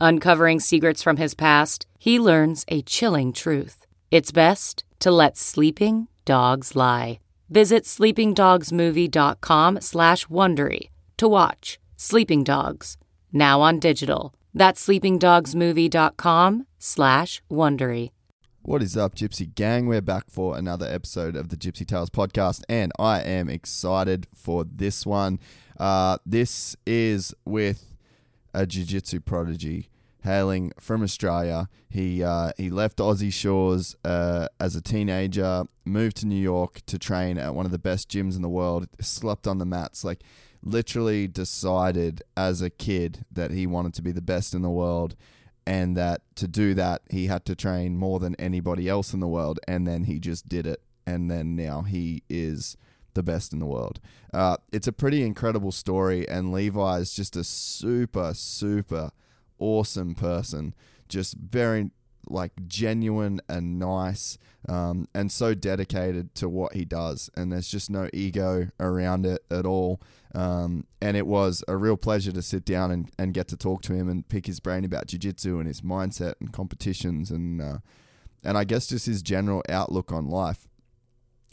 Uncovering secrets from his past, he learns a chilling truth. It's best to let sleeping dogs lie. Visit sleepingdogsmovie.com slash Wondery to watch Sleeping Dogs, now on digital. That's sleepingdogsmovie.com slash Wondery. What is up, Gypsy Gang? We're back for another episode of the Gypsy Tales podcast, and I am excited for this one. Uh, this is with a jiu jitsu prodigy hailing from Australia. He uh, he left Aussie shores uh, as a teenager, moved to New York to train at one of the best gyms in the world, slept on the mats, like literally decided as a kid that he wanted to be the best in the world and that to do that he had to train more than anybody else in the world and then he just did it and then now he is the best in the world. Uh, it's a pretty incredible story and levi is just a super super awesome person. Just very like genuine and nice um, and so dedicated to what he does. And there's just no ego around it at all. Um, and it was a real pleasure to sit down and, and get to talk to him and pick his brain about jiu-jitsu and his mindset and competitions and uh, and I guess just his general outlook on life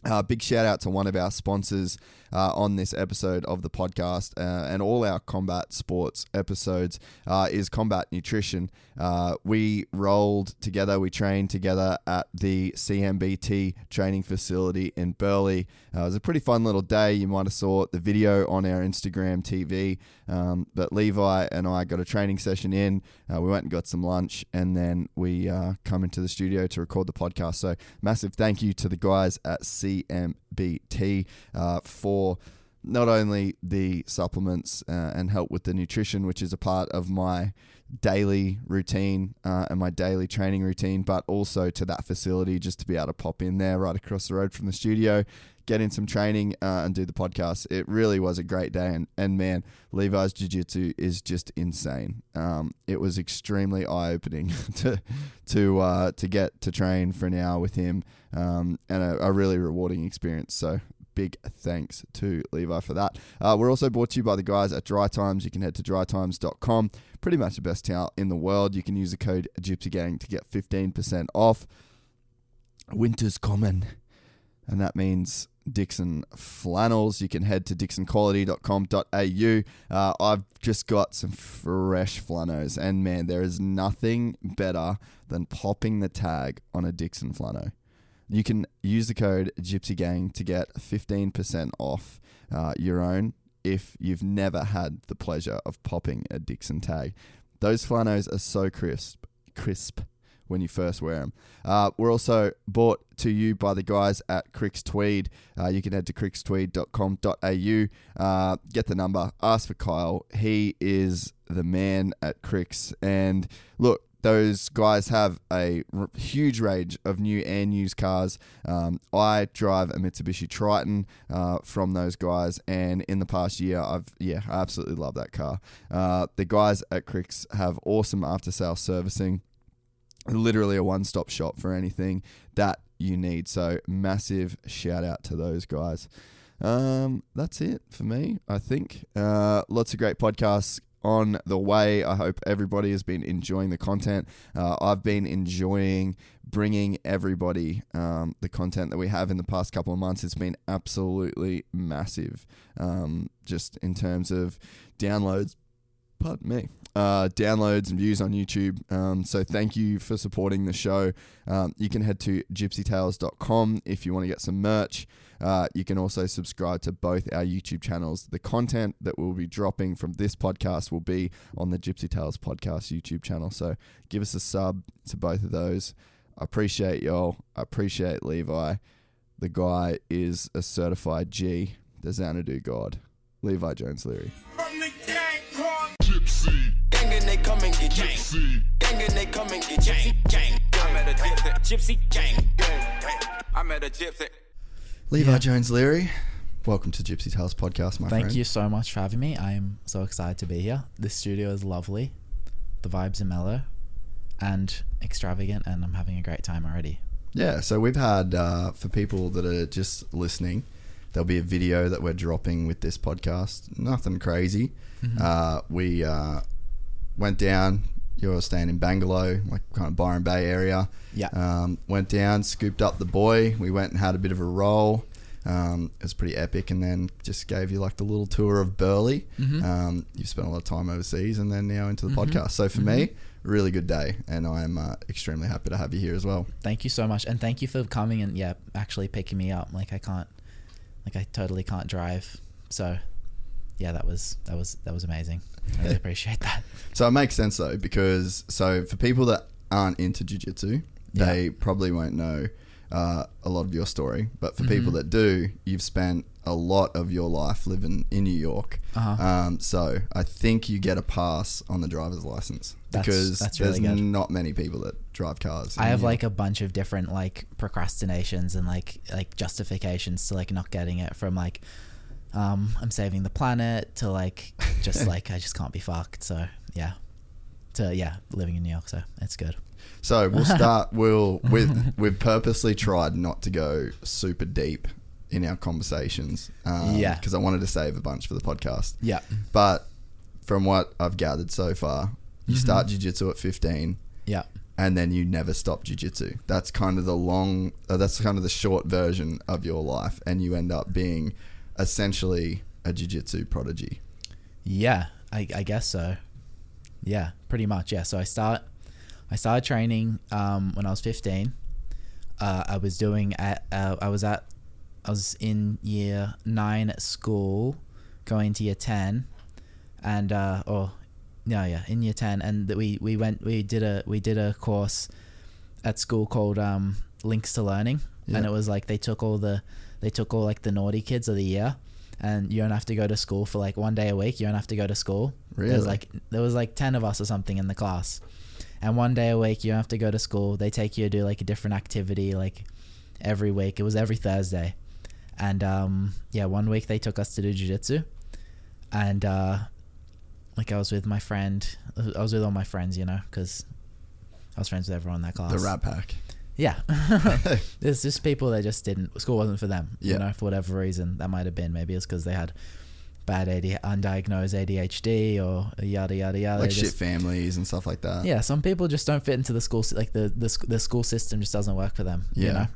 uh, big shout out to one of our sponsors uh, on this episode of the podcast uh, and all our combat sports episodes uh, is Combat Nutrition. Uh, we rolled together, we trained together at the CMBT training facility in Burleigh. Uh, it was a pretty fun little day. You might have saw the video on our Instagram TV. Um, but Levi and I got a training session in. we went and got some lunch, and then we come into the studio to record the podcast. So massive thank you to the guys at CMBT uh, for not only the supplements uh, and help with the nutrition, which is a part of my daily routine uh, and my daily training routine, but also to that facility just to be able to pop in there right across the road from the studio, get in some training uh, and do the podcast. It really was a great day. And, and man, Levi's Jiu Jitsu is just insane. Um, it was extremely eye opening to, to, uh, to get to train for an hour with him um, and a, a really rewarding experience. So big thanks to Levi for that. Uh, we're also brought to you by the guys at Dry Times. You can head to drytimes.com, pretty much the best towel in the world. You can use the code Gypsy Gang to get 15% off. Winter's coming, and that means Dixxon flannels. You can head to dixonquality.com.au. Uh, I've just got some fresh flannels, and man, there is nothing better than popping the tag on a Dixxon flannel. You can use the code Gypsy Gang to get 15% off uh, your own if you've never had the pleasure of popping a Dixxon tag. Those flannels are so crisp, crisp when you first wear them. Uh, we're also bought to you by the guys at Cricks Tweed. Uh, you can head to crickstweed.com.au, uh, get the number, ask for Kyle. He is the man at Cricks. And look, those guys have a r- huge range of new and used cars. Um, I drive a Mitsubishi Triton uh, from those guys, and in the past year, I've yeah, I absolutely love that car. Uh, the guys at Cricks have awesome after sale servicing, literally a one stop shop for anything that you need. So massive shout out to those guys. Um, that's it for me. I think uh, lots of great podcasts on the way. I hope everybody has been enjoying the content. Uh, I've been enjoying bringing everybody um, the content that we have in the past couple of months. It's been absolutely massive, um, just in terms of downloads pardon me, uh, downloads and views on YouTube. Um, so thank you for supporting the show. Um, you can head to gypsytales.com if you want to get some merch. Uh, you can also subscribe to both our YouTube channels. The content that we'll be dropping from this podcast will be on the Gypsy Tales podcast YouTube channel. So give us a sub to both of those. I appreciate y'all. I appreciate Levi. The guy is a certified G, the Xanadu God. Levi Jones Leary. From the gang called Gypsy. Gang and they come and get Gypsy. Gang and they come and get gypsy. Gang. I met a gypsy. Gypsy. Gang. I met a gypsy. Levi Jones Leary, welcome to Gypsy Tales podcast, my Thank friend. you so much for having me. I'm so excited to be here. This studio is lovely. The vibes are mellow and extravagant, and I'm having a great time already. Yeah, so we've had uh, for people that are just listening, there'll be a video that we're dropping with this podcast. Nothing crazy. Mm-hmm. Uh, we uh, went down. You're staying in Bangalow, like kind of Byron Bay area. Yeah. Um, went down, scooped up the boy. We went and had a bit of a roll. Um, it was pretty epic, and then just gave you like the little tour of Burleigh. Mm-hmm. Um, you've spent a lot of time overseas, and then now into the podcast. So for me, Mm-hmm. really good day, and I am uh, extremely happy to have you here as well. Thank you so much, and thank you for coming and yeah, actually picking me up. Like I can't, like I totally can't drive, so yeah, that was that was that was amazing. I really appreciate that. So it makes sense though, because so for people that aren't into jujitsu, they Yeah. probably won't know uh, a lot of your story. But for people Mm-hmm. that do, you've spent a lot of your life living in New York. Uh-huh. Um, so I think you get a pass on the driver's license That's- because that's there's good. not many people that drive cars. I have like a bunch of different like procrastinations and like like justifications to like not getting it from like um I'm saving the planet to like just like I just can't be fucked. So yeah. To yeah, living in New York, so it's good. So we'll start. We'll with we've purposely tried not to go super deep in our conversations. Um, Yeah. because I wanted to save a bunch for the podcast. Yeah. But from what I've gathered so far, you Mm-hmm. start jiu-jitsu at 15 Yeah. and then you never stop jiu-jitsu. That's kind of the long uh, that's kind of the short version of your life and you end up being essentially a jiu-jitsu prodigy. Yeah, I, I guess so. Yeah, pretty much. Yeah. So I start, I started training um, when I was fifteen. Uh, I was doing at, uh, I was at, I was in year nine at school, going to year ten, and uh, or, yeah, yeah, in year ten, and that we we went we did a we did a course at school called um, Links to Learning, and it was like they took all the they took all like the naughty kids of the year, and you don't have to go to school for like one day a week. You don't have to go to school. Really? There's like there was like ten of us or something in the class, and one day a week you don't have to go to school. They take you to do like a different activity like every week. It was every Thursday, and um, yeah, one week they took us to do jujitsu, and uh, like I was with my friend. I was with all my friends, you know, because I was friends with everyone in that class. The Rat Pack. Yeah. There's just people that just didn't, school wasn't for them, Yeah. you know, for whatever reason. That might have been. Maybe it's because they had bad AD, undiagnosed ADHD or yada, yada, yada. Like They shit families and stuff like that. yeah, some people just don't fit into the school, like the, the, the school system just doesn't work for them, you Yeah. know?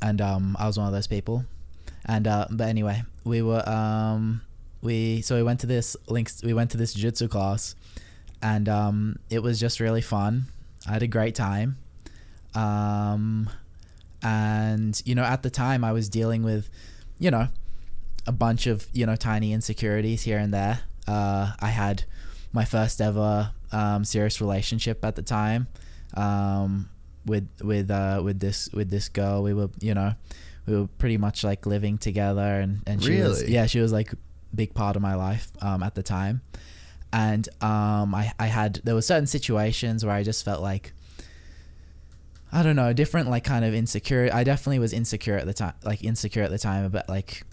And um, I was one of those people. And, uh, but anyway, we were, um, we, so we went to this links, we went to this jiu-jitsu class and um, it was just really fun. I had a great time. Um, and you know, at the time, I was dealing with, you know, a bunch of you know tiny insecurities here and there. Uh, I had my first ever um, serious relationship at the time um, with with uh, with this with this girl. We were you know we were pretty much like living together, and and she was yeah she was like a big part of my life um, at the time. And um, I, I had there were certain situations where I just felt like I don't know, different like kind of insecure. I definitely was insecure at the time, like insecure at the time, but like,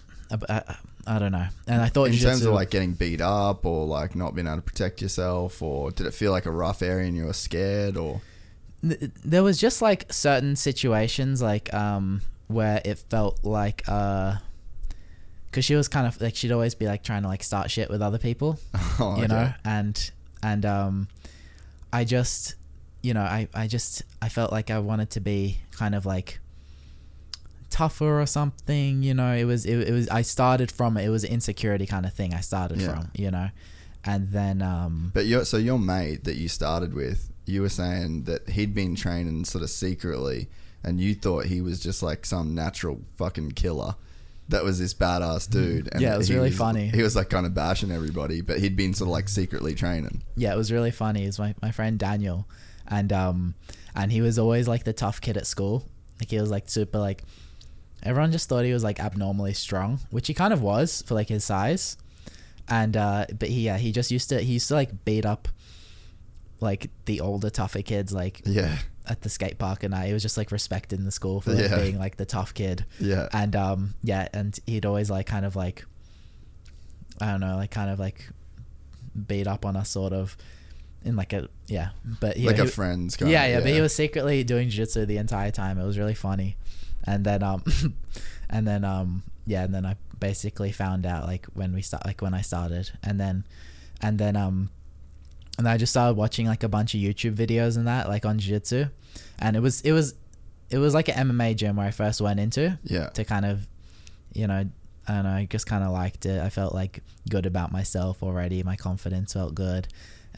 I, I don't know. And I thought in terms of like getting beat up or like not being able to protect yourself or did it feel like a rough area and you were scared or there was just like certain situations like um where it felt like uh because she was kind of like she'd always be like trying to like start shit with other people Oh, you okay. know and and um i just you know i i just i felt like i wanted to be kind of like tougher or something you know it was it, it was i started from it was insecurity kind of thing i started Yeah. from you know and then um, But your so your mate that you started with, you were saying that he'd been training sort of secretly, and you thought he was just like some natural fucking killer. That was this badass dude. And Yeah, it was really funny. He was like kind of bashing everybody, but he'd been sort of like secretly training. yeah, it was really funny. It was my, my friend Daniel, and um, and he was always like the tough kid at school. Like he was like super like, everyone just thought he was like abnormally strong, which he kind of was for like his size. And uh, but he yeah he just used to he used to like beat up, like the older tougher kids like Yeah, at the skate park and I he was just like respected in the school for like, Yeah. being like the tough kid. yeah, and um yeah and he'd always like kind of like i don't know like kind of like beat up on us sort of in like a yeah but yeah, like a friend's kind yeah of, yeah but he was secretly doing jiu-jitsu the entire time. It was really funny. And then um and then um yeah and then i basically found out like when we start like when i started. And then and then um and I just started watching like a bunch of YouTube videos and that like on jiu-jitsu. And it was it was it was like an MMA gym where I first went into Yeah. to kind of you know I don't know I just kind of liked it. I felt like good about myself already. My confidence felt good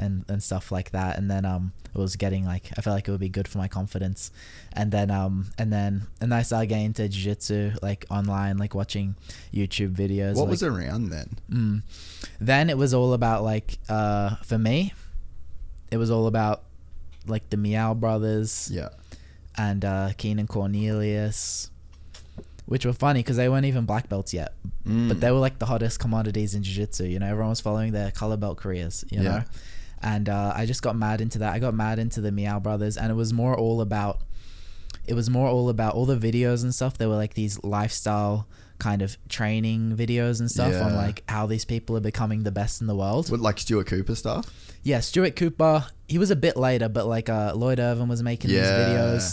and and stuff like that and then um it was getting like I felt like it would be good for my confidence and then um and then and I started getting into jiu-jitsu like online like watching YouTube videos What like, was around then? Mm. Then it was all about like uh for me, it was all about like the Miyao brothers Yeah, and uh Keenan Cornelius, which were funny because they weren't even black belts yet, Mm. but they were like the hottest commodities in jiu-jitsu. You know, everyone was following their color belt careers. You Yeah. know, and uh, I just got mad into that. I got mad into the Miyao brothers, and it was more all about. It was more all about all the videos and stuff. There were like these lifestyle kind of training videos and stuff on like how these people are becoming the best in the world. What, like Stuart Cooper stuff. Yeah, Stuart Cooper. He was a bit later, but like uh, Lloyd Irvin was making Yeah. these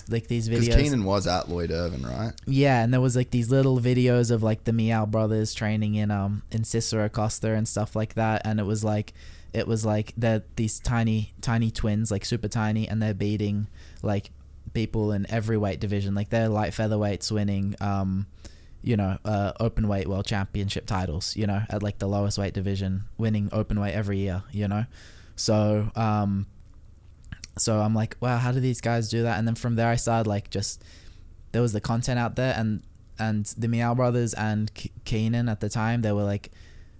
videos, like these videos. Because. Keenan was at Lloyd Irvin, right? Yeah, and there was like these little videos of like the Miyao brothers training in um in Cicero Costa and stuff like that, and it was like it was like they're these tiny tiny twins, like super tiny, and they're beating like people in every weight division. Like they're light featherweights winning um you know uh open weight world championship titles. You know at like the lowest weight division, winning open weight every year. You know, so um so I'm like, wow, how do these guys do that? And then from there, I started like just there was the content out there, and and the Miyao Brothers and K- Keenan at the time they were like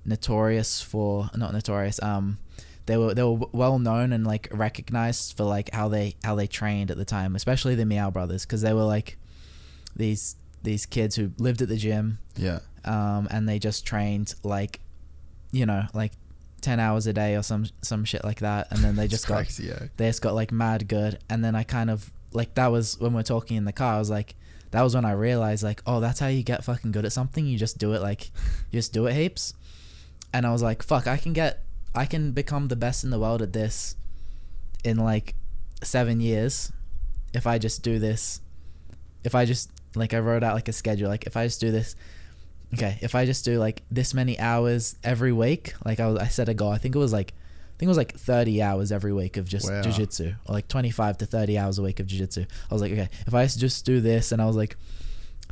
notorious for not notorious. Um, they were they were well known and like recognized for like how they how they trained at the time, especially the Miyao Brothers, because they were like these these kids who lived at the gym Yeah. um, and they just trained like, you know, like ten hours a day or some some shit like that, and then they just got crazy, yeah. they just got like mad good, and then I kind of like that was when we are talking in the car. I was like, that was when I realized like, oh, that's how you get fucking good at something. You just do it like, you just do it heaps, and I was like, fuck, I can get, I can become the best in the world at this, in like seven years, if I just do this, if I just like I wrote out like a schedule, like if I just do this okay, if I just do like this many hours every week, like I was, I set a goal. I think it was like, I think it was like 30 hours every week of just Wow. jujitsu, or like 25 to 30 hours a week of jujitsu. I was like, okay, if I just do this, and I was like,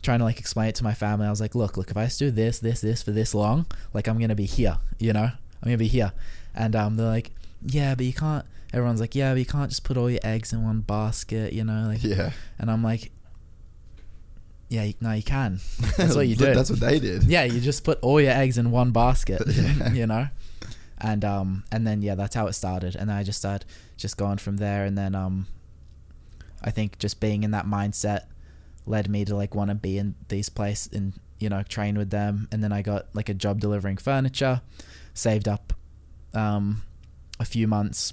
trying to like explain it to my family. I was like, look, look, if I just do this, this, this for this long, like I'm gonna be here, you know, I'm gonna be here. And um, they're like, yeah, but you can't. Everyone's like, yeah, but you can't just put all your eggs in one basket, you know, like. Yeah. And I'm like, yeah, no, you can. That's what you do. That's what they did. Yeah, you just put all your eggs in one basket, Yeah. you know, and um, and then yeah, that's how it started, and then I just started just going from there, and then um, I think just being in that mindset led me to like want to be in these place and you know train with them, and then I got like a job delivering furniture, saved up, um, a few months,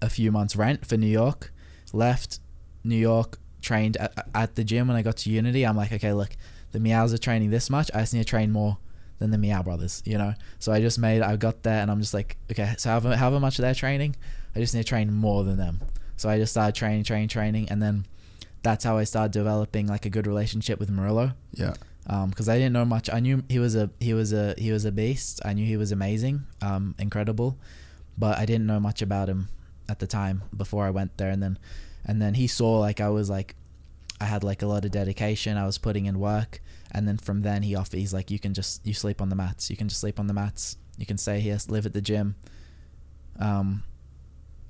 a few months rent for New York, left New York, trained at, at the gym when I got to Unity. I'm like, okay, look, the Miyaos are training this much. I just need to train more than the Miyao Brothers, you know? So I just made, I got there and I'm just like, okay, so however, however much they're training, I just need to train more than them. So I just started training, training, training. And then that's how I started developing like a good relationship with Murilo. Yeah. Um, because I didn't know much. I knew he was a he was a he was a beast. I knew he was amazing, um, incredible, but I didn't know much about him at the time before I went there. And then, and then he saw like I was like, I had like a lot of dedication. I was putting in work, and then from then he offered. He's like, you can just you sleep on the mats. You can just sleep on the mats. you can stay here, live at the gym. Um,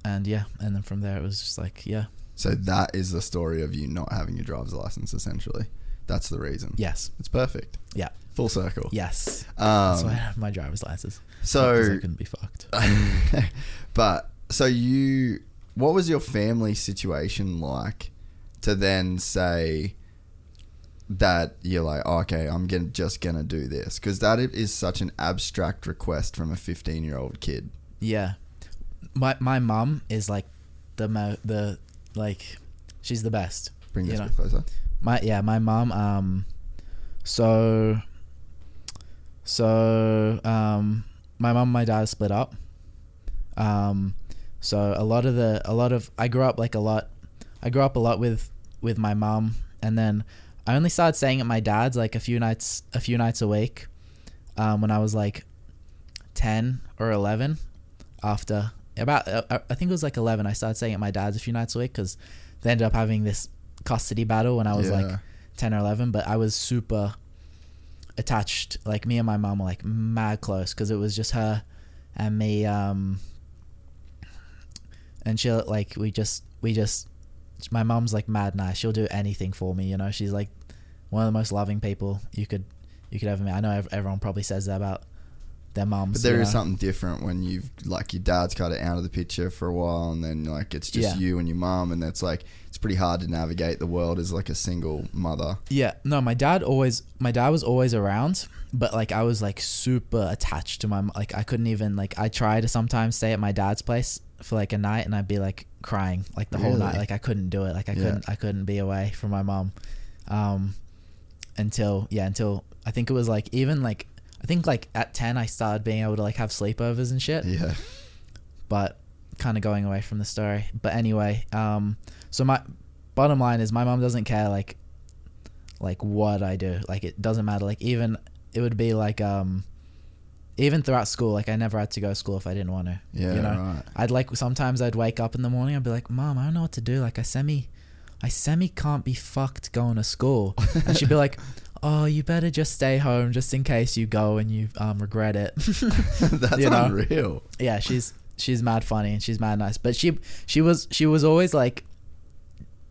and yeah, and then from there it was just like yeah, So that is the story of you not having your driver's license. Essentially, that's the reason. yes, It's perfect. yeah, Full circle. yes. That's why I Um, have my driver's license. So I couldn't be fucked. but so you what was your family situation like to then say that you're like okay i'm gonna, just gonna do this because that is such an abstract request from a 15 year old kid Yeah, my my mom is like the mo the like she's the best. bring this you a know? bit closer My yeah, my mom. Um, so so um, my mom and my dad split up. Um, so a lot of the a lot of I grew up like a lot. I grew up a lot with with my mom, and then I only started staying at my dad's like a few nights a few nights a week. Um, when I was like ten or eleven, after about uh, I think it was like eleven, I started staying at my dad's a few nights a week because they ended up having this custody battle when I was like 10 or 11 but I was super attached. Like me and my mom were like mad close because it was just her and me um and she'll like we just we just my mom's like mad nice. She'll do anything for me you know? She's like one of the most loving people you could you could ever meet. I know everyone probably says that about their moms but there is know? something different when you've like your dad's kind of out of the picture for a while and then like it's just Yeah. you and your mom and that's like it's pretty hard to navigate the world as like a single mother Yeah, no, my dad always, my dad was always around, but like I was like super attached to my, like I couldn't even like I try to sometimes stay at my dad's place for like a night and I'd be like crying like the whole night, like I couldn't do it, like I Yeah. couldn't, I couldn't be away from my mom, um, until yeah, until I think it was like even like I think like at ten I started being able to like have sleepovers and shit yeah but kind of going away from the story. But anyway, um, so my bottom line is my mom doesn't care like like what I do. Like it doesn't matter. Like even it would be like um even throughout school, like I never had to go to school if I didn't want to. Yeah, you know, right. I'd like sometimes I'd wake up in the morning. I'd be like, "Mom, I don't know what to do. Like I semi, I semi can't be fucked going to school." And she'd be like, "Oh, you better just stay home just in case you go and you um regret it." that's You know? unreal yeah, she's she's mad funny and she's mad nice. But she she was she was always like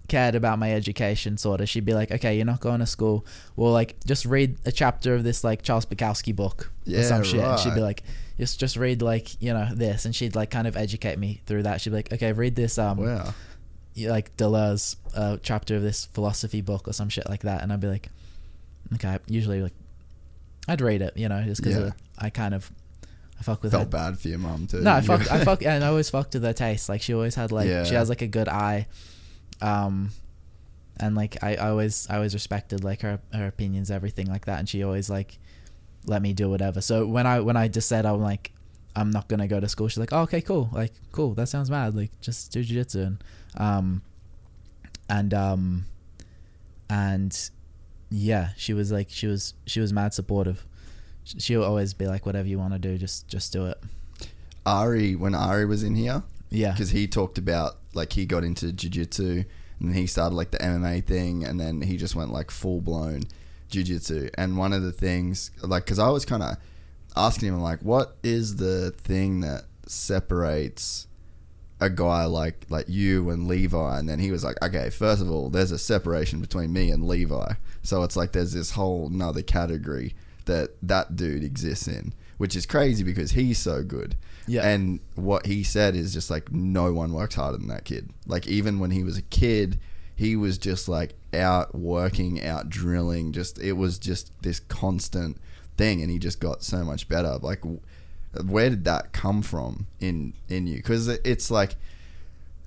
cared about my education sort of. She'd be like, "Okay, you're not going to school. Well, like just read a chapter of this like Charles Bukowski book or some shit." And she'd be like, "Just just read like, you know, this." And she'd like kind of educate me through that. She'd be like, "Okay, read this um wow like Deleuze uh, chapter of this philosophy book or some shit like that." And I'd be like, "Okay." Usually like I'd read it, you know, just because Yeah. I kind of I fuck with her felt bad for your mom too no, I fucked. I fuck. And I always fucked with her taste. Like she always had like Yeah. she has like a good eye, um, and like I, I always I always respected like her her opinions, everything like that. And she always like let me do whatever. So when I when I just said I'm like I'm not gonna go to school, she's like, oh, okay, cool, like cool, that sounds mad. Like just do jujitsu and um and um and yeah, she was like she was she was mad supportive. She- She'll always be like, whatever you want to do, just just do it. Ari when Ari was in here Yeah. because he talked about like he got into jiu-jitsu and he started like the MMA thing and then he just went like full blown jiu-jitsu and one of the things like because I was kind of asking him like what is the thing that separates a guy like like you and Levi and then he was like okay first of all there's a separation between me and Levi so it's like there's this whole nother category that that dude exists in which is crazy because he's so good. Yeah. and what he said is just like no one works harder than that kid. Like even when he was a kid he was just like out working out drilling just it was just this constant thing and he just got so much better. Like where did that come from in in you? Because it's like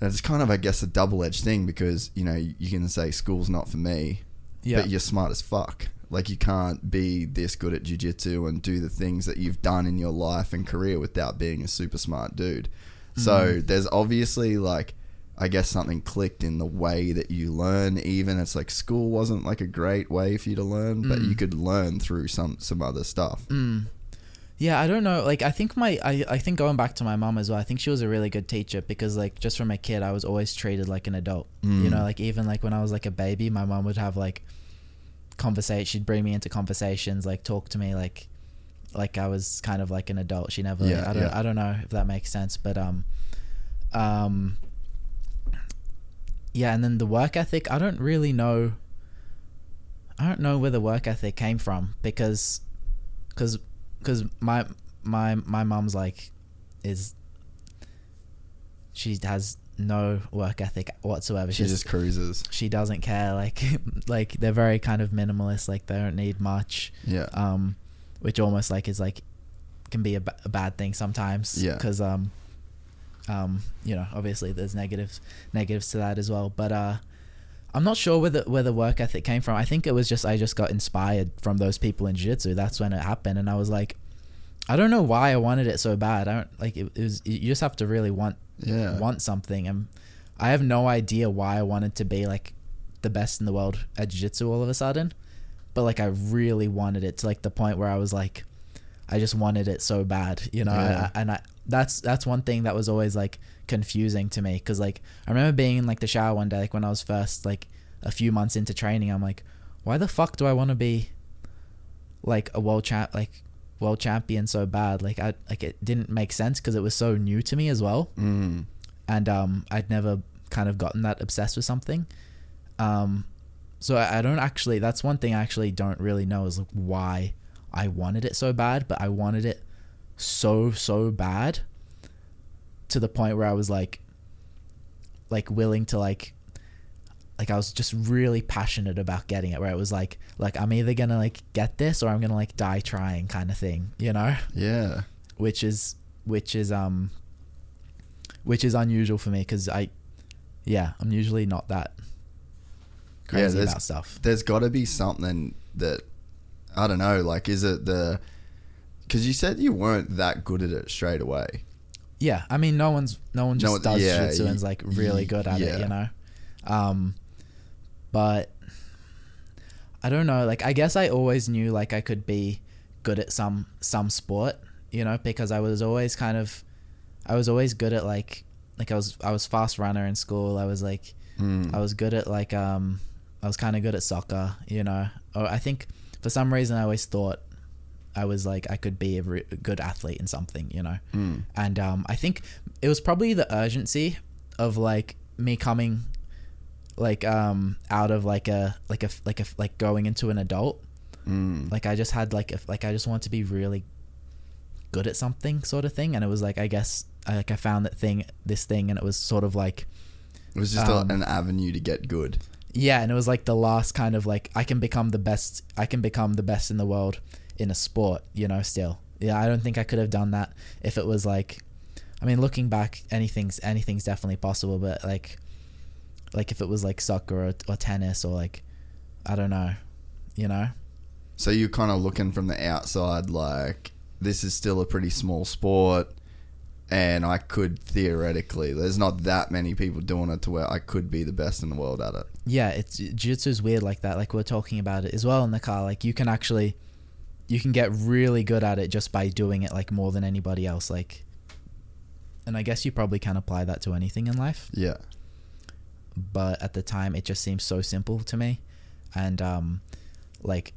it's kind of i guess a double-edged thing because you know you can say school's not for me Yeah. but you're smart as fuck. Like you can't be this good at jiu-jitsu and do the things that you've done in your life and career without being a super smart dude. So mm-hmm. there's obviously like i guess something clicked in the way that you learn. Even it's like school wasn't like a great way for you to learn but you mm. could learn through some some other stuff mm. Yeah, I don't know. Like, I think my, I, I think going back to my mom as well. I think she was a really good teacher because, like, just from a kid, I was always treated like an adult. You know, like even like when I was like a baby, my mom would have like conversation. She'd bring me into conversations, like talk to me, like, like I was kind of like an adult. She never. Yeah, I don't. yeah. I don't know if that makes sense, but um, um, yeah. And then the work ethic. I don't really know. I don't know where the work ethic came from because, because, because my my my mom's like, is. She has no work ethic whatsoever. She She's just cruises. she doesn't care like like they're very kind of minimalist like they don't need much Yeah. um which almost like is like can be a, a bad thing sometimes Yeah. because um um you know obviously there's negatives negatives to that as well but uh I'm not sure where the where the work ethic came from. I think it was just I just got inspired from those people in jiu-jitsu. That's when it happened. And I was like I don't know why I wanted it so bad. I don't like it, it was you just have to really want Yeah. want something. And I have no idea why I wanted to be like the best in the world at jiu-jitsu all of a sudden. But like I really wanted it to like the point where I was like I just wanted it so bad you know? Yeah. I, and I that's that's one thing that was always like confusing to me because like I remember being in like the shower one day like when I was first like a few months into training I'm like why the fuck do I want to be like a world champ like world champion so bad like I like it didn't make sense because it was so new to me as well Mm. and um, I'd never kind of gotten that obsessed with something. Um, so I, I don't actually. That's one thing I actually don't really know is like why I wanted it so bad, but I wanted it so so bad to the point where I was like, like willing to like. Like I was just really passionate about getting it, where it was like, like I'm either gonna like get this or I'm gonna like die trying, kind of thing, you know Yeah. which is which is um which is unusual for me because I yeah I'm usually not that crazy there's- about stuff There's got to be something that I don't know. Like, is it the? Because you said you weren't that good at it straight away. Yeah I mean no one's no one No just one- does yeah, jiu-jitsu and's like really good at yeah. it you know um but I don't know like I guess I always knew like I could be good at some some sport you know because I was always kind of I was always good at like like I was I was fast runner in school I was like Mm. I was good at like um I was kind of good at soccer, you know. Or I think for some reason I always thought I was like I could be a, re- good athlete in something, you know. Mm. And um I think it was probably the urgency of like me coming like um out of like a like a like a like going into an adult. Mm. Like I just had like a, like I just want to be really good at something sort of thing and it was like I guess I, like I found that thing this thing and it was sort of like It was just Um, a, an avenue to get good. Yeah, and it was like the last kind of like I can become the best. I can become the best in the world in a sport. You know, still. Yeah, I don't think I could have done that if it was like. I mean, looking back, anything's anything's definitely possible. But like, like if it was like soccer or, or tennis or like, I don't know, you know. So you're kind of looking from the outside, like this is still a pretty small sport, and I could theoretically. There's not that many people doing it to where I could be the best in the world at it. yeah, it's jiu-jitsu is weird like that. Like we are talking about it as well in the car. Like you can actually, you can get really good at it just by doing it like more than anybody else. Like, and I guess you probably can apply that to anything in life. Yeah. But at the time, it just seems so simple to me, and um, like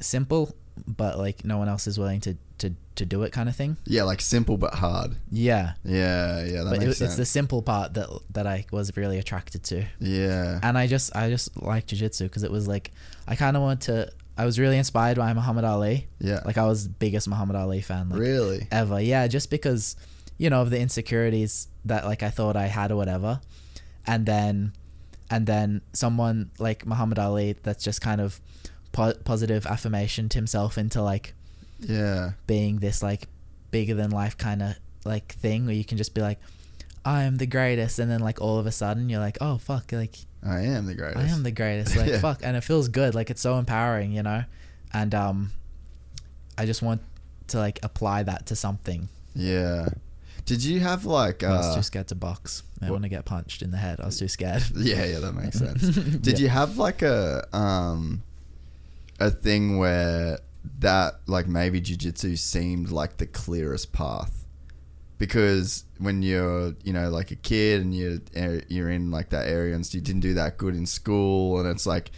simple, but like no one else is willing to to to do it, kind of thing. Yeah, like simple but hard. Yeah, Yeah, yeah, that but it, it's the simple part that that I was really attracted to. yeah. and I just I just like jujitsu because it was like I kind of wanted to. I was really inspired by Muhammad Ali. Yeah. Like I was biggest Muhammad Ali fan. Like, really? Ever, yeah, just because you know of the insecurities that like I thought I had or whatever, and then and then someone like Muhammad Ali that's just kind of po- positive to himself into like Yeah. being this like bigger than life kind of like thing where you can just be like I am the greatest and then like all of a sudden you're like oh fuck like I am the greatest. I am the greatest. Like Yeah. fuck, and it feels good. Like it's so empowering, you know. And um, I just want to like apply that to something. Yeah. Did you have like I was uh too scared to box. I want to get punched in the head. I was too scared. Yeah, yeah, that makes sense. Did Yeah. you have like a um a thing where that like maybe jujitsu seemed like the clearest path? Because when you're, you know, like a kid and you're you're in like that area and you didn't do that good in school and it's like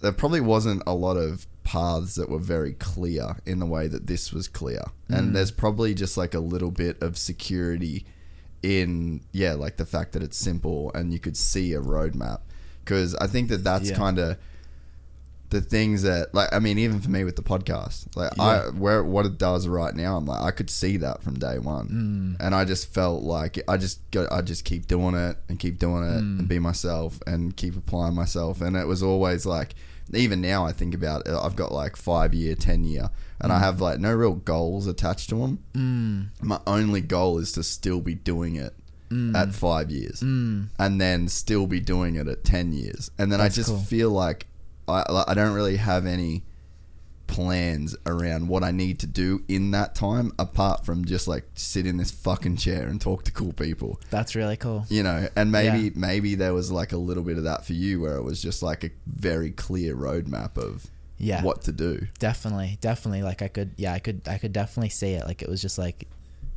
there probably wasn't a lot of paths that were very clear in the way that this was clear. And mm. there's probably just like a little bit of security in yeah, like the fact that it's simple and you could see a roadmap. Because I think that that's Yeah. kind of the things that like I mean even for me with the podcast like I where what it does right now I'm like I could see that from day one. Mm. And I just felt like I just go I just keep doing it and keep doing it and mm. be myself and keep applying myself. And it was always like even now I think about it I've got like five year ten year and I mm. have like no real goals attached to them my only goal is to still be doing it at five years and then still be doing it at 10 years. And then That's i just cool. feel like I, I don't really have any plans around what i need to do in that time apart from just like sit in this fucking chair and talk to cool people That's really cool. you know and maybe Yeah. maybe there was like a little bit of that for you where it was just like a very clear roadmap of Yeah. what to do Definitely, definitely. Like I could, yeah, I could, I could definitely see it. Like it was just like,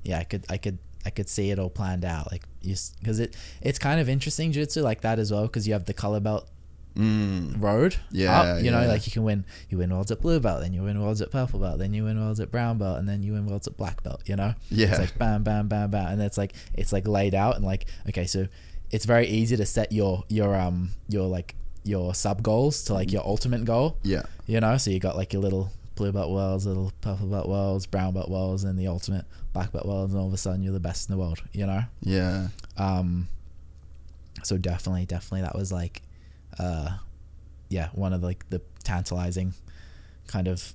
yeah, I could, I could, I could see it all planned out. Like you, because it, it's kind of interesting jiu-jitsu like that as well. Because you have the color belt road. Yeah, up, you know, like you can win, you win worlds at blue belt, then you win worlds at purple belt, then you win worlds at brown belt, and then you win worlds at black belt. You know. Yeah. It's like bam, bam, bam, bam, and it's like it's like laid out and like okay, so it's very easy to set your your um your like your sub goals to like your ultimate goal. yeah You know, so you got like your little blue belt worlds, little purple belt worlds, brown belt worlds, and the ultimate black belt worlds, and all of a sudden you're the best in the world. You know. yeah Um. So definitely, definitely, that was like, uh, yeah, one of like the tantalizing kind of,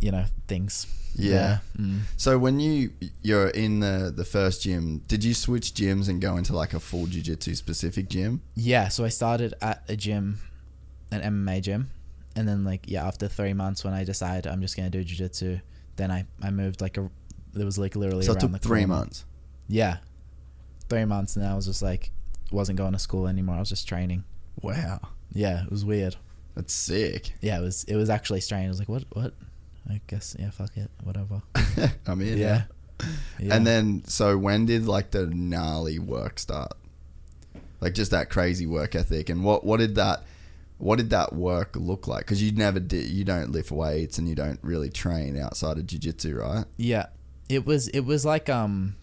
you know, things. Yeah. Mm. So when you you're in the the first gym, did you switch gyms and go into like a full jiu-jitsu specific gym? Yeah. So I started at a gym, an MMA gym, and then like yeah, after three months when I decided I'm just gonna do jiu-jitsu, then I I moved like a. There was like literally So it around took the three corner. months. Yeah, three months, and then I was just like, wasn't going to school anymore. I was just training. Wow, Yeah, it was weird. that's sick. Yeah, it was it was actually strange. I was like, what what? I guess yeah, fuck it, whatever. I'm in. Yeah. yeah. And then, so when did like the gnarly work start? Like just that crazy work ethic, and what what did that what did that work look like? Because you never did, you don't lift weights, and you don't really train outside of jiu-jitsu, right? Yeah. It was it was like um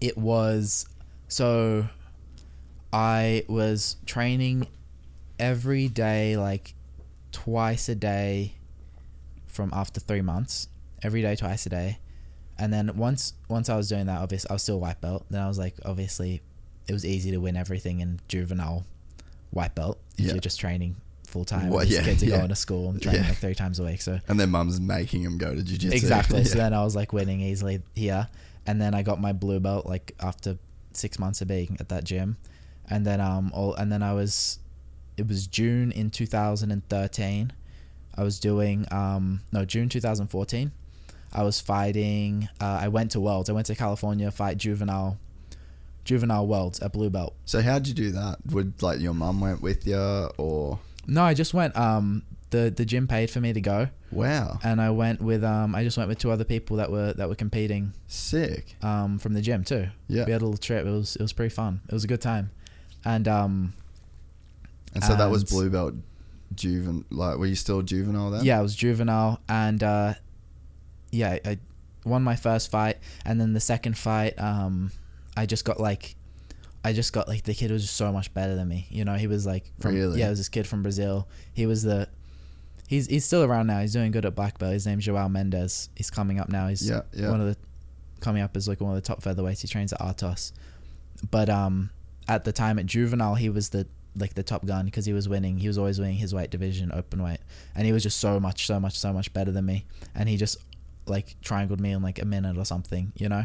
it was so I was training every day like twice a day from after 3 months. Every day twice a day. And then once once I was doing that obviously I was still white belt. Then I was like obviously it was easy to win everything in juvenile white belt if Yeah. you're just training full time. Well, yeah, kids are yeah. going to school and training Yeah. like three times a week. So And then mum's making him go to jiu-jitsu. Exactly. So then I was like winning easily here, and then I got my blue belt like after six months of being at that gym, and then um all and then I was, it was June in 2013, I was doing um no June 2014, I was fighting. Uh, I went to Worlds. I went to California fight juvenile, juvenile Worlds at blue belt. So how'd you do that? Would like your mum went with you, or No, I just went. Um, the the gym paid for me to go, wow, and I went with um I just went with two other people that were that were competing sick. um, from the gym too. Yeah. we had a little trip. It was it was pretty fun. It was a good time, and um, And so that was blue belt juvenile. Like, were you still juvenile then? yeah, I was juvenile, and uh, yeah, I, I won my first fight, and then the second fight, um, I just got like, I just got like the kid was just so much better than me. You know, he was like from Really? yeah, it was this kid from Brazil. He was the. He's, he's still around now. He's doing good at black belt. His name's Joao Mendes. He's coming up now. He's Yeah, yeah. one of the coming up as like one of the top featherweights. He trains at Atos, but um, at the time at juvenile, he was the like the top gun because he was winning. He was always winning his weight division, open weight, and he was just so much, so much, so much better than me. And he just like triangled me in like a minute or something, you know.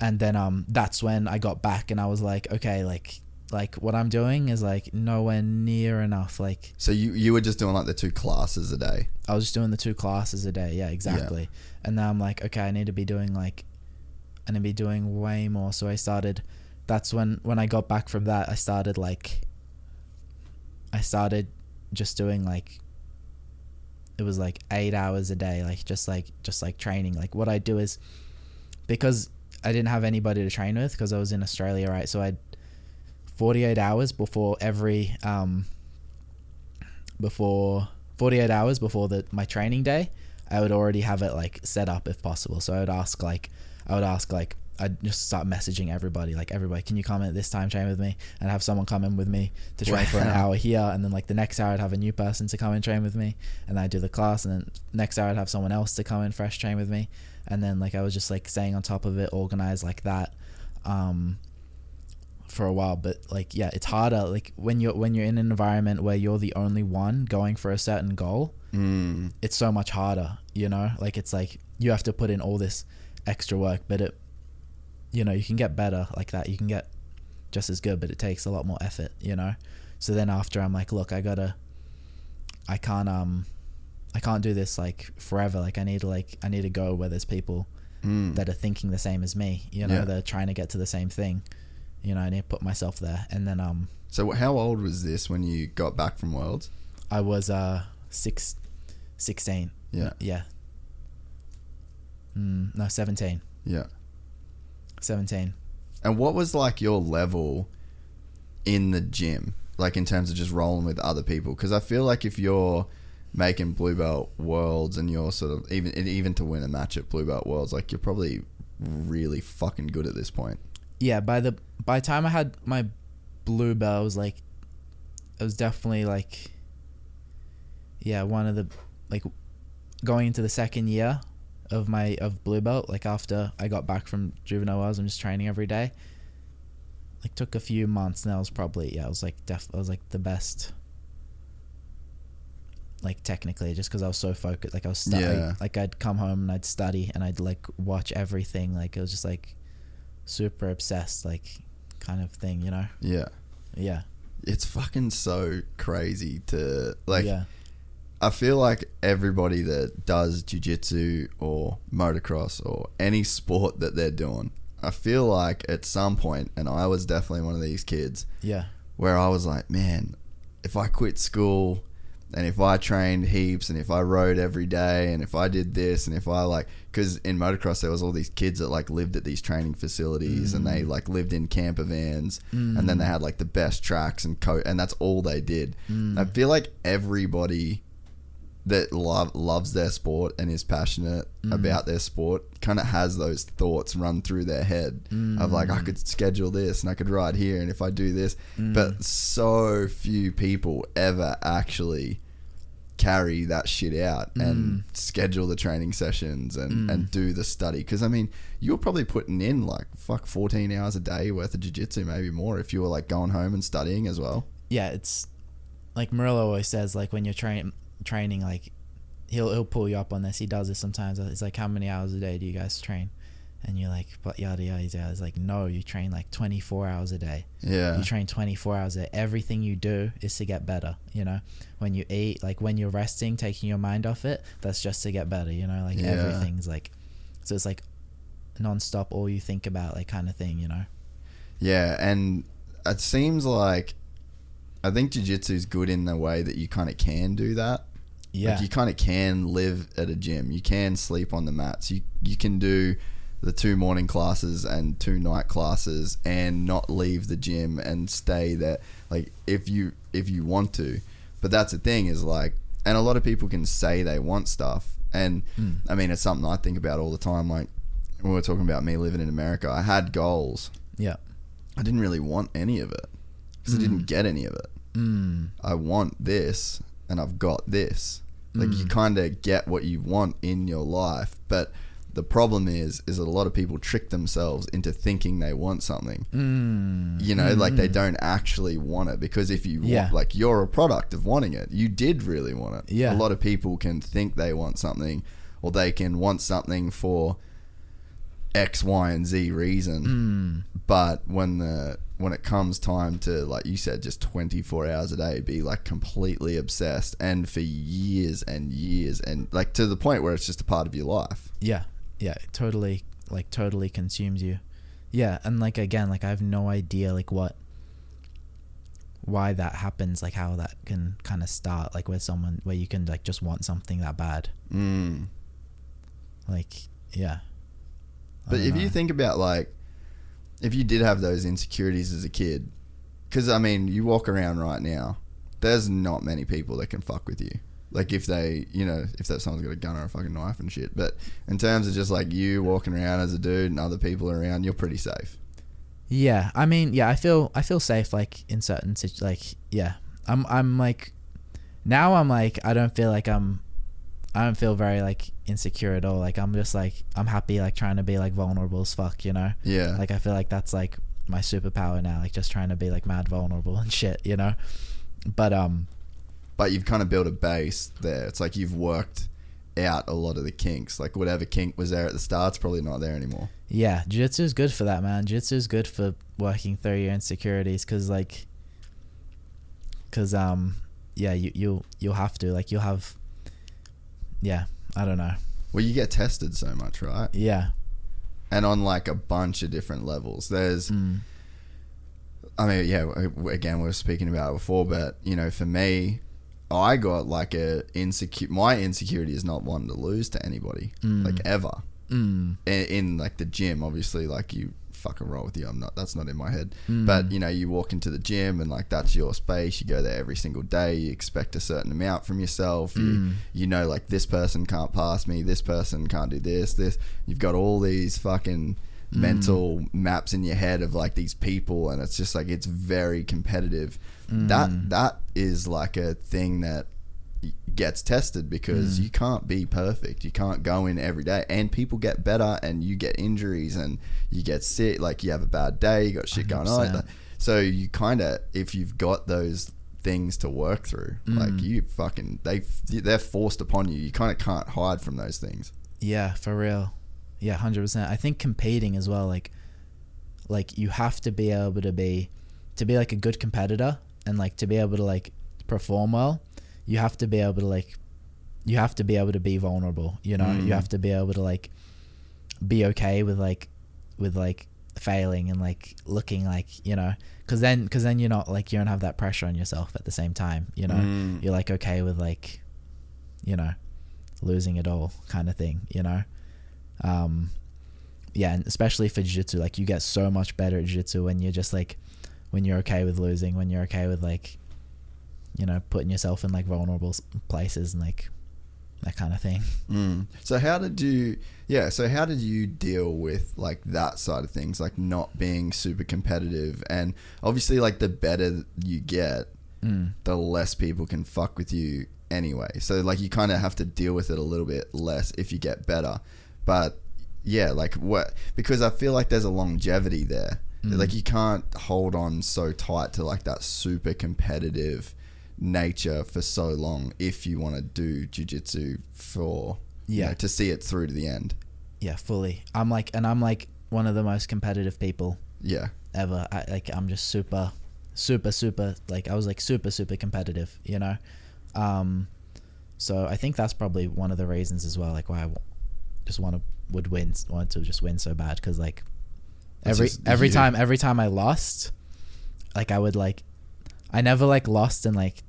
And then um, that's when I got back and I was like, okay, like like what I'm doing is like nowhere near enough. Like So you you were just doing like the two classes a day. I was just doing the two classes a day. Yeah, exactly. And then I'm like, okay, I need to be doing like, I need to be doing way more. So I started. That's when when I got back from that, I started like. I started just doing like. It was like eight hours a day, like just like just like training. Like what I do is, because I didn't have anybody to train with because I was in Australia, right? So I'd. 48 hours before every um before 48 hours before the my training day, I would already have it like set up if possible. So I would ask like I would ask like I'd just start messaging everybody like everybody can you come in at this time train with me? And have someone come in with me to train for an hour here and then like the next hour I'd have a new person to come and train with me and I'd do the class and then next hour I'd have someone else to come in fresh train with me. And then like I was just like staying on top of it organized like that um for a while. But like yeah it's harder like when you're when you're in an environment where you're the only one going for a certain goal Mm. it's so much harder you know? Like it's like you have to put in all this extra work but it you know you can get better like that you can get just as good but it takes a lot more effort you know so then after i'm like look i gotta i can't um i can't do this like forever like i need to like i need to go where there's people Mm. that are thinking the same as me you know Yeah. they're trying to get to the same thing you know i need to put myself there and then um So how old was this when you got back from Worlds? i was uh six 16 Yeah. yeah mm, no 17 Yeah. 17 And what was like your level in the gym, like in terms of just rolling with other people? Because I feel like if you're making blue belt worlds and you're sort of even even to win a match at blue belt worlds, like you're probably really fucking good at this point. yeah by the by the time i had my blue belt I was like it was definitely like yeah one of the like going into the second year of my of blue belt like after i got back from juvenile worlds i'm just training every day. Like took a few months and that was probably yeah it was like def I was like the best. Like technically just because i was so focused like i was stu- Yeah. like i'd come home and i'd study and i'd like watch everything like it was just like super obsessed like kind of thing you know? Yeah. yeah. It's fucking so crazy to like yeah I feel like everybody that does jiu-jitsu or motocross or any sport that they're doing, I feel like at some point and I was definitely one of these kids yeah. where I was like, man, if I quit school and if I trained heaps and if I rode every day and if I did this and if I like, because in motocross there was all these kids that like lived at these training facilities and they mm. like lived in camper vans mm. and then they had like the best tracks and coat and that's all they did. Mm. I feel like everybody that love, loves their sport and is passionate mm. about their sport kind of has those thoughts run through their head of like I mm. could schedule this and I could ride here and if I do this. Mm. But so few people ever actually carry that shit out and schedule the training sessions and, and do the study. Because I mean you're probably putting in like fuck 14 hours a day worth of jiu-jitsu maybe more if you were like going home and studying as well. Yeah, it's like Murilo always says, like when you're train training, like he'll he'll pull you up on this. He does this sometimes. It's like, how many hours a day do you guys train? And you're like, but yada yada yada. It's like, no, you train like 24 hours a day. yeah You train 24 hours a day. Everything you do is to get better. You know, when you eat, like when you're resting, taking your mind off it, that's just to get better. You know, like Yeah. everything's like, so it's like non-stop all you think about, like kind of thing. You know. Yeah, and it seems like I think jiu-jitsu is good in the way that you kind of can do that. Yeah. Like you kind of can live at a gym. You can sleep on the mats. You you can do the two morning classes and two night classes and not leave the gym and stay there like if you if you want to. But that's the thing is like and a lot of people can say they want stuff and I mean it's something I think about all the time like when we we're talking about me living in America, I had goals yeah. I didn't really want any of it because I didn't get any of it. Mm. I want this and I've got this. Like you hmm. kind of get what you want in your life, but the problem is is that a lot of people trick themselves into thinking they want something. Mm. You know, like they hmm. don't actually want it because if you Yeah. want, like you're a product of wanting it. You did really want it. Yeah. A lot of people can think they want something or they can want something for X, Y, and Z reason. Hmm. But when the when it comes time to like you said, just twenty four hours a day, be like completely obsessed and for years and years and like to the point where it's just a part of your life. Yeah, yeah, it totally, like totally consumes you. Yeah, and like again, like I have no idea like what, why that happens, like how that can kind of start, like with someone where you can like just want something that bad, Mm. like yeah. But if know. you think about like, if you did have those insecurities as a kid, because I mean, you walk around right now, there's not many people that can fuck with you. Like if they, you know, if that someone's got a gun or a fucking knife and shit. But in terms of just like you walking around as a dude and other people around, you're pretty safe. Yeah, I mean, yeah, I feel I feel safe like in certain situ- like yeah. I'm I'm like now I'm like I don't feel like I'm I don't feel very like insecure at all. Like I'm just like I'm happy like trying to be like vulnerable as fuck, you know? Yeah. Like I feel like that's like my superpower now, like just trying to be like mad vulnerable and shit, you know? But um but you've kind of built a base there. It's like you've worked out a lot of the kinks. Like whatever kink was there at the start's probably not there anymore. yeah, jiu-jitsu is good for that, man. Jiu-jitsu is good for working through your insecurities cuz like cuz um yeah, you you'll you'll have to like you'll have yeah, I don't know. Well, you get tested so much, right? Yeah. And on like a bunch of different levels. There's Mm. I mean, yeah. Again, we were speaking about it before, but you know, for me, I got like a insecure. My insecurity is not one to lose to anybody, like ever. Mm. In, in like the gym, obviously, like you fucking roll with you. I'm not. That's not in my head. Mm. But you know, you walk into the gym and like that's your space. You go there every single day. You expect a certain amount from yourself. You Mm. you know, like this person can't pass me. This person can't do this. This. You've got all these fucking Mm. mental maps in your head of like these people and it's just like it's very competitive Mm. that that is like a thing that gets tested because Mm. you can't be perfect you can't go in every day and people get better and you get injuries and you get sick like you have a bad day you got shit going on so you kind of if you've got those things to work through Mm. like you fucking they they're forced upon you you kind of can't hide from those things Yeah, for real. Yeah, hundred percent. I think competing as well, like, like you have to be able to be, to be like a good competitor and like to be able to like perform well. You have to be able to like, you have to be able to be vulnerable. You know, Mm. you have to be able to like, be okay with like, with like failing and like looking like you know, because then because then you're not like you don't have that pressure on yourself at the same time. You know, Mm. you're like okay with like, you know, losing it all kind of thing, you know? Um, yeah, and especially for jiu-jitsu, like you get so much better at jiu-jitsu when you're just like, when you're okay with losing, when you're okay with like, you know, putting yourself in like vulnerable places and like that kind of thing. Mm. So how did you? Yeah. So how did you deal with like that side of things, like not being super competitive, and obviously like the better you get, Mm. the less people can fuck with you anyway. So like you kind of have to deal with it a little bit less if you get better. But yeah, like what? Because I feel like there's a longevity there. Mm. Like you can't hold on so tight to like that super competitive nature for so long if you want to do jujitsu for you Yeah. know, to see it through to the end. Yeah, fully. I'm like, and I'm like one of the most competitive people Yeah. ever. I like I'm just super, super, super. Like I was like super, super competitive. You know, um, so I think that's probably one of the reasons as well. Like why I just want to would win, wanted to just win so bad because like every just every you. time every time I lost, like I would like, I never like lost and like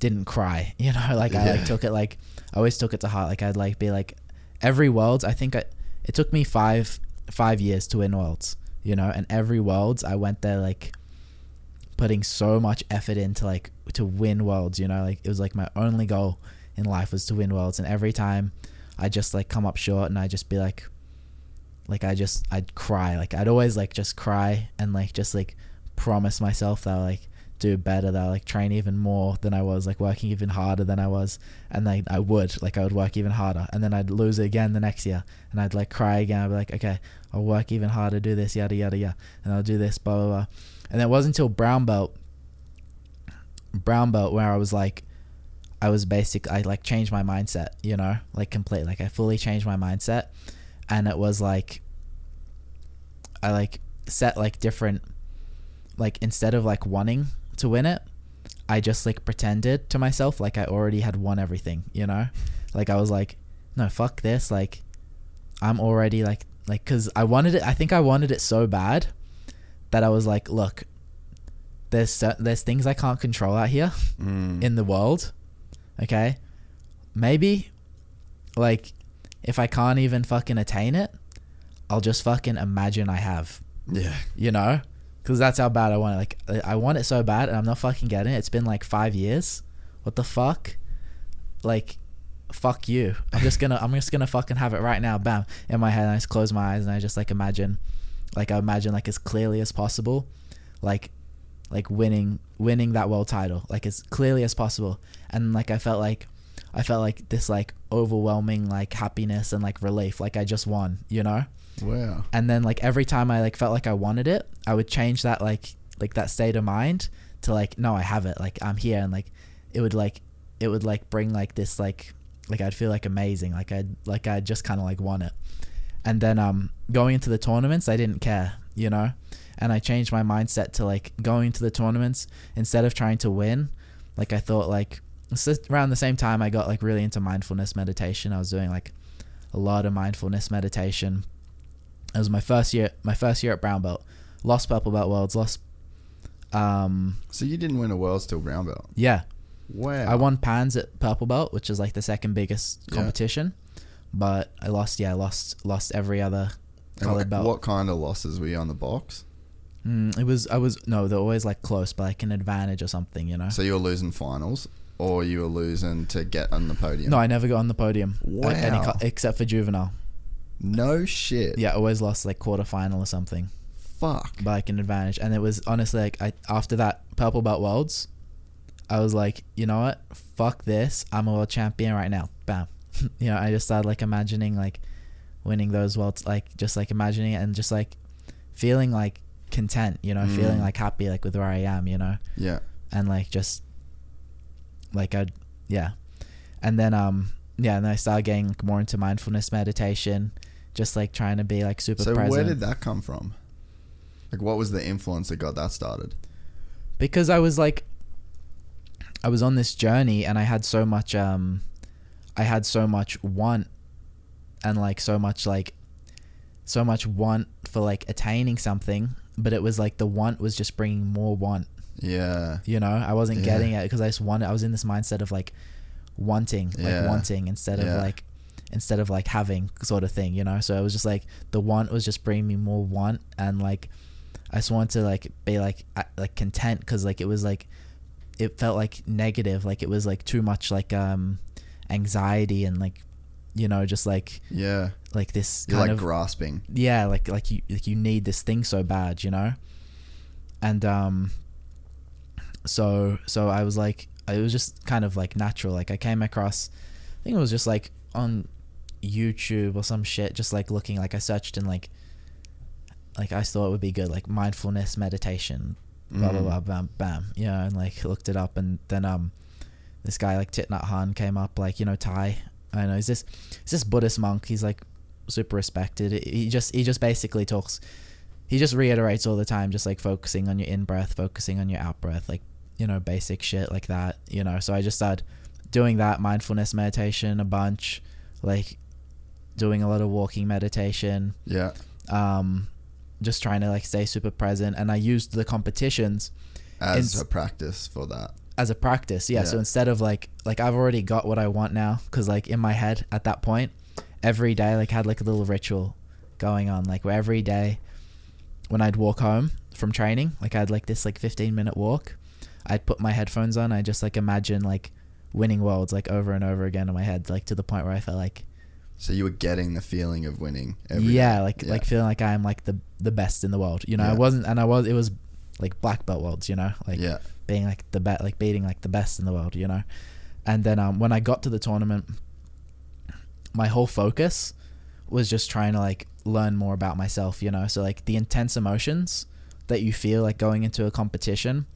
didn't cry. You know, like I like took it like I always took it to heart. Like I'd like be like every worlds. I think I, it took me five five years to win worlds. You know, and every worlds I went there like putting so much effort into like to win worlds. You know, like it was like my only goal in life was to win worlds. And every time I just like come up short, and I just be like, like I just I'd cry. Like I'd always like just cry and like just like promise myself that like do better, that I'll like train even more than I was, like working even harder than I was. And then I would, like I would work even harder. And then I'd lose it again the next year. And I'd like cry again. I'd be like, okay, I'll work even harder, do this, yada yada yada. And I'll do this, blah blah blah. And it wasn't until brown belt brown belt where I was like I was basic I like changed my mindset, you know, like completely like I fully changed my mindset and it was like I like set like different like instead of like wanting to win it, I just like pretended to myself like I already had won everything, you know? Like I was like, no, fuck this, like I'm already like like cuz I wanted it I think I wanted it so bad that I was like, look, there's there's things I can't control out here Mm. in the world. Okay? Maybe like if I can't even fucking attain it, I'll just fucking imagine I have, yeah. you know? Cuz that's how bad I want it. Like I- want it so bad and I'm not fucking getting it. It's been like 5 years. What the fuck? like fuck you. I'm just gonna I'm just gonna fucking have it right now. Bam in my head. And I just close my eyes and I just like imagine, like I imagine like as clearly as possible, like like winning winning that world title like as clearly as possible. And like I felt like I felt like this like overwhelming like happiness and like relief. Like I just won. You know Wow. and then like every time I like felt like I wanted it, I would change that like like that state of mind to like no, I have it. Like I'm here, and like it would like it would like bring like this like like I'd feel like amazing. Like I'd like I just kind of like won it. And then um going into the tournaments, I didn't care, you know. And I changed my mindset to like going to the tournaments instead of trying to win. Like I thought like around the same time I got like really into mindfulness meditation. I was doing like a lot of mindfulness meditation it was my first year my first year at brown belt lost purple belt worlds lost um So you didn't win a world's till brown belt. yeah Wow. i won pans at purple belt which is like the second biggest Yeah. competition but i lost yeah i lost lost every other colored what, belt what kind of losses were you on the box? mm, it was i was no they're always like close but like an advantage or something you know So you were losing finals, or you were losing to get on the podium? no i never got on the podium at any Wow. except for juvenile No shit. yeah always lost like quarterfinal or something Fuck. by like an advantage. And it was honestly like I after that purple belt worlds, I was like, you know what? Fuck this. I'm a world champion right now. Bam. you know, I just started like imagining like winning those worlds, like just like imagining it and just like feeling like content. You know, feeling Mm. like happy like with where I am. You know, Yeah. and like just like I, yeah, and then um yeah, and then I started getting more into mindfulness meditation, just like trying to be like super So present. where did that come from? Like, what was the influence that got that started? because I was like I was on this journey and I had so much um I had so much want and like so much like so much want for like attaining something but it was like the want was just bringing more want Yeah. you know I wasn't Yeah. getting it because I just wanted I was in this mindset of like wanting like Yeah. wanting instead Yeah. of like instead of like having sort of thing you know so it was just like the want was just bringing me more want and like I just wanted to like be like like content because like it was like it felt like negative like it was like too much like um anxiety and like you know just like Yeah. like this You're kind like of grasping. yeah like like you like you need this thing so bad you know and um so so i was like it was just kind of like natural like i came across i think it was just like on youtube or some shit just like looking like i searched in like like i thought it would be good like mindfulness meditation blah blah Mm. blah bam bam you know and like looked it up and then um this guy like Thich Nhat Hanh came up like you know Thai I don't know he's this he's this Buddhist monk he's like super respected he just he just basically talks he just reiterates all the time just like focusing on your in breath focusing on your out breath like you know basic shit like that you know so I just started doing that mindfulness meditation a bunch like doing a lot of walking meditation. Yeah. um just trying to like stay super present. And I used the competitions As It's- a practice for that. as a practice yeah, so instead of like like i've already got what i want now because like in my head at that point every day like had like a little ritual going on. Like where every day when i'd walk home from training like i had like this like 15 minute walk i'd put my headphones on. I just like imagine like winning worlds like over and over again in my head like to the point where i felt like So you were getting the feeling of winning. Every yeah day. like Yeah. like feeling like i'm like the the best in the world you know i wasn't and i was it was like black belt worlds you know like yeah. being like the bet like beating like the best in the world you know and then um when i got to the tournament my whole focus was just trying to like learn more about myself you know so like the intense emotions that you feel like going into a competition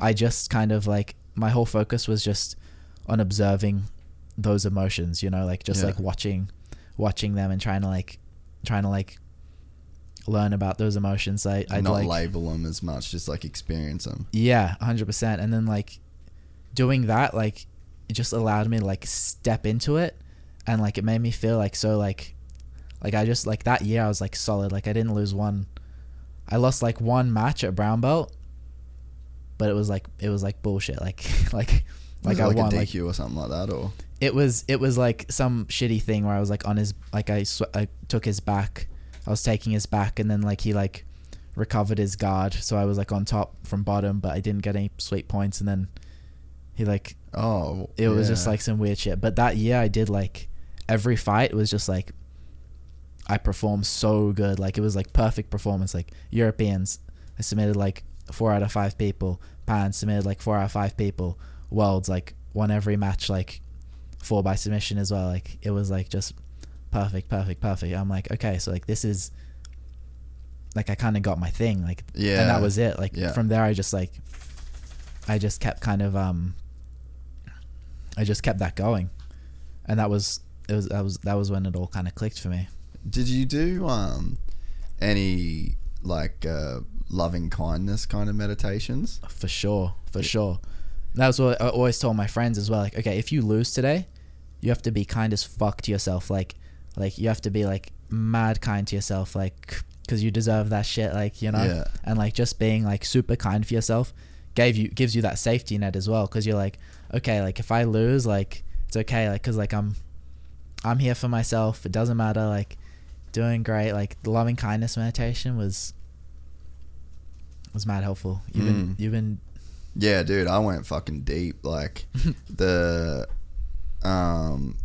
i just kind of like my whole focus was just on observing those emotions you know like just Yeah. like watching watching them and trying to like trying to like learn about those emotions i i'd Not like label them as much, just like experience them. yeah, hundred percent. And then like doing that, like it just allowed me to like step into it, and like it made me feel like so like, like I just like that year I was like solid. Like I didn't lose one. I lost like one match at brown belt, but it was like it was like bullshit. Like like Was like I like won. a Like DQ or something like that, or it was it was like some shitty thing where I was like on his like I sw- I took his back. I was taking his back and then like he like recovered his guard, so I was like on top from bottom, but I didn't get any sweep points. And then he like Oh, It was just like some weird shit. But that year I did like every fight was just like I performed so good. Like it was like perfect performance. Like Europeans, I submitted like four out of five people. Pan submitted like four out of five people. Worlds like won every match like four by submission as well. Like it was like just perfect, perfect, perfect. I'm like, okay, so like this is like I kind of got my thing. Like yeah, and that was it. Like Yeah. from there I just like I just kept kind of um I just kept that going. And that was it was that was that was when it all kind of clicked for me. Did you do um any like uh, loving kindness kind of meditations? For sure, for sure. That was what I always told my friends as well. Like, okay, if you lose today, you have to be kind as fuck to yourself. Like, like you have to be like mad kind to yourself. Like, because you deserve that shit. Like, you know. Yeah. And like just being like super kind for yourself gave you gives you that safety net as well. Because you're like, okay, like if I lose, like it's okay. Like, cause like I'm, I'm here for myself. It doesn't matter. Like, doing great. Like the loving kindness meditation was. Was mad helpful. You've been Mm. you've been Yeah, dude, I went fucking deep. Like the um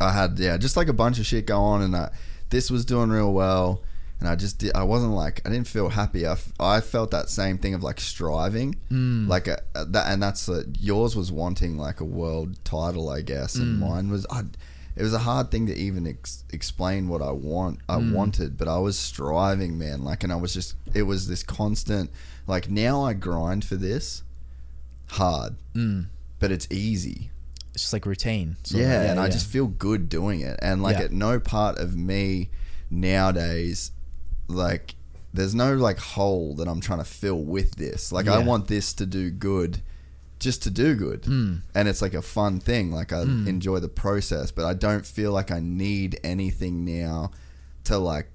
I had yeah, just like a bunch of shit go on and I, this was doing real well and I just did, I wasn't like I didn't feel happy. I, f- I felt that same thing of like striving. Mm. Like a, that and that's uh, yours was wanting like a world title, I guess, and mm. mine was I it was a hard thing to even ex- explain what I want I mm. wanted, but I was striving, man. Like and I was just it was this constant like now I grind for this hard, but it's easy. It's just like routine. sort of. yeah, and I just feel good doing it. And like Yeah. at no part of me nowadays, like there's no like hole that I'm trying to fill with this. Like I want this to do good, just to do good, Hmm. and it's like a fun thing. Like I enjoy the process, but I don't feel like I need anything now to like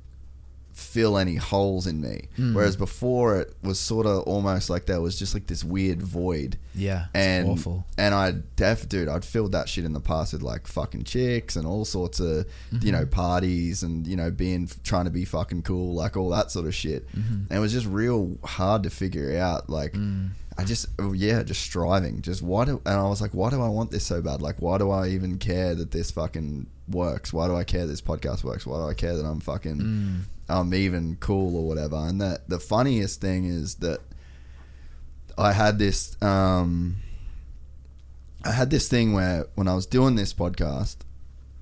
fill any holes in me. Hmm. Whereas before it was sort of almost like there was just like this weird void yeah, and awful. and I def dude, I'd filled that shit in the past with like fucking chicks and all sorts of you know mm-hmm. parties and you know being trying to be fucking cool, like all that sort of shit. Mm-hmm. And it was just real hard to figure out. Like mm. I just oh, yeah, just striving. Just why do and I was like, why do I want this so bad? Like why do I even care that this fucking works? Why do I care this podcast works? Why do I care that I'm fucking mm. I'm even cool or whatever? And that the funniest thing is that I had this um I had this thing where when I was doing this podcast,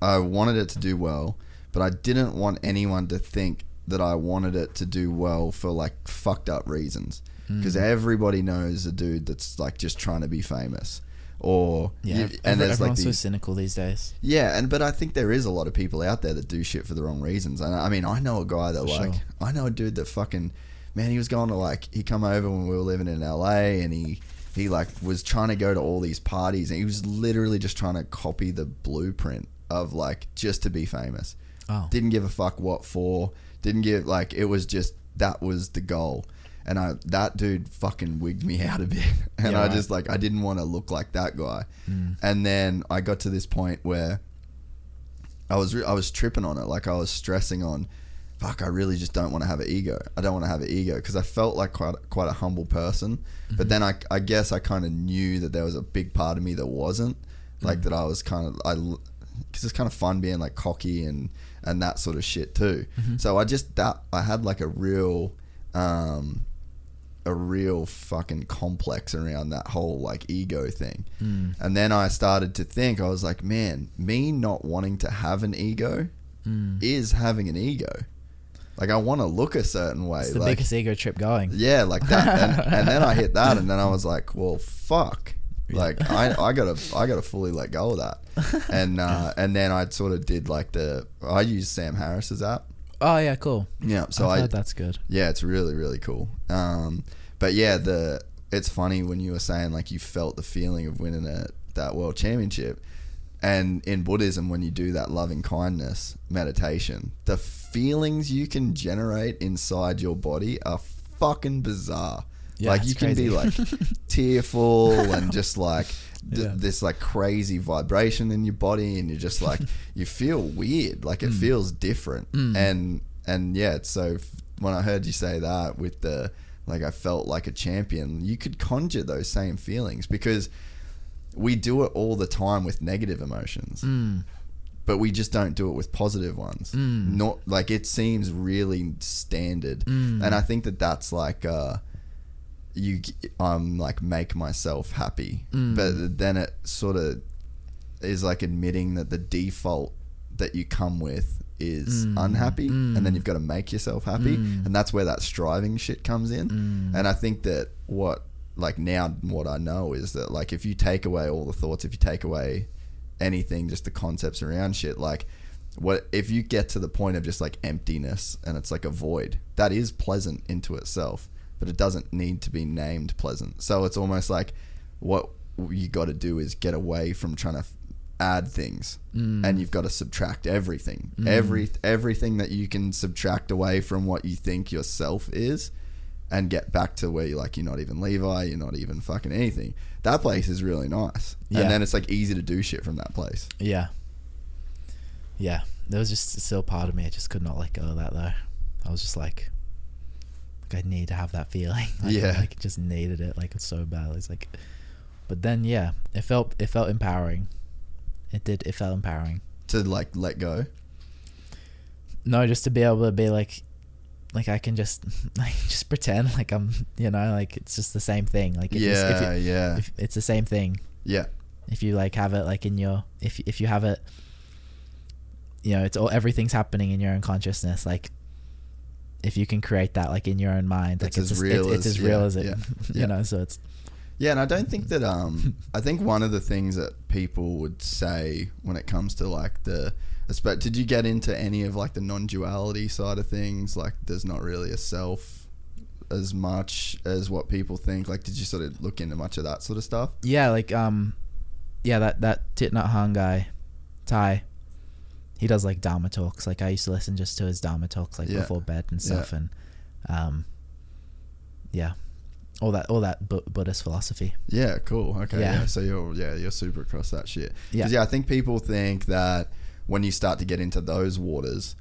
I wanted it to do well, but I didn't want anyone to think that I wanted it to do well for like fucked up reasons. Because everybody knows a dude that's like just trying to be famous, or Yeah, you- and there's like everyone's so cynical these days. yeah, and but I think there is a lot of people out there that do shit for the wrong reasons. And I mean, I know a guy that For like, sure. I know a dude that fucking, man, he was going to like, he come over when we were living in LA, and he he like was trying to go to all these parties, and he was literally just trying to copy the blueprint of like just to be famous. Oh. Didn't give a fuck what for. Didn't give like it was just that was the goal. And I that dude fucking wigged me out a bit, and Yeah, I right. just like I didn't want to look like that guy. Mm. And then I got to this point where I was re- I was tripping on it, like I was stressing on, fuck, I really just don't want to have an ego. I don't want to have an ego. Because I felt like quite quite a humble person, but mm-hmm. then I I guess I kind of knew that there was a big part of me that wasn't, like mm. that I was kind of I because it's kind of fun being like cocky and and that sort of shit too. Mm-hmm. So I just that I had like a real um a real fucking complex around that whole like ego thing. And then I started to think, I was like, man, me not wanting to have an ego is having an ego. Like I want to look a certain way. It's the like, biggest ego trip going. yeah, like that. And, and then I hit that, and then I was like, well, fuck. Like I, I gotta, I gotta fully let go of that. And uh, and then I sort of did like the, I use Sam Harris's app. Oh yeah, cool. Yeah, so I, heard that's good. yeah, it's really really cool. Um, but yeah, the it's funny when you were saying like you felt the feeling of winning a, that world championship, and in Buddhism when you do that loving kindness meditation, the feelings you can generate inside your body are fucking bizarre. Yeah, like you can be like tearful and just like th- Yeah. this like crazy vibration in your body and you're just like you feel weird like Mm. it feels different and and yeah so f- when i heard you say that with the like i felt like a champion you could conjure those same feelings because we do it all the time with negative emotions. But we just don't do it with positive ones. Not like it seems really standard, and I think that that's like uh, you. Um, like make myself happy, but then it sort of is like admitting that the default that you come with is mm. unhappy and then mm. you've got to make yourself happy mm. and that's where that striving shit comes in. And i think that what like now what i know is that like if you take away all the thoughts if you take away anything just the concepts around shit like what if you get to the point of just like emptiness and it's like a void that is pleasant into itself but it doesn't need to be named pleasant. So it's almost like what you got to do is get away from trying to add things mm. and you've got to subtract everything mm. every everything that you can subtract away from what you think yourself is and get back to where you're like you're not even Levi you're not even fucking anything that place is really nice Yeah. and then it's like easy to do shit from that place Yeah. Yeah. There was just still part of me. I just could not let go of that though. I was just like, like I need to have that feeling. Like, Yeah. Like just needed it. Like it's so bad. It's like, but then yeah, it felt it felt empowering. It did. It felt empowering. to like let go No, just to be able to be like, like I can just like just pretend like I'm you know like it's just the same thing. Like if you- if yeah you- yeah if it's the same thing. yeah if you like have it like in your if if you have it you know it's all everything's happening in your own consciousness like if you can create that like in your own mind like It's it's, as as, real it's, it's as- as real yeah, as it yeah, you yeah. know so it's Yeah, and I don't think that um I think one of the things that people would say when it comes to like the espe- did you get into any of like the non-duality side of things? Like there's not really a self as much as what people think. Like did you sort of look into much of that sort of stuff? Yeah like um yeah that that Thich Nhat Hanh guy ty he does like dharma talks. Like i used to listen just to his dharma talks like Yeah. before bed and Yeah. stuff and um yeah all that all that Bu- buddhist philosophy Yeah, cool. Okay, yeah. Yeah. So you're yeah you're super across that shit. Yeah. Because yeah, I think people think that when you start to get into those waters,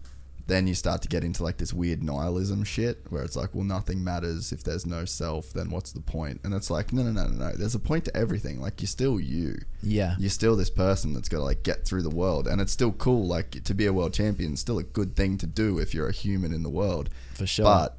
then you start to get into like this weird nihilism shit where it's like, well, nothing matters if there's no self. Then what's the point? And it's like, no, no, no, no, no. There's a point to everything. Like you're still you. yeah You're still this person that's got to like get through the world, and it's still cool. Like to be a world champion, is still a good thing to do if you're a human in the world. for sure But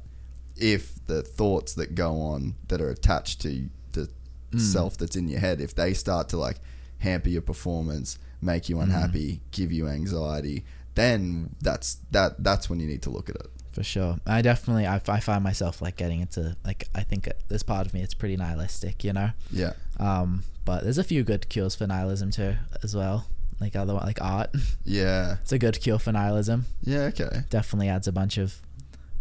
if the thoughts that go on that are attached to the Mm. self that's in your head, if they start to like hamper your performance, make Mm. you unhappy, give you anxiety, then that's that that's when you need to look at it. for sure i definitely I, I find myself like getting into like i think this part of me it's pretty nihilistic you know Yeah. um but there's a few good cures for nihilism too as well like other like art Yeah. it's a good cure for nihilism Yeah, okay. definitely adds a bunch of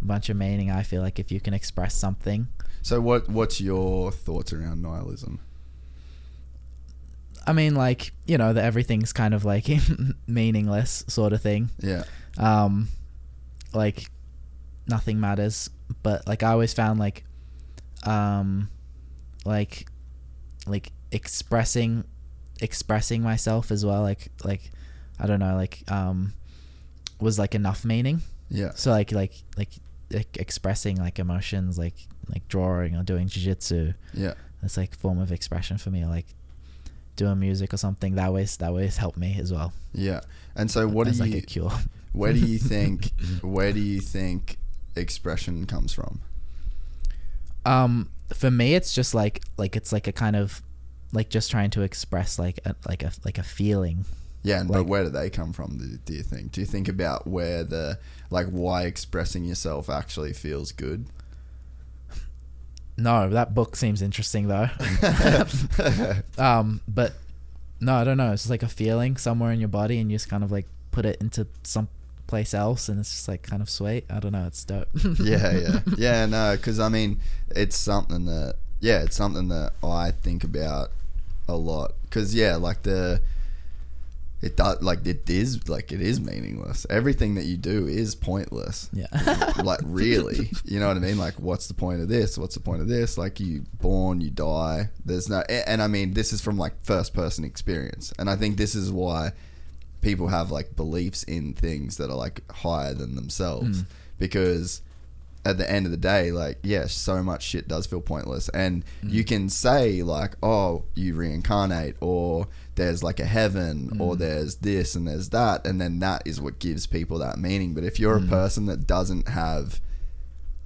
bunch of meaning i feel like if you can express something So what what's your thoughts around nihilism? i mean like you know that everything's kind of like meaningless sort of thing Yeah. um like nothing matters but like i always found like um like like expressing expressing myself as well like like i don't know like um was like enough meaning Yeah. so like like like, like expressing like emotions like like drawing or doing jiu-jitsu Yeah. that's like form of expression for me like doing music or something that always that always helped me as well Yeah. And so what do you like a cure where do you think where do you think expression comes from? um for me it's just like like it's like a kind of like just trying to express like a like a like a feeling Yeah, and but where do they come from? Do, do you think? Do you think about where the like why expressing yourself actually feels good? no that book seems interesting though um but no i don't know it's just like a feeling somewhere in your body and you just kind of like put it into some place else and it's just like kind of sweet i don't know it's dope yeah, yeah, yeah. No, because I mean, it's something that yeah, it's something that I think about a lot. Because yeah, like the it does like it is like it is meaningless. Everything that you do is pointless. yeah. Like really. You know what i mean? Like what's the point of this? What's the point of this? Like you born you die. There's no and i mean this is from like first person experience. And i think this is why people have like beliefs in things that are like higher than themselves. Because at the end of the day, like, yes, so much shit does feel pointless. And Mm. you can say, like, oh, you reincarnate, or there's like a heaven, or Mm. there's this and there's that. And then that is what gives people that meaning. But if you're Mm. a person that doesn't have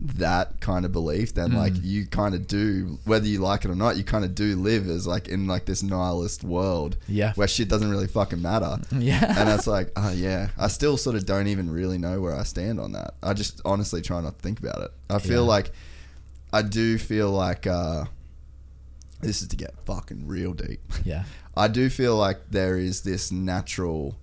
that kind of belief, then like Mm. you kind of do, whether you like it or not, you kind of do live as like in like this nihilist world Yeah. where shit doesn't really fucking matter. Yeah. And it's like, oh yeah, I still sort of don't even really know where I stand on that. I just honestly try not to think about it. I feel Yeah. like, I do feel like, uh, this is to get fucking real deep. yeah. I do feel like there is this natural.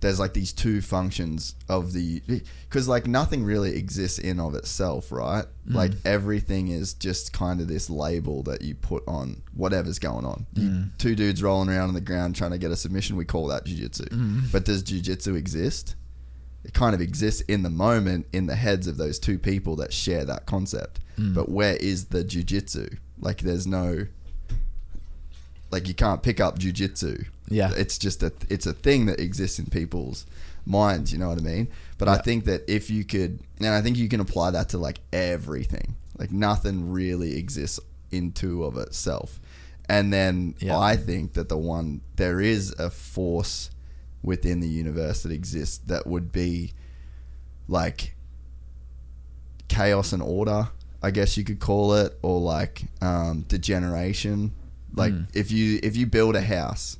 There's like these two functions of the because like nothing really exists in of itself, right? Mm. Like everything is just kind of this label that you put on whatever's going on. You, mm. two dudes rolling around on the ground trying to get a submission, we call that jujitsu. Mm. But does jujitsu exist? It kind of exists in the moment in the heads of those two people that share that concept. But where is the jujitsu? Like there's no like you can't pick up jujitsu. Yeah. it's just a it's a thing that exists in people's minds. You know what I mean? But I think that if you could, and I think you can apply that to like everything. Like nothing really exists into of itself. And then Yeah. I think that the one there is a force within the universe that exists that would be like chaos and order, I guess you could call it, or like um, degeneration. Like mm. if you if you build a house,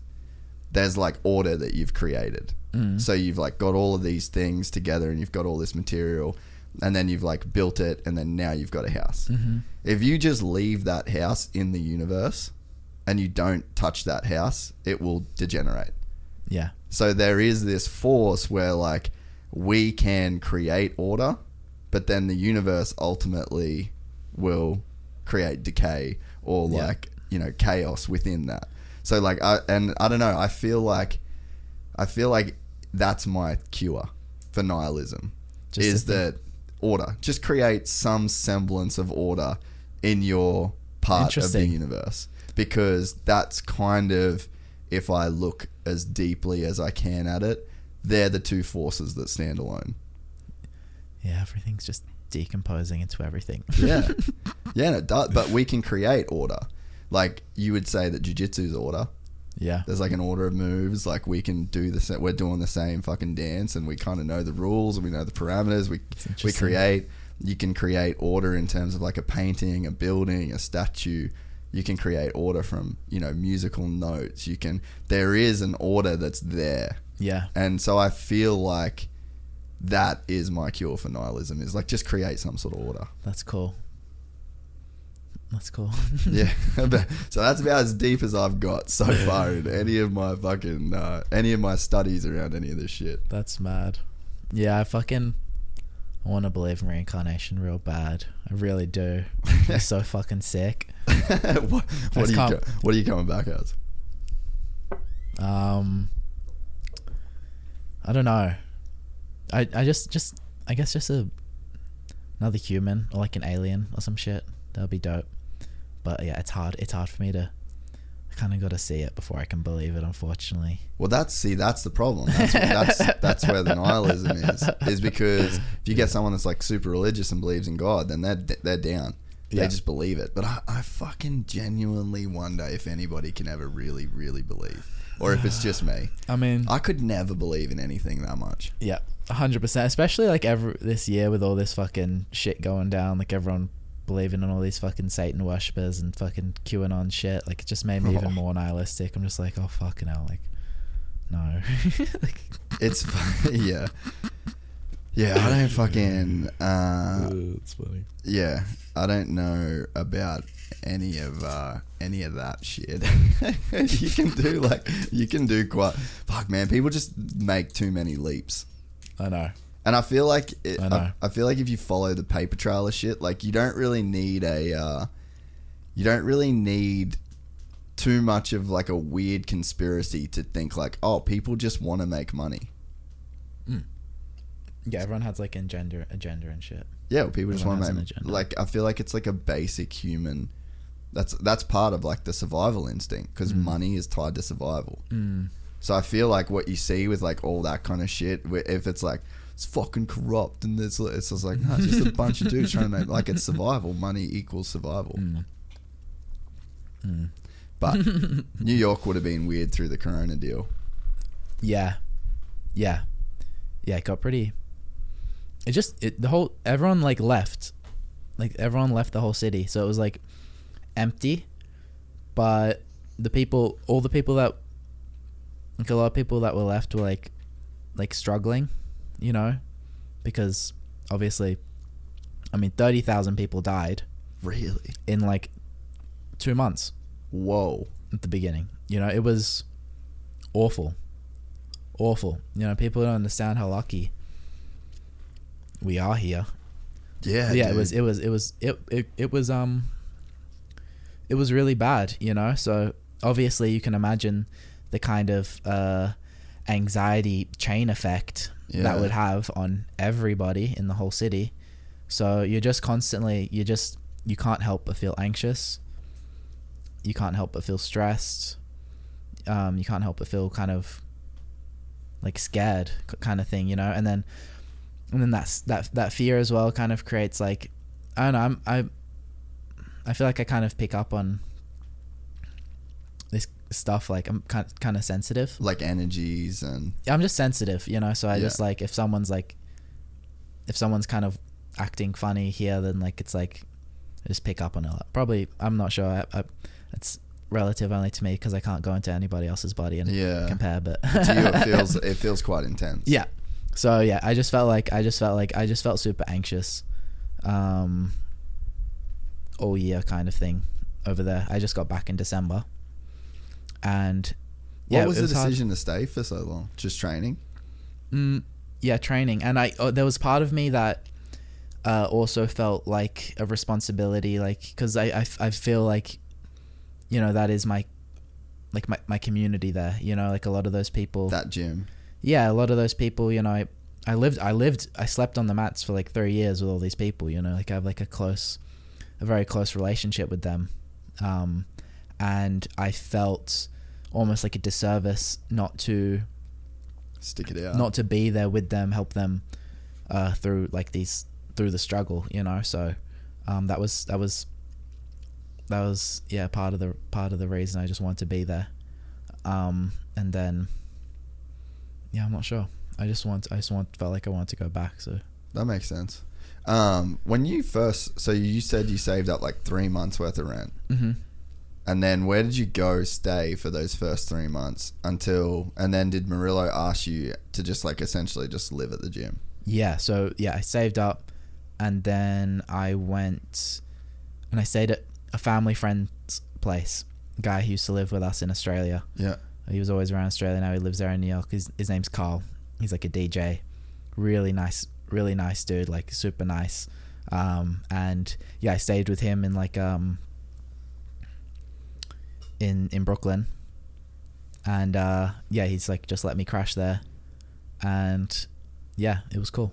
there's like order that you've created. Mm. So you've like got all of these things together, and you've got all this material, and then you've like built it, and then now you've got a house. Mm-hmm. If you just leave that house in the universe, and you don't touch that house, it will degenerate. Yeah. So there is this force where like we can create order, but then the universe ultimately will create decay or like, you know, chaos within that. So like I and I don't know, I feel like I feel like that's my cure for nihilism. Just is that order. Just create some semblance of order in your part of the universe. Because that's kind of if I look as deeply as I can at it, they're the two forces that stand alone. Yeah. Everything's just decomposing into everything. Yeah. yeah, and it does. But we can create order. Like you would say that jujitsu's order. yeah. There's like an order of moves. Like we can do the same. We're doing the same fucking dance, and we kind of know the rules and we know the parameters. We we create. You can create order in terms of like a painting, a building, a statue. You can create order from you know musical notes. You can. There is an order that's there, Yeah. and so I feel like that is my cure for nihilism. Is like just create some sort of order. That's cool. That's cool. Yeah, so that's about as deep as I've got so far in any of my fucking uh, any of my studies around any of this shit. That's mad. Yeah, I fucking I want to believe in reincarnation real bad. I really do. It's so fucking sick. what, what, are you can't- what are you coming back as? Um, I don't know. I I just just I guess just a another human or like an alien or some shit. That'd be dope. But yeah, it's hard. It's hard for me to. Kind of got to see it before I can believe it. Unfortunately. Well, that's see, that's the problem. That's that's that's where the nihilism is. Is because if you get someone that's like super religious and believes in God, then they're they're down. They Yeah. just believe it. But I, I fucking genuinely wonder if anybody can ever really, really believe, or if it's just me. I mean, I could never believe in anything that much. Yeah, hundred percent. Especially like every this year with all this fucking shit going down, like everyone believing in all these fucking Satan worshippers and fucking QAnon shit. Like it just made me Oh. even more nihilistic. I'm just like, oh fucking hell, like no. like, It's yeah, yeah. I don't fucking. Uh, it's funny. yeah, I don't know about any of uh, any of that shit. you can do like you can do quite. Fuck, man. People just make too many leaps. I know. And I feel like it, I I, know. I, feel like if you follow the paper trail of shit, like you don't really need a, uh, you don't really need too much of like a weird conspiracy to think like, oh, people just want to make money. Yeah, everyone has like an agenda, agenda and shit. Yeah, well, people just want to has an make agenda. like. I feel like it's like a basic human. That's that's part of like the survival instinct because money is tied to survival. Mm. So I feel like what you see with like all that kind of shit, if it's like it's fucking corrupt, and it's it's just like no, it's just a bunch of dudes trying to make like it's survival. Money equals survival. Mm. Mm. But New York would have been weird through the Corona deal. Yeah, yeah, yeah. It got pretty. It just it the whole everyone like left, like everyone left the whole city, so it was like empty. But the people, all the people that, like a lot of people that were left were like, like struggling, you know, because obviously, I mean, thirty thousand people died Really? in like two months Whoa. at the beginning. You know, it was awful. Awful. You know, people don't understand how lucky we are here. Yeah. yeah, it was it was it was it, it it was um it was really bad, you know? So obviously you can imagine the kind of uh anxiety chain effect Yeah. that would have on everybody in the whole city. So you're just constantly you just you can't help but feel anxious. You can't help but feel stressed. Um, you can't help but feel kind of like scared kind of thing, you know? And then and then that's that that fear as well kind of creates like I don't know, I'm I I feel like I kind of pick up on stuff like I'm kind kind of sensitive. like energies and I'm just sensitive, you know. So I Yeah. just like if someone's like, if someone's kind of acting funny here, then like it's like, I just pick up on it. Probably, I'm not sure. I, I, it's relative only to me because I can't go into anybody else's body and Yeah. compare. But to you it feels it feels quite intense. yeah. So yeah, I just felt like I just felt like I just felt super anxious, um, all year kind of thing over there. I just got back in December, and yeah, what was, it the hard. decision to stay for so long? Just training? Mm, yeah, training, and I oh, there was part of me that uh, also felt like a responsibility, like because I, I I feel like you know that is my like my, my community there. You know, like a lot of those people. That gym. yeah, a lot of those people. You know, I I lived I lived I slept on the mats for like three years with all these people. You know, like I have like a close, a very close relationship with them, um, and I felt almost like a disservice not to Stick it out. not to be there with them, help them uh, through like these through the struggle, you know. So um, that was that was that was yeah part of the part of the reason I just wanted to be there. Um, and then yeah, I'm not sure. I just want I just want felt like I wanted to go back. So That makes sense. Um, when you first, so you said you saved up like three months worth of rent, hmm and then where did you go stay for those first three months until? And then did Murilo ask you to just like essentially just live at the gym? yeah, so yeah, I saved up, and then I went and I stayed at a family friend's place. A guy who used to live with us in Australia. Yeah. He was always around Australia. Now he lives there in New York. His, his name's Carl. He's like a DJ. Really nice, really nice dude. Like super nice. Um, and yeah, I stayed with him in like um in in Brooklyn. And uh, yeah, he's like just let me crash there, and yeah, it was cool.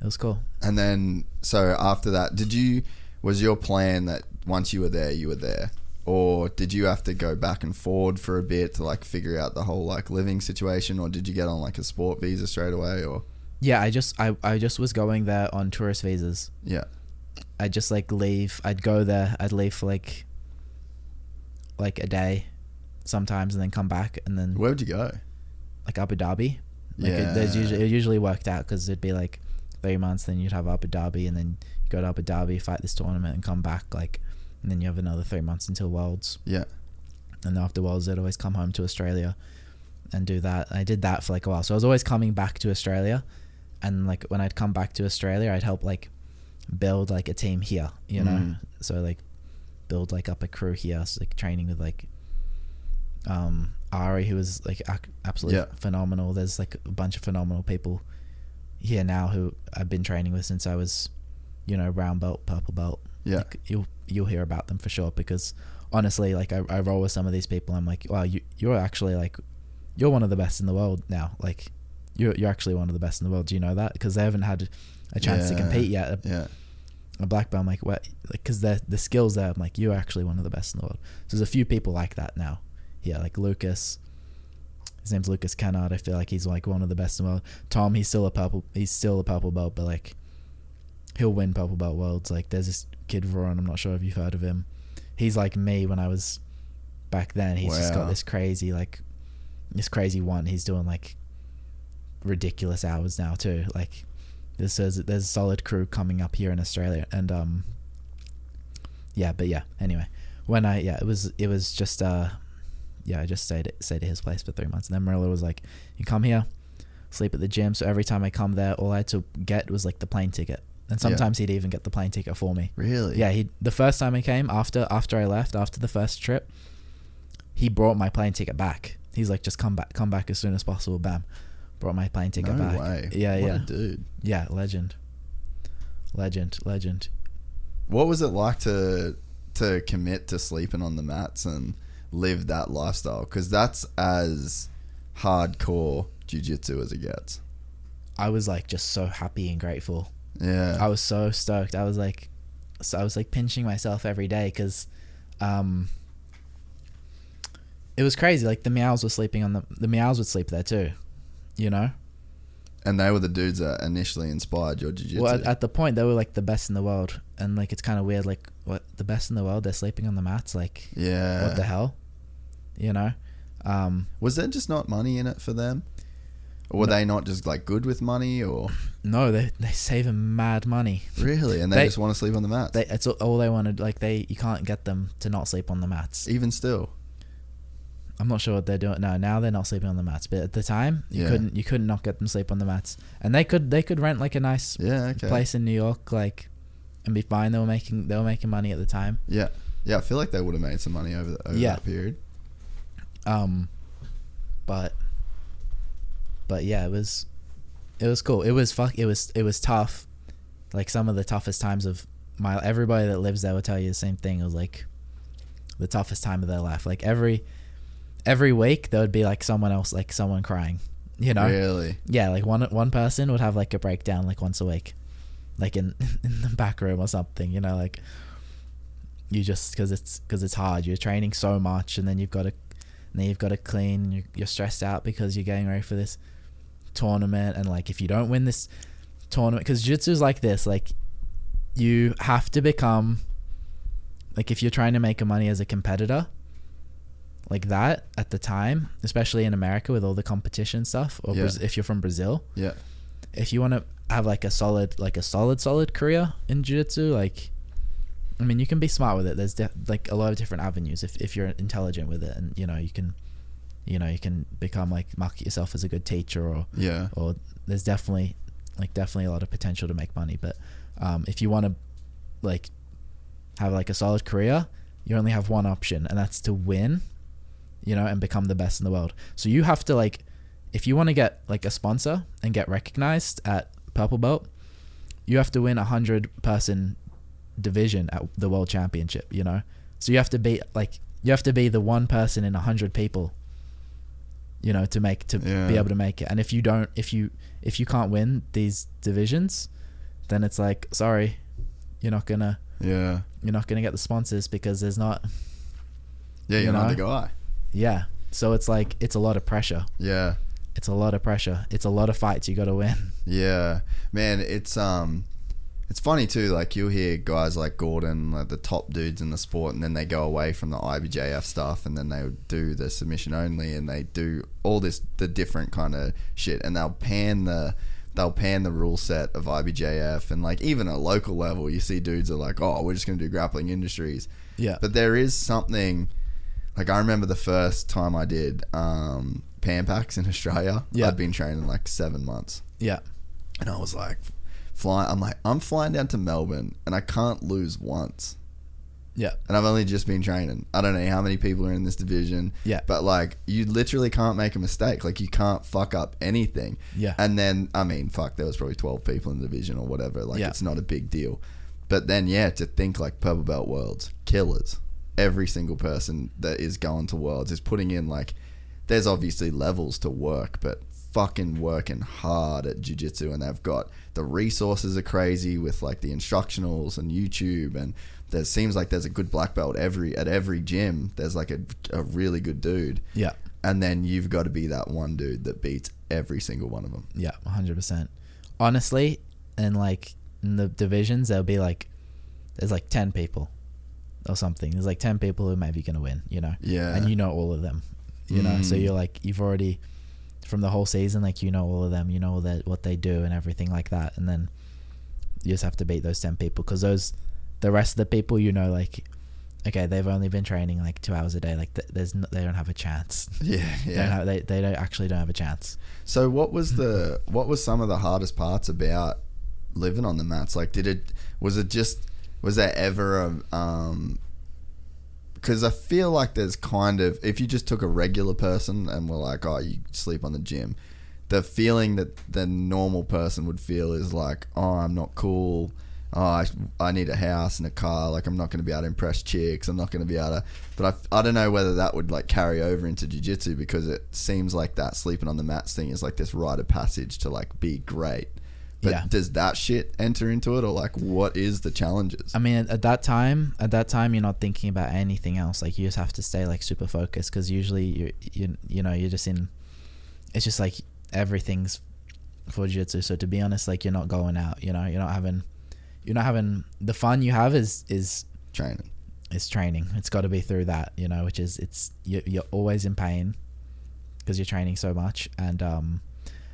It was cool. And then, so after that, did you? Was your plan that once you were there, you were there, or did you have to go back and forward for a bit to like figure out the whole like living situation, or did you get on like a sport visa straight away, or Yeah, I just I, I just was going there on tourist visas. yeah, I'd just like leave. I'd go there. I'd leave for like like a day, sometimes, and then come back, and then where would you go? like Abu Dhabi. Like Yeah. it, there's usually, it usually worked out because it'd be like three months, then you'd have Abu Dhabi, and then you go to Abu Dhabi, fight this tournament, and come back. Like, and then you have another three months until Worlds, Yeah, and after Worlds, I'd always come home to Australia and do that. I did that for like a while, so I was always coming back to Australia, and like when I'd come back to Australia, I'd help like build like a team here, you know. Mm. So like build like up a crew here, so like training with like um Ari, who was like ac- absolutely Yeah. phenomenal. There's like a bunch of phenomenal people here now who I've been training with since I was, you know, brown belt, purple belt. Yeah. Like, you'll you'll hear about them for sure because honestly, like I, I roll with some of these people. I'm like, wow, you you're actually like you're one of the best in the world now. Like you're you're actually one of the best in the world. Do you know that? Because they haven't had a chance to compete yet. Yeah, a black belt, I'm like, what? Like, Because the the skills there, I'm like, you're actually one of the best in the world. So there's a few people like that now. Yeah, like Lucas, His name's Lucas Kennard. I feel like he's like one of the best in the world. Tom, he's still a purple. He's still a purple belt, but like he'll win purple belt worlds. Like there's this kid Veron. I'm not sure if you've heard of him. He's like me when I was back then. He's just got this crazy like this crazy one. He's doing like ridiculous hours now too. Like this there's there's a solid crew coming up here in Australia and um yeah, but yeah. Anyway, when I yeah, it was it was just uh yeah, I just stayed at, stayed at his place for three months, and then Murilo was like, "You come here, sleep at the gym." So every time I come there, all I had to get was like the plane ticket, and sometimes he'd even get the plane ticket for me. Really? Yeah, he the first time I came after after I left after the first trip, he brought my plane ticket back. He's like, "Just come back, come back as soon as possible." Bam, brought my plane ticket No back. way. Yeah, what yeah, A dude. yeah. Legend, legend, legend. What was it like to to commit to sleeping on the mats and live that lifestyle? Because that's as hardcore jujitsu as it gets. I was like just so happy and grateful. Yeah. I was so stoked. I was like, so I was like pinching myself every day because, um, it was crazy. Like the Miyaos were sleeping on the the Miyaos would sleep there too, you know. and they were the dudes that initially inspired your jiu-jitsu. Well, at, at the point they were like the best in the world, and like it's kind of weird. Like what the best in the world? They're sleeping on the mats. Like yeah. what the hell, you know? Um, Was there just not money in it for them? Or were No. they not just like good with money or no, they they saving mad money. really? And they, They- just want to sleep on the mats? They it's all, all they wanted. Like they you can't get them to not sleep on the mats. Even still. I'm not sure what they're doing. No, now they're not sleeping on the mats. But at the time, you Yeah. couldn't you couldn't not get them sleep on the mats. And they could they could rent like a nice Yeah, okay. place in New York, like, and be fine. They were making they were making money at the time. Yeah. Yeah, I feel like they would have made some money over, over Yeah. that period. Um, but but yeah, it was it was cool. It was fuck. It was it was tough. Like some of the toughest times of my everybody that lives there will tell you the same thing. It was like the toughest time of their life. Like every every week there would be like someone else, like someone crying. You know, Really? yeah, like one one person would have like a breakdown like once a week, like in in the back room or something. You know, like you just because it's because it's hard. You're training so much, and then you've got to, and then you've got to clean. And you're, you're stressed out because you're getting ready for this tournament, and like if you don't win this tournament, because jiu-jitsu's like this, like you have to become, like if you're trying to make a money as a competitor. Like that at the time, especially in America with all the competition stuff, or Yeah. Braz- if you're from Brazil, Yeah. if you want to have like a solid like a solid solid career in jiu-jitsu like i mean you can be smart with it there's de- like a lot of different avenues if, if you're intelligent with it and you know you can you know you can become like market yourself as a good teacher or Yeah. or there's definitely like definitely a lot of potential to make money but um, if you want to like have like a solid career you only have one option and that's to win you know and become the best in the world so you have to like if you want to get like a sponsor and get recognized at purple belt you have to win a hundred person division at the world championship you know so you have to be like you have to be the one person in a hundred people you know to make to Yeah. be able to make it and if you don't if you if you can't win these divisions then it's like sorry you're not gonna Yeah. you're not gonna get the sponsors because there's not Yeah, You you're not know? the guy. Yeah. So it's like it's a lot of pressure. Yeah. it's a lot of pressure. It's a lot of fights you got to win. Yeah, man, it's um, it's funny too. Like you'll hear guys like Gordon, like the top dudes in the sport, and then they go away from the IBJJF stuff, and then they do the submission only, and they do all this the different kind of shit, and they'll pan the they'll pan the rule set of IBJJF, and like even at local level, you see dudes are like, oh, we're just gonna do grappling industries, yeah. But there is something like I remember the first time I did um, Pan Pacs in Australia. Yeah. I'd been training like seven months. yeah And I was like, flying. I'm like, I'm flying down to Melbourne, and I can't lose once. yeah And I've only just been training. I don't know how many people are in this division. Yeah. But like, you literally can't make a mistake. Like, you can't fuck up anything. Yeah. And then, I mean, fuck, there was probably 12 people in the division or whatever. Like, Yeah. it's not a big deal. But then, yeah, to think like Purple Belt Worlds, killers. Every single person that is going to Worlds is putting in like, there's obviously levels to work, but fucking working hard at jiu-jitsu and they've got the resources are crazy with like the instructionals and YouTube and there seems like there's a good black belt every at every gym there's like a, a really good dude yeah and then you've got to be that one dude that beats every single one of them. Yeah, hundred percent. Honestly, and like in the divisions, there'll be like there's like ten people or something. There's like ten people who may be gonna win. You know. Yeah. And you know all of them. You know, so Mm. you're like you've already from the whole season, like you know all of them. You know that what they do and everything like that, and then you just have to beat those ten people because those the rest of the people you know like. Okay, they've only been training like two hours a day. Like th- there's, no, they don't have a chance. Yeah, They yeah. don't have, they, they don't actually don't have a chance. So what was the what was some of the hardest parts about living on the mats? Like, did it was it just was there ever a um? Because I feel like there's kind of if you just took a regular person and were like, oh, you sleep on the gym, the feeling that the normal person would feel is like, oh, I'm not cool. Oh, I, I need a house and a car. Like, I'm not going to be able to impress chicks. I'm not going to be able to. But I, I don't know whether that would like carry over into jiu-jitsu because it seems like that sleeping on the mats thing is like this rite of passage to like be great. But Yeah. does that shit enter into it, or like what is the challenges? I mean, at- at that time, at that time, you're not thinking about anything else. Like you just have to stay like super focused because usually you you you know you're just in. It's just like everything's for jiu-jitsu. So to be honest, like you're not going out. You know, you're not having, you're not having the fun you have is is Training. is training. It's got to be through that. You know, which is it's you're, you're always in pain because you're training so much, and um,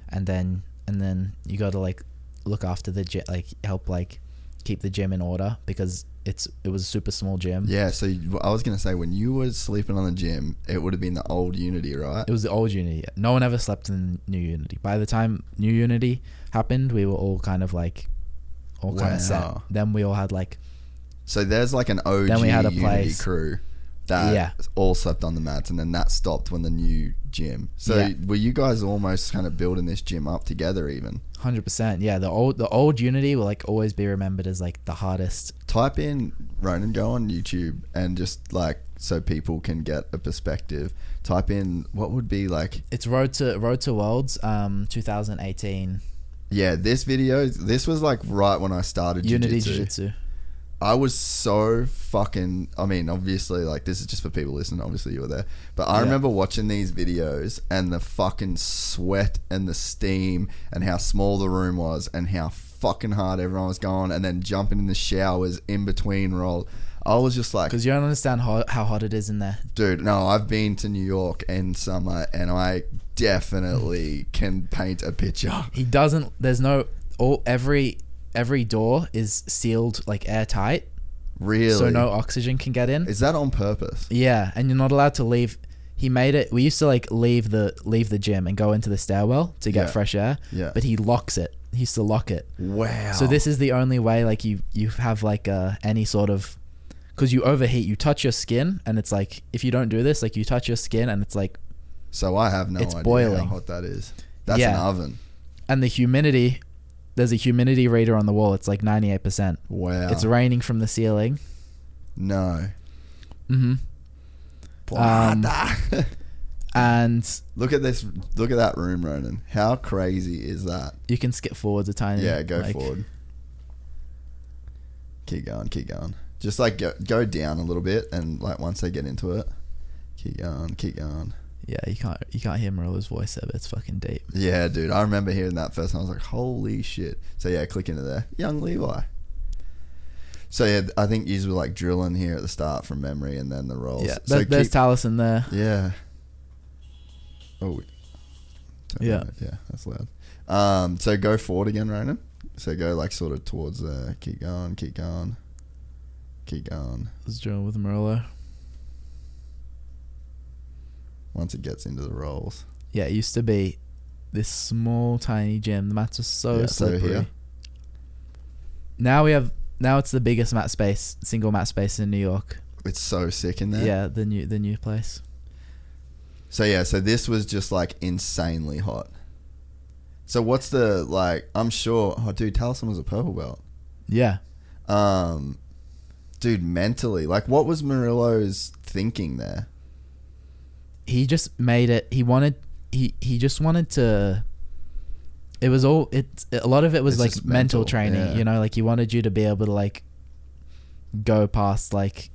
and then and then you got to like look after the gym, like help like keep the gym in order because it's it was a super small gym. Yeah. So you- I was gonna say when you were sleeping on the gym, it would have been the old Unity, right? It was the old Unity. No one ever slept in New Unity. By the time New Unity happened, we were all kind of like all kind of set. Then we all had like So there's like an OG Then we had a Unity place. crew that Yeah. all slept on the mats, and then that stopped when the new gym. So Yeah. were you guys almost kind of building this gym up together? Even hundred percent. Yeah, the old the old Unity will like always be remembered as like the hardest type in Ronan, go on YouTube, and just like so people can get a perspective. Type in what would be like. It's Road to Road to Worlds, um, 2018. Yeah, this video. This was like right when I started Unity jiu-jitsu. Jiu-Jitsu. I was so fucking. I mean, obviously, like this is just for people listening. Obviously, you were there, but I Yeah. remember watching these videos and the fucking sweat and the steam and how small the room was and how fucking hard everyone was going, and then jumping in the showers in between roll. I was just like, Because you don't understand how, how hot it is in there. dude, no, I've been to New York in summer, and I definitely can paint a picture. He doesn't. There's no. All every every door is sealed like airtight, Really? so no oxygen can get in. Is that on purpose? Yeah, and you're not allowed to leave. He made it. We used to like leave the leave the gym and go into the stairwell to get Yeah. fresh air. Yeah. But he locks it. He used to lock it. Wow. So this is the only way like you you have like uh, any sort of because you overheat. You touch your skin and it's like if you don't do this, like you touch your skin and it's like So I have no It's idea boiling. how hot that is. That's Yeah. an oven. and the humidity. There's a humidity reader on the wall. It's like 98%. Wow. It's raining from the ceiling. No. Mm hmm. Um, And look at this. Look at that room, Ronan. How crazy is that? you can skip forwards a tiny. Yeah, go like- forward. Keep going. Keep going. Just like go, go down a little bit, and like once they get into it, keep going. Keep going. Yeah, you can't you can't hear Murilo's voice there, but it's fucking deep. Yeah, dude. I remember hearing that first. And I was like, "Holy shit!" So yeah, click into there. Young Levi. So yeah, I think you were like drilling here at the start from memory, and then the rolls. Yeah, So there, there's Taliesin there. Yeah. Oh. Yeah. that- Yeah, that's loud. Um, so go forward again, Ronan. So go like sort of towards the. Keep going. Keep going. Keep going. Let's drill with Murilo. Once it gets into the rolls. Yeah, it used to be this small, tiny gym. The mats are so Yeah, slippery. Now we have now it's the biggest mat space, single mat space in New York. It's so sick in there. Yeah, the new the new place. So yeah, so this was just like insanely hot. So what's the like? I'm sure. Oh, dude, Taliesin was a purple belt. Yeah. Um, dude, mentally, like, what was Murilo's thinking there? He just made it he wanted he he just wanted to it was all it a lot of it was It's like mental, mental, training, yeah. you know, like he wanted you to be able to like go past like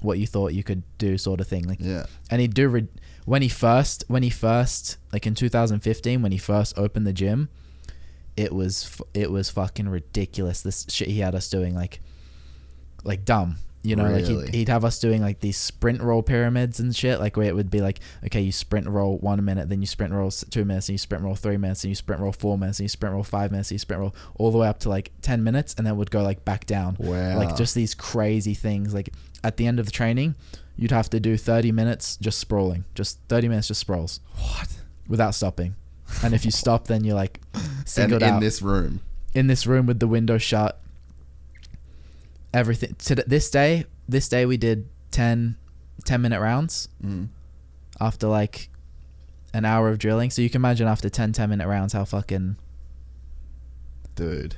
what you thought you could do, sort of thing. Like, Yeah. and he'd do re- when he first when he first like in 2015 when he first opened the gym it was f- it was fucking ridiculous this shit he had us doing like like dumb you know like he'd, he'd have us doing like these sprint roll pyramids and shit like where it would be like okay you sprint roll one minute then you sprint roll two minutes and you sprint roll three minutes and you sprint roll four minutes and you sprint roll five minutes and you sprint roll all the way up to like 10 minutes and then it would go like back down. Wow. like just these crazy things. Like at the end of the training you'd have to do 30 minutes just sprawling just 30 minutes just sprawls. What? without stopping. And if you stop then you're like And in out. this room. in this room with the window shut everything to this day this day we did 10 10 minute rounds Mm. after like an hour of drilling so you can imagine after 10 10 minute rounds how fucking Dude.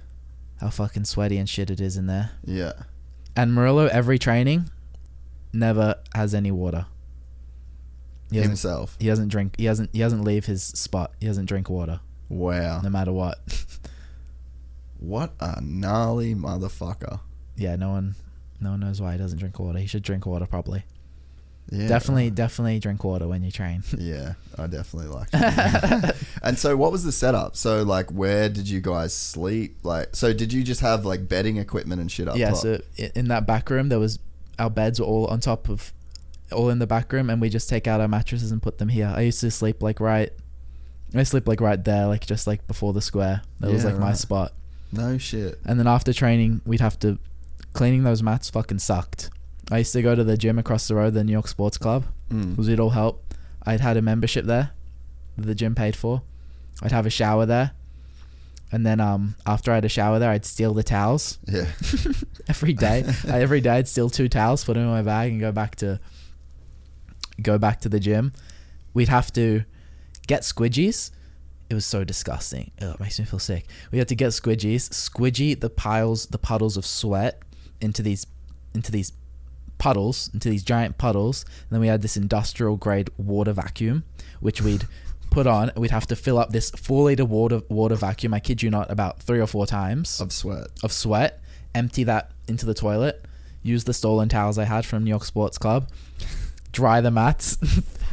how fucking sweaty and shit it is in there Yeah. and Murilo every training never has any water he Himself. he doesn't drink he doesn't he doesn't leave his spot he doesn't drink water Wow. no matter what What a gnarly motherfucker. Yeah no one no one knows why he doesn't drink water he should drink water probably Yeah. definitely uh, definitely drink water when you train Yeah, I definitely like it. and so what was the setup? So like where did you guys sleep? Like so did you just have like bedding equipment and shit up yeah top? so in that back room there was our beds were all on top of all in the back room and we just take out our mattresses and put them here i used to sleep like right i sleep like right there like just like before the square that was Yeah, like my spot No shit. and then after training we'd have to cleaning those mats fucking sucked i used to go to the gym across the road the new york sports club Mm. because it all help i'd had a membership there that the gym paid for i'd have a shower there and then um after i had a shower there i'd steal the towels Yeah. every day. I, every day I'd steal two towels, put them in my bag, and go back to go back to the gym. We'd have to get squidgies. It was so disgusting. Ugh, it makes me feel sick. We had to get squidgies, squidgy the piles, the puddles of sweat into these into these puddles, into these giant puddles. And then we had this industrial grade water vacuum, which we'd put on. We'd have to fill up this four liter water water vacuum. I kid you not, about three or four times Of sweat. of sweat, empty that into the toilet, use the stolen towels I had from New York Sports Club, dry the mats,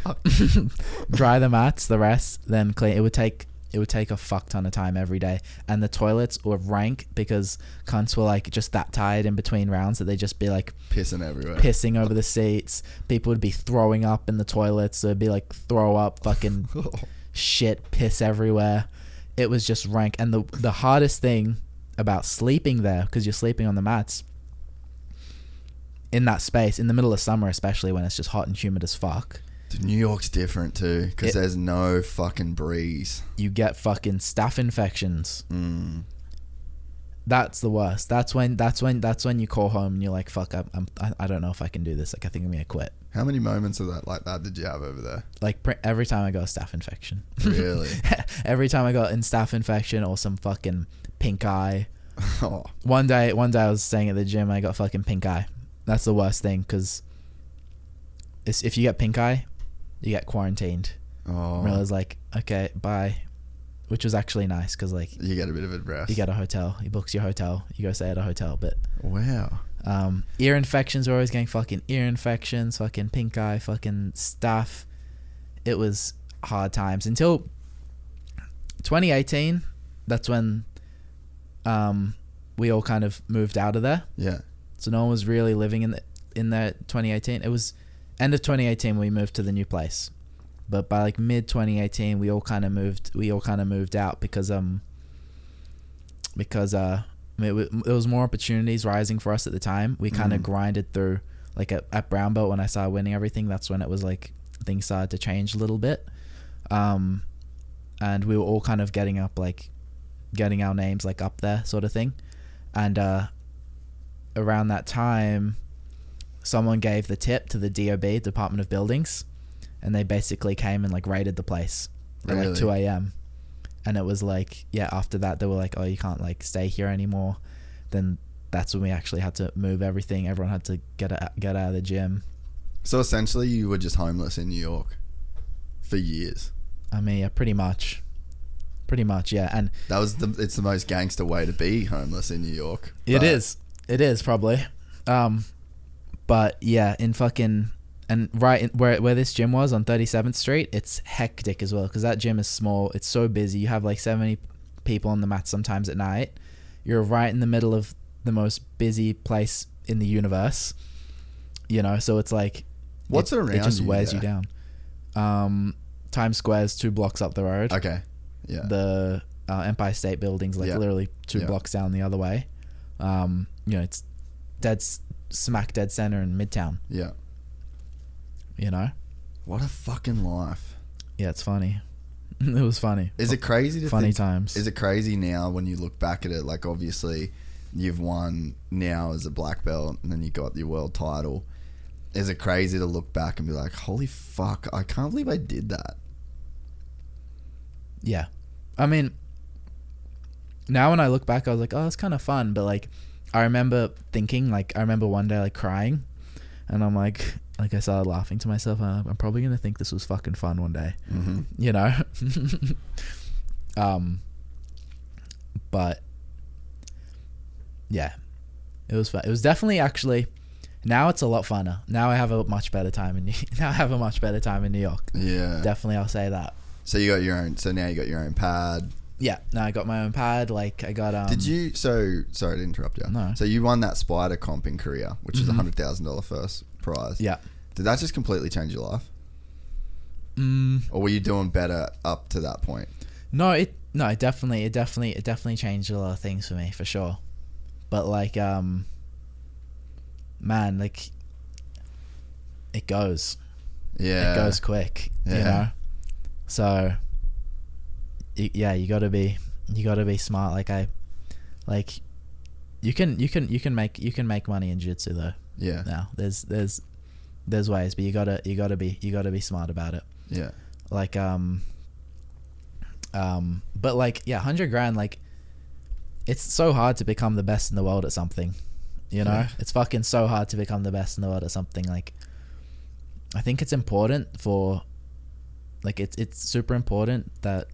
dry the mats, the rest, then clean. It would take it would take a fuck ton of time every day, and the toilets were rank because cunts were like just that tired in between rounds that they'd just be like Pissing everywhere. pissing over the seats. People would be throwing up in the toilets. So it'd be like throw up, fucking shit, piss everywhere. It was just rank. And the the hardest thing about sleeping there, because you're sleeping on the mats in that space in the middle of summer, especially when it's just hot and humid as fuck, Dude, New York's different too because there's no fucking breeze. you get fucking staph infections. Mm. That's the worst. That's when that's when that's when you call home and you're like, fuck, I'm, I'm I, I don't know if I can do this. Like I think I'm gonna quit. How many moments of that like that did you have over there? Like pr- every time I got a staph infection. Really? every time I got in staph infection or some fucking pink eye. oh, One day, one day I was staying at the gym. I got fucking pink eye. That's the worst thing because if you get pink eye, you get quarantined. oh. Was like, okay, bye. Which was actually nice because like You get a bit of a rest. you get a hotel, he books your hotel, you go stay at a hotel. But wow. um, ear infections were always getting fucking ear infections, fucking pink eye, fucking stuff. It was hard times until 2018. That's when um, we all kind of moved out of there. Yeah. So no one was really living in the, in there 2018. It was end of 2018 we moved to the new place. But by like mid 2018 we all kind of moved we all kind of moved out because um because uh it, wa- there was more opportunities rising for us at the time. We kind of Mm. grinded through like at, at Brown Belt when I started winning everything. That's when it was like things started to change a little bit. Um and we were all kind of getting up like getting our names like up there sort of thing. And uh around that time, someone gave the tip to the DOB, Department of Buildings, and they basically came and like raided the place at Really? like 2 a.m. And it was like, yeah, after that, they were like, oh, you can't like stay here anymore. Then that's when we actually had to move everything. Everyone had to get out, get out of the gym. So essentially, you were just homeless in New York for years. I mean, yeah, pretty much. Pretty much, yeah. And That was the. It's the most gangster way to be homeless in New York. It is. It is probably. Um, But yeah, in fucking and right in, where where this gym was on 37th Street, it's hectic as well because that gym is small. It's so busy. You have like 70 people on the mat sometimes at night. You're right in the middle of the most busy place in the universe. You know, so it's like What's it, around It just you wears you down. Um, Times Square's two blocks up the road. Okay. Yeah. The uh, Empire State Building's like Yeah. literally two Yeah. blocks down the other way. Um, you know, it's dead s- smack dead center in Midtown. yeah. You know, What a fucking life. yeah, it's funny. it was funny. Is it crazy to funny think, times? Is it crazy now when you look back at it? Like, obviously, you've won now as a black belt, and then you got your world title. Is it crazy to look back and be like, "Holy fuck! I can't believe I did that." Yeah. I mean, now when I look back, I was like, oh, it's kind of fun. But like, I remember thinking, like, I remember one day, like, crying. And I'm like, like, I started laughing to myself. Uh, I'm probably going to think this was fucking fun one day. Mm-hmm. You know? um, but yeah, it was fun. It was definitely actually. Now it's a lot funner. Now I have a much better time in New- now I have a much better time in New York. Yeah. Definitely, I'll say that. So you got your own. So now you got your own pad. Yeah, no, I got my own pad. Like I got um. Did you? So sorry to interrupt you. No. So you won that spider comp in Korea, which is a hundred thousand dollar first prize. Yeah. Did that just completely change your life, Mm, or were you doing better up to that point? no, it no, it definitely, it definitely, it definitely changed a lot of things for me for sure. But like, um, man, like, it goes, Yeah. it goes quick, you Yeah. know. So, yeah, you gotta be, you gotta be smart. Like I, like, you can, you can, you can make, you can make money in jiu-jitsu though. Yeah. Now, there's, there's, there's ways, but you gotta, you gotta be, you gotta be smart about it. Yeah. like um um but like yeah 100 grand like it's so hard to become the best in the world at something you know Yeah. it's fucking so hard to become the best in the world at something like i think it's important for like it's it's super important that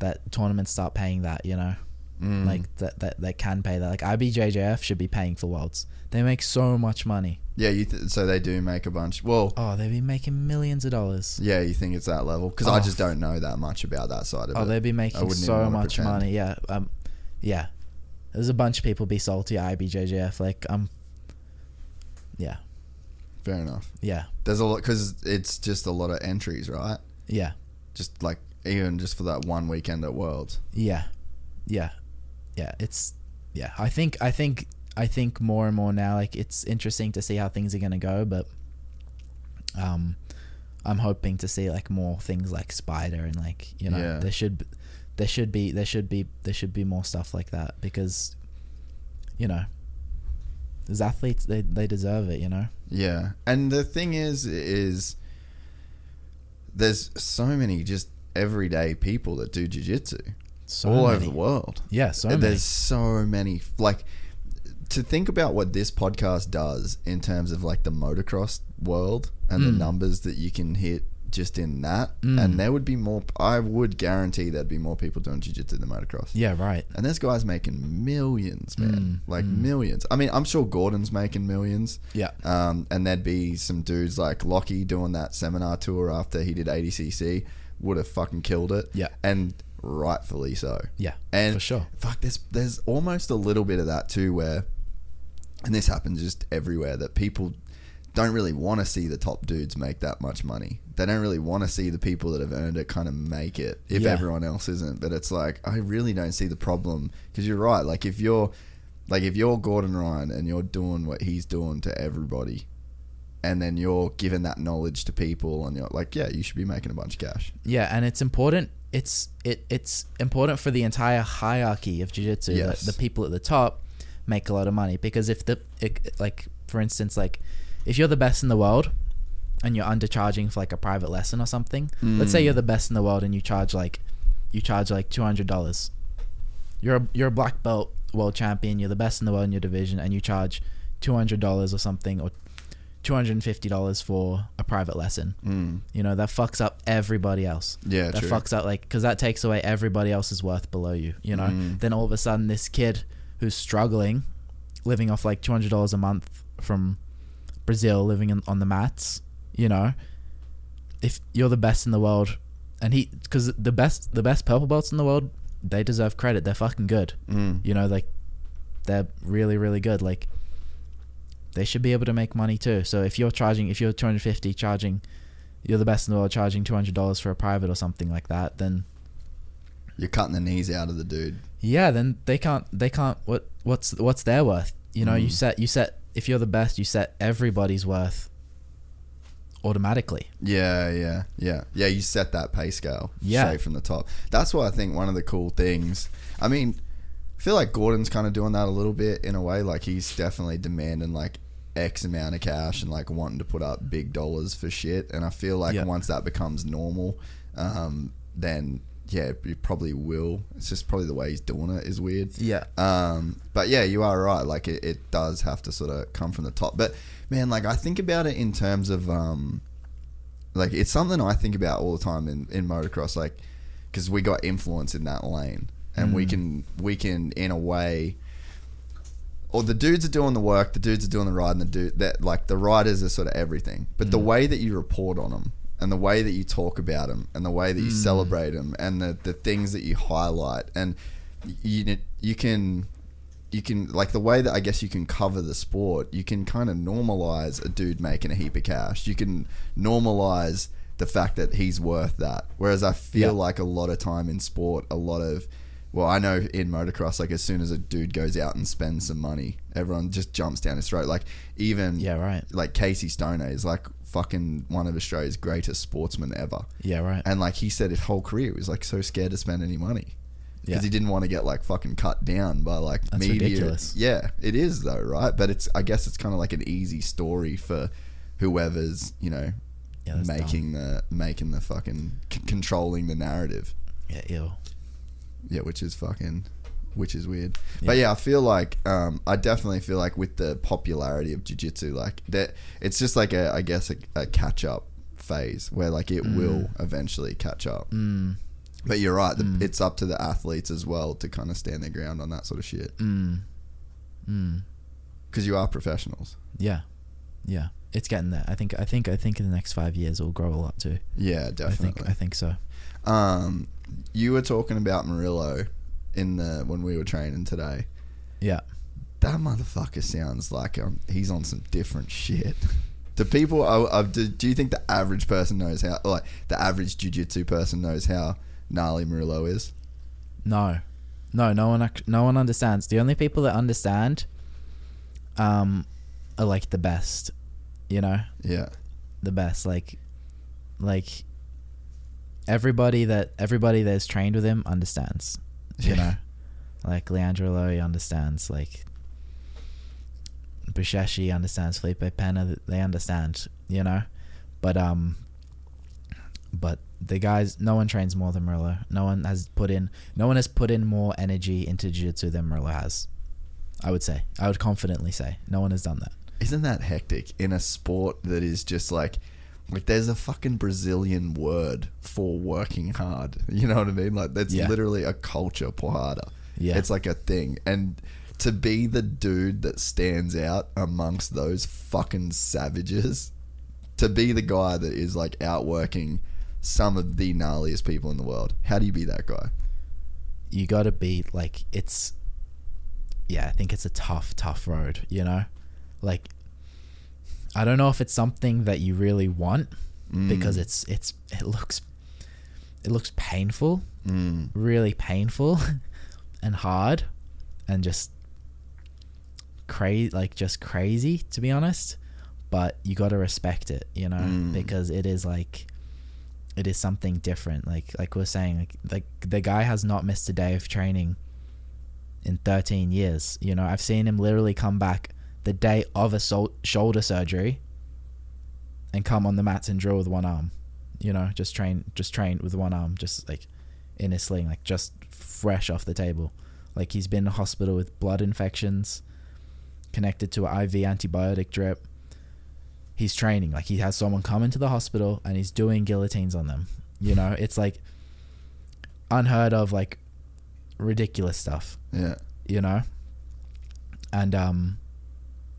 that tournaments start paying that you know Mm. like that that they can pay that like ibjjf should be paying for worlds they make so much money Yeah. You. Th- so they do make a bunch. Well. oh they'd be making millions of dollars Yeah. You think it's that level? Because I Oh. just don't know that much about that side of Oh, it. Oh, they'd be making so much pretend. money. Yeah, um, yeah. There's a bunch of people be salty at IBJJF. Like, um, yeah, Fair enough. yeah, There's a lot because it's just a lot of entries, right? yeah, Just like even just for that one weekend at Worlds. yeah, yeah, yeah. It's yeah. I think I think I think more and more now. Like, it's interesting to see how things are gonna go, but um, I'm hoping to see like more things like Spider and like you know Yeah. there should there should be there should be there should be more stuff like that because you know as athletes they they deserve it. You know. Yeah, and the thing is, is there's so many just everyday people that do jiu-jitsu So all over the world. Yeah, so there's many. so many. Like to think about what this podcast does in terms of like the motocross world and the Mm. numbers that you can hit just in that, Mm. and there would be more. I would guarantee there'd be more people doing jiu-jitsu than motocross. Yeah, right. And there's guys making millions, man. Mm, like mm. millions. I mean, I'm sure Gordon's making millions. Yeah. Um, and there'd be some dudes like Lockie doing that seminar tour after he did ADCC would have fucking killed it. Yeah. And rightfully so. Yeah, And for sure. Fuck, there's there's almost a little bit of that too, where, and this happens just everywhere that people don't really want to see the top dudes make that much money. They don't really want to see the people that have earned it kind of make it if Yeah. everyone else isn't. But it's like I really don't see the problem because you're right. Like if you're like if you're Gordon Ryan and you're doing what he's doing to everybody, and then you're giving that knowledge to people, and you're like, yeah, you should be making a bunch of cash. Yeah, and it's important. It's it it's important for the entire hierarchy of jiu-jitsu Yes. the people at the top make a lot of money because if the it, like for instance like if you're the best in the world and you're undercharging for like a private lesson or something, let's say Mm. you're the best in the world and you charge like you charge like two hundred dollars. You're a, you're a black belt world champion. You're the best in the world in your division, and you charge two hundred dollars or something, or two hundred and fifty dollars for a private lesson. Mm. You know that fucks up everybody else. Yeah, that true. fucks up like because that takes away everybody else's worth below you. You know, Mm. then all of a sudden this kid who's struggling, living off like two hundred dollars a month from Brazil living in, on the mats, you know, if you're the best in the world, and he because the best the best purple belts in the world, they deserve credit. They're fucking good. Mm. You know, like they're really really good. Like they should be able to make money too. So if you're charging, if you're 250 charging, you're the best in the world charging $200 for a private or something like that, then You're cutting the knees out of the dude. yeah, then they can't they can't what what's what's their worth? You know, you Mm. set you set if you're the best, you set everybody's worth automatically. Yeah, yeah, yeah, yeah. You set that pay scale Yeah. straight from the top. That's why I think one of the cool things. I mean, I feel like Gordon's kind of doing that a little bit in a way. Like he's definitely demanding like X amount of cash and like wanting to put up big dollars for shit. And I feel like Yeah. once that becomes normal, um, then yeah, you probably will. It's just probably the way he's doing it is weird. Yeah. Um, but yeah, you are right. Like it, it does have to sort of come from the top. But man, like I think about it in terms of um, like it's something I think about all the time in, in motocross. Like because we got influence in that lane, and we can we can in a way. Or the dudes are doing the work, the dudes are doing the ride, and the dude that like the riders are sort of everything. But the mm. way that you report on them, and the way that you talk about them, and the way that you mm. celebrate them, and the the things that you highlight, and you you can you can like the way that I guess you can cover the sport, you can kind of normalize a dude making a heap of cash. You can normalize the fact that he's worth that. Whereas I feel Yeah. like a lot of time in sport, a lot of well, I know in motocross, like as soon as a dude goes out and spends some money, everyone just jumps down his throat. Like even Yeah, right. like Casey Stoner is like fucking one of Australia's greatest sportsmen ever. Yeah, right. And like he said, his whole career he was like so scared to spend any money because Yeah. he didn't want to get like fucking cut down by like That's media. ridiculous. Yeah, it is though, right? But it's I guess it's kind of like an easy story for whoever's you know Yeah, making the making the fucking c- controlling the narrative. Yeah, ew. Yeah, which is fucking, which is weird. But yeah, I feel like um, I definitely feel like with the popularity of jiu-jitsu, like that, it's just like a I guess a, a catch up phase where like it will eventually catch up. Mm. But you're right. The, It's up to the athletes as well to kind of stand their ground on that sort of shit Mm. Mm. because you are professionals. Yeah. Yeah. It's getting there. I think I think I think in the next 5 years it'll grow a lot too. Yeah, I definitely. think I think so. um, you were talking about Murilo in the when we were training today. Yeah. that motherfucker sounds like um, he's on some different shit. Do people? Uh, uh, do, do you think the average person knows how? Like the average jujitsu person knows how gnarly Murilo is? No, no, no one, no one understands. The only people that understand, um, are like the best. You know, Yeah, the best. Like, like everybody that everybody that's trained with him understands. You know, like Leandro Lo understands. Like Buchecha understands. Felipe Pena, they understand. You know, but um, but the guys, no one trains more than Murilo. No one has put in, no one has put in more energy into jiu-jitsu than Murilo has. I would say, I would confidently say, no one has done that. isn't that hectic in a sport that is just like, like there's a fucking Brazilian word for working hard. You know what I mean? Like that's Yeah. literally a culture porrada. Yeah. it's like a thing, and to be the dude that stands out amongst those fucking savages, to be the guy that is like outworking some of the gnarliest people in the world. How do you be that guy? you got to be like it's yeah i think it's a tough tough road you know like i don't know if it's something that you really want because it's it's it looks it looks painful Mm. really painful and hard and just crazy like just crazy to be honest but you got to respect it you know Mm. because it is like it is something different like like we're saying like like the guy has not missed a day of training in 13 years you know i've seen him literally come back the day of a sol- shoulder surgery and come on the mats and drill with one arm you know just train just train with one arm just like in a sling like just fresh off the table. Like he's been in hospital with blood infections connected to an iv antibiotic drip. He's training like he has someone come into the hospital and he's doing guillotines on them you know? It's like unheard of like ridiculous stuff Yeah, you know? And um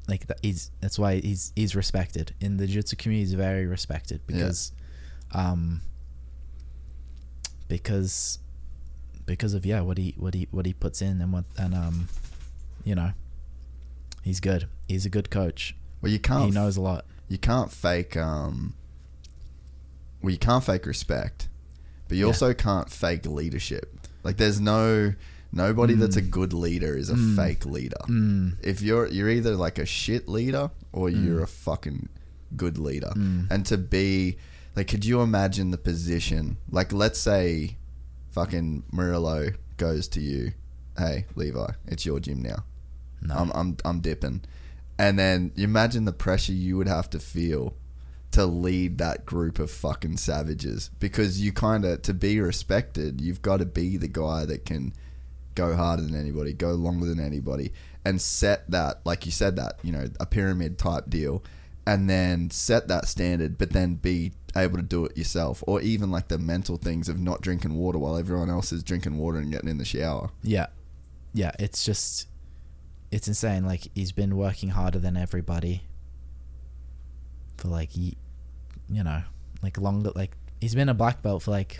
like that he's that's why he's he's respected in the jiu-jitsu community he's very respected because um because because of yeah what he what he what he puts in and what and um you know he's good he's a good coach Well, you can't. he knows a lot You can't fake. Um. Well, you can't fake respect, but you Yeah. also can't fake leadership. Like, there's no nobody that's a good leader is a fake leader. mm, If you're you're either like a shit leader or Mm. you're a fucking good leader. And to be like, could you imagine the position? Like, let's say, fucking Murilo goes to you, hey Levi, it's your gym now. no I'm I'm I'm dipping. And then you imagine the pressure you would have to feel to lead that group of fucking savages because you kind of to be respected, you've got to be the guy that can go harder than anybody, go longer than anybody and set that like you said that, you know, a pyramid type deal and then set that standard but then be able to do it yourself or even like the mental things of not drinking water while everyone else is drinking water and getting in the shower. Yeah. Yeah, it's just it's insane. Like he's been working harder than everybody for like you know, like longer like he's been a black belt for like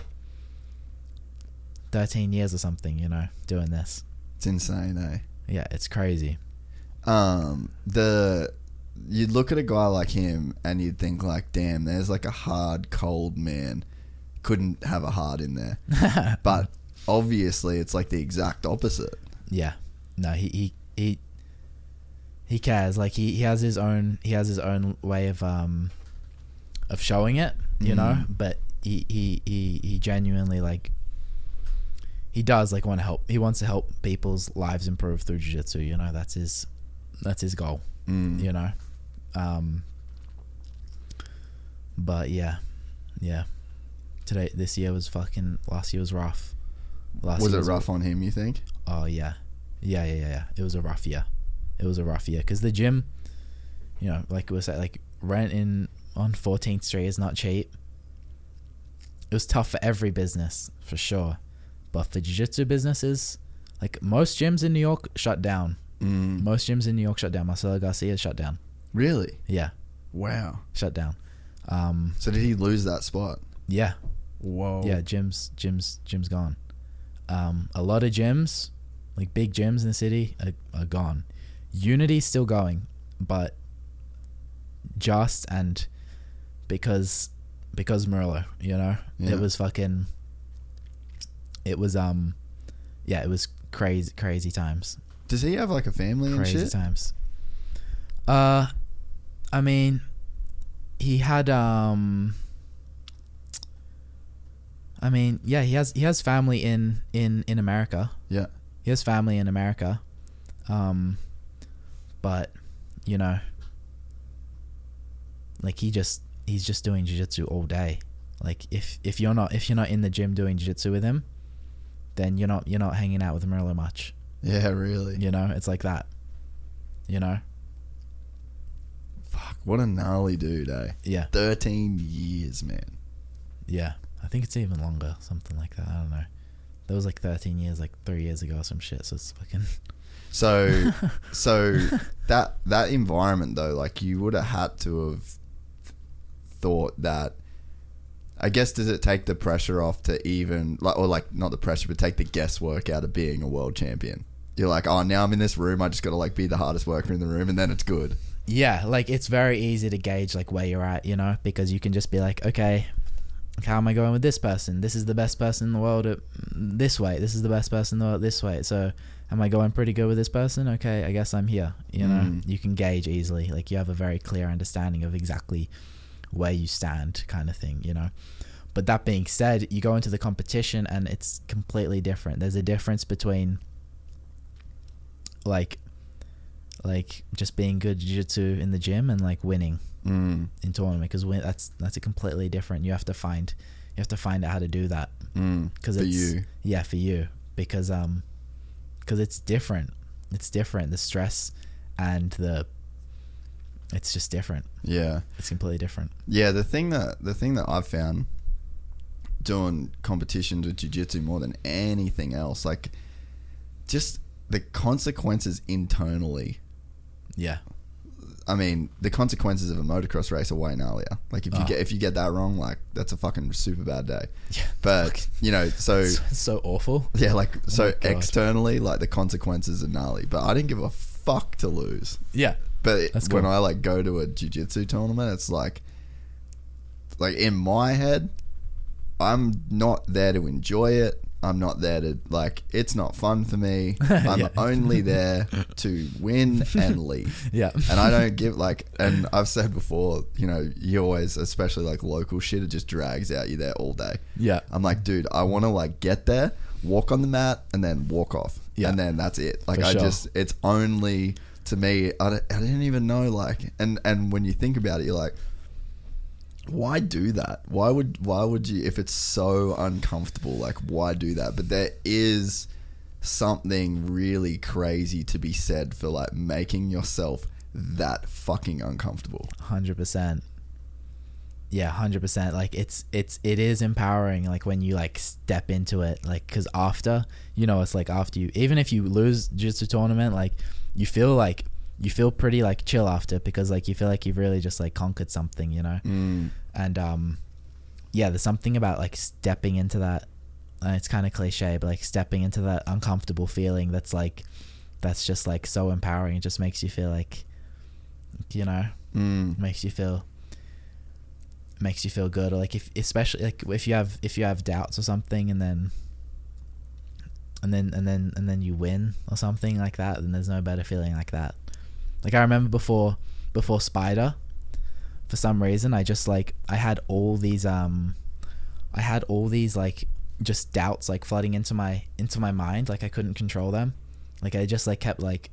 13 years or something, you know, doing this. It's insane, eh? Yeah, it's crazy. um the you'd look at a guy like him and you'd think like damn there's like a hard cold man couldn't have a heart in there but obviously it's like the exact opposite Yeah. No, he he he he cares. Like he, he has his own he has his own way of um of showing it, you know, Mm. but he, he he he genuinely like he does like want to help. He wants to help people's lives improve through jiu-jitsu, you know. That's his that's his goal, mm. you know. Um but yeah. Yeah. Today this year was fucking last year was rough. Last was year it rough on him you think Oh yeah, yeah, yeah, yeah. yeah. It was a rough year. It was a rough year because the gym, you know, like we said, like rent in on 14th Street is not cheap. It was tough for every business for sure, but for jiu-jitsu businesses, like most gyms in New York shut down. mm. Most gyms in New York shut down. Marcelo Garcia shut down. really Yeah, wow shut down. Um, so did he lose that spot yeah, whoa yeah. Gyms, gyms, gyms gone. Um, a lot of gyms, like big gyms in the city, are, are gone. Unity's still going, but just and because because Murilo, you know, Yeah. it was fucking. It was um, yeah, it was crazy crazy times, does he have like a family and crazy shit times. Uh, I mean, he had um. I mean, yeah, he has he has family in in in America. yeah He has family in America. Um but you know like he just he's just doing jiu-jitsu all day. Like if if you're not if you're not in the gym doing jiu-jitsu with him, then you're not you're not hanging out with Murilo much. yeah really You know, it's like that. You know? fuck what a gnarly dude eh Yeah. 13 years man Yeah. I think it's even longer, something like that. I don't know. That was like 13 years, like three years ago or some shit. So it's fucking. So, so that that environment though, like you would have had to have thought that. I guess does it take the pressure off to even like, or like not the pressure, but take the guesswork out of being a world champion? You're like, oh, now I'm in this room. I just got to like be the hardest worker in the room, and then it's good. Yeah, like it's very easy to gauge like where you're at, you know, because you can just be like, okay, how am I going with this person? This is the best person in the world at this way. This is the best person in the world this way. So, am I going pretty good with this person? Okay, I guess I'm here. You know, Mm. you can gauge easily. Like you have a very clear understanding of exactly where you stand, kind of thing. You know. But that being said, you go into the competition and it's completely different. There's a difference between like like just being good jiu-jitsu in the gym and like winning Mm, in tournament because that's that's a completely different you have to find you have to find out how to do that mm, because for it's you, yeah for you because um because it's different it's different the stress and the it's just different yeah. it's completely different Yeah, the thing that the thing that I've found doing competitions with jiu-jitsu more than anything else, like just the consequences internally. yeah I mean, the consequences of a motocross race are way gnarlier. Like if you Oh. get if you get that wrong, like that's a fucking super bad day. Yeah. But you know, so so awful. yeah, like so oh God. externally, like the consequences are gnarly. But I didn't give a fuck to lose. Yeah. But That's when cool. I like go to a jiu-jitsu tournament, it's like like in my head, I'm not there to enjoy it. I'm not there to like it's not fun for me. I'm Yeah. only there to win and leave. Yeah. And I don't give like and I've said before, you know, you always especially like local shit, it just drags out you there all day. Yeah. I'm like, dude, I want to like get there, walk on the mat, and then walk off, Yeah. and then that's it. Like For I sure. just, it's only to me. I, I didn't even know like, and and when you think about it, you're like, why do that? Why would why would you if it's so uncomfortable? Like why do that? But there is something really crazy to be said for like making yourself that fucking uncomfortable. hundred percent. Yeah, hundred percent. Like it's it's it is empowering. Like when you like step into it, like because after you know it's like after you even if you lose just a tournament, like you feel like you feel pretty like chill after because like you feel like you've really just like conquered something, you know. Mm. And um, yeah, there's something about like stepping into that. And it's kind of cliche, but like stepping into that uncomfortable feeling that's like that's just like so empowering. It just makes you feel like you know Mm. makes you feel makes you feel good or like if especially like if you have if you have doubts or something and then and then and then and then you win or something like that then there's no better feeling like that like i remember before before spider for some reason i just like i had all these um i had all these like just doubts like flooding into my into my mind like i couldn't control them like i just like kept like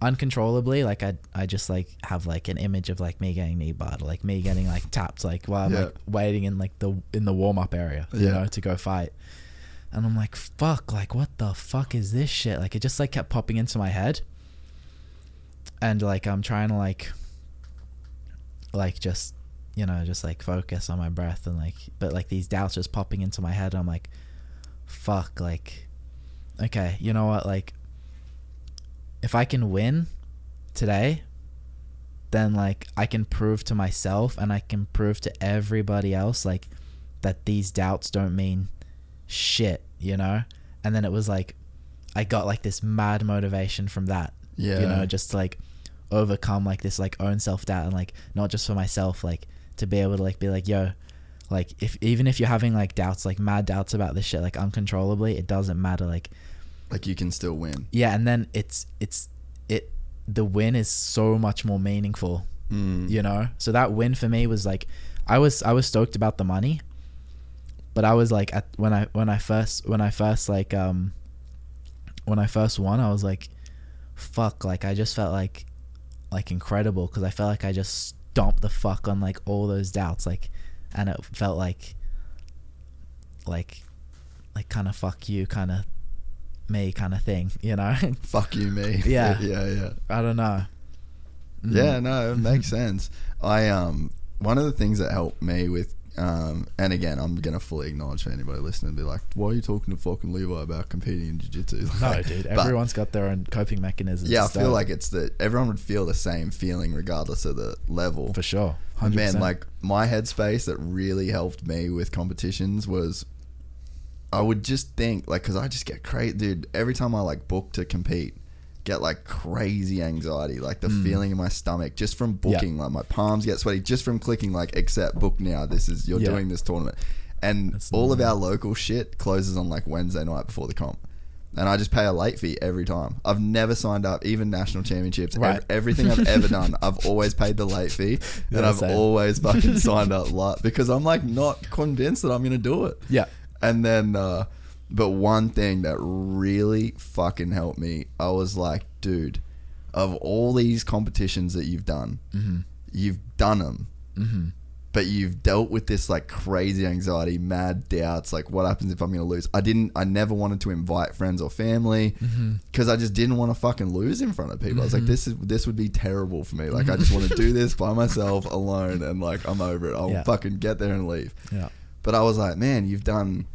uncontrollably like i i just like have like an image of like me getting knee barred like me getting like tapped like while i'm Yeah. like waiting in like the in the warm-up area you Yeah. know to go fight and i'm like fuck like what the fuck is this shit? Like it just like kept popping into my head. And like i'm trying to like like just you know just like focus on my breath and like but like these doubts just popping into my head. I'm like fuck like okay you know what? Like if i can win today then like i can prove to myself and i can prove to everybody else like that these doubts don't mean shit you know and then it was like i got like this mad motivation from that Yeah. you know just to, like overcome like this like own self-doubt and like not just for myself like to be able to like be like yo like if even if you're having like doubts like mad doubts about this shit like uncontrollably it doesn't matter like Like you can still win. yeah and then it's it's it the win is so much more meaningful Mm. you know so that win for me was like i was i was stoked about the money but i was like at when i when i first when i first like um when i first won i was like fuck like i just felt like like incredible because i felt like i just stomped the fuck on like all those doubts like and it felt like like like kind of fuck you kind of me kind of thing you know Fuck you, me. Yeah. yeah, yeah. i don't know Mm. Yeah, no, it makes sense. I um one of the things that helped me with um and again I'm gonna fully acknowledge for anybody listening and be like, why are you talking to fucking Levi about competing in jiu jitsu? no dude everyone's got their own coping mechanisms Yeah, I feel like it's that everyone would feel the same feeling regardless of the level. for sure And 100%. man, like my headspace that really helped me with competitions was I would just think like because I just get crazy, dude. Every time I like book to compete, get like crazy anxiety, like the feeling in my stomach just from Mm. Yeah. booking. Like my palms get sweaty just from clicking like accept book now. This is you're Yeah. doing this tournament, and That's all of our local shit closes on like Wednesday night before the comp. And I just pay a late fee every time. I've never signed up, even national championships. Ev- everything I've ever done, I've always paid the late fee, and Yeah, I've same. always fucking signed up late because I'm like not convinced that I'm gonna do it. yeah And then, uh, but one thing that really fucking helped me, I was like, dude, of all these competitions that you've done, Mm-hmm. you've done them, but you've dealt with this like crazy anxiety, mad doubts, like what happens if I'm going to lose? I didn't, I never wanted to invite friends or family Mm-hmm. because I just didn't want to fucking lose in front of people. I was like, this is this would be terrible for me. Like, I just want to do this by myself alone, and like I'm over it. I'll Yeah. fucking get there and leave. yeah But I was like, man, you've done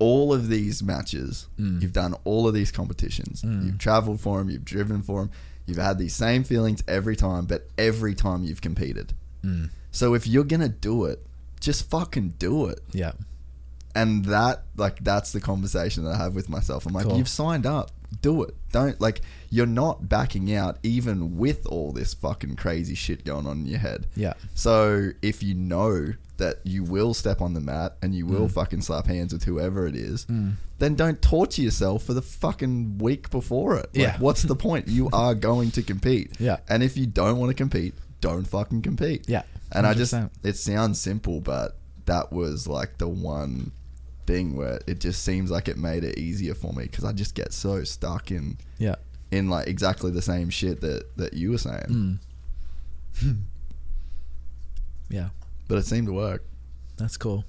all of these matches. Mm. You've done all of these competitions. You've traveled for them. You've driven for them. You've had these same feelings every time, but every time you've competed. Mm. So if you're gonna do it, just fucking do it. Yeah. And that, like, that's the conversation that I have with myself. I'm like, Cool. you've signed up, do it. Don't like, you're not backing out, even with all this fucking crazy shit going on in your head. Yeah. So if you know that you will step on the mat and you Mm. will fucking slap hands with whoever it is, then don't torture yourself for the fucking week before it. Like, Yeah. What's the point? You are going to compete. Yeah. And if you don't want to compete, don't fucking compete. Yeah. And I just, it sounds simple, but that was like the one thing where it just seems like it made it easier for me because I just get so stuck in Yeah. in like exactly the same shit that that you were saying. Mm. Yeah. But it seemed to work. That's cool.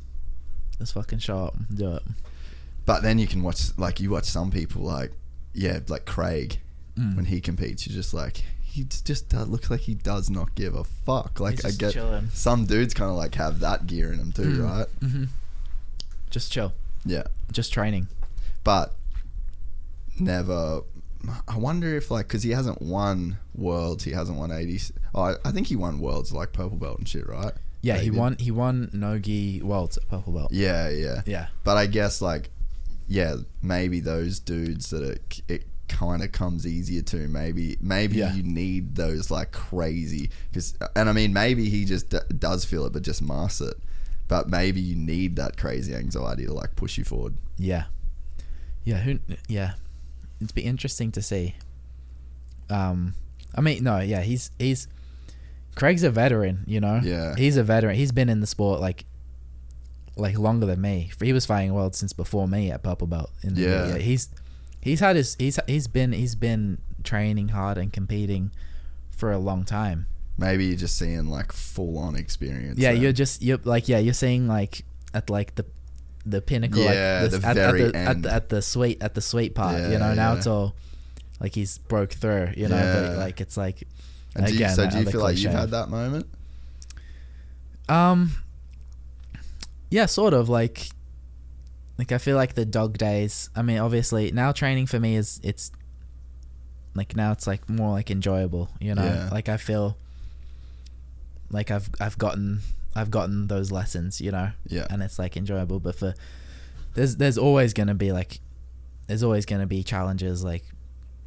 Let's fucking sharp. Do it. But then you can watch like you watch some people like yeah like Craig Mm. when he competes. You're just like he just does, looks like he does not give a fuck. Like I get chilling. some dudes kind of like have that gear in them too, Mm. right? hmm Just chill. Yeah, Just training. but never. I wonder if like because he hasn't won worlds, he hasn't won eighty. Oh, I, I think he won worlds like purple belt and shit, right? Yeah, he won. He won Nogi Worlds at Purple Belt. Yeah, yeah. Yeah. But I guess like, yeah, maybe those dudes that it, it kind of comes easier to. Maybe maybe Yeah. you need those like crazy because, and I mean maybe he just d- does feel it, but just masks it. But maybe you need that crazy anxiety to like push you forward. Yeah. Yeah. Who? Yeah. It'd be interesting to see. Um, I mean, no. Yeah, he's he's. Craig's a veteran, you know. Yeah. He's a veteran. He's been in the sport like. Like longer than me. He was fighting world since before me at purple belt. In the, Yeah. He's, he's had his he's he's been he's been training hard and competing, for a long time. Maybe you're just seeing like full on experience. Yeah, then. you're just you're like yeah, you're saying like at like the the pinnacle, Yeah, like the at, very at, the, at end. the at the sweet at the sweet part. Yeah, you know, now yeah. it's all like he's broke through. You know, Yeah. but like it's like And do you, again, so do you feel like you've cliche. had that moment? Um, yeah, sort of like, like I feel like the dog days. I mean, obviously now training for me is it's like now it's like more like enjoyable. You know, Yeah. like I feel like I've I've gotten I've gotten those lessons. You know, Yeah. and it's like enjoyable. But for there's there's always gonna be like there's always gonna be challenges. Like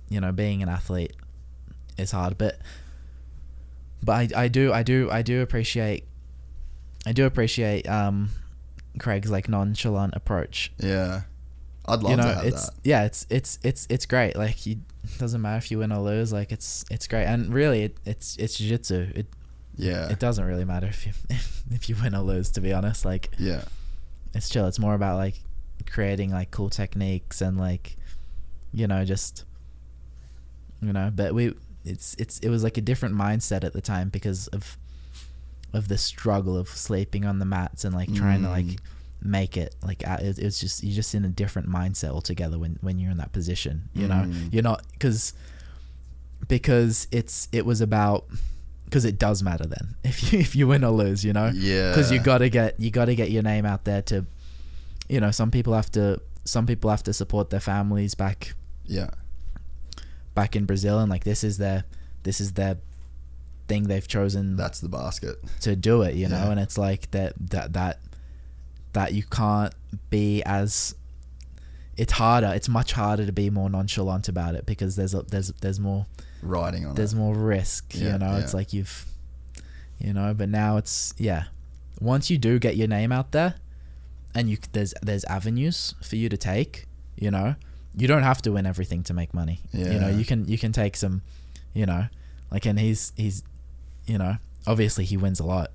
you know, being an athlete is hard, but but I, I do I do I do appreciate I do appreciate um Craig's like nonchalant approach. Yeah. I'd love you know, to have it's that. yeah, it's it's it's it's great. Like you doesn't matter if you win or lose, like it's it's great. And really it, it's it's jiu-jitsu. It Yeah. it doesn't really matter if you if you win or lose to be honest. Like yeah. it's chill. It's more about like creating like cool techniques and like you know just you know. But we it's it's it was like a different mindset at the time because of of the struggle of sleeping on the mats and like trying to like Mm. make it like it, it's just you're just in a different mindset altogether when when you're in that position you know Mm. you're not because because it's it was about because it does matter then if you if you win or lose you know Yeah. because you got to get you got to get your name out there to you know some people have to some people have to support their families back Yeah. Back in Brazil and like this is their this is their thing they've chosen That's the basket. to do it you know Yeah. and it's like that that that that you can't be as it's harder it's much harder to be more nonchalant about it because there's a there's there's more Riding on there's it. more risk Yeah, you know it's like you've you know but now it's yeah once you do get your name out there and you there's there's avenues for you to take you know you don't have to win everything to make money. You know you can you can take some you know like and he's he's you know obviously he wins a lot.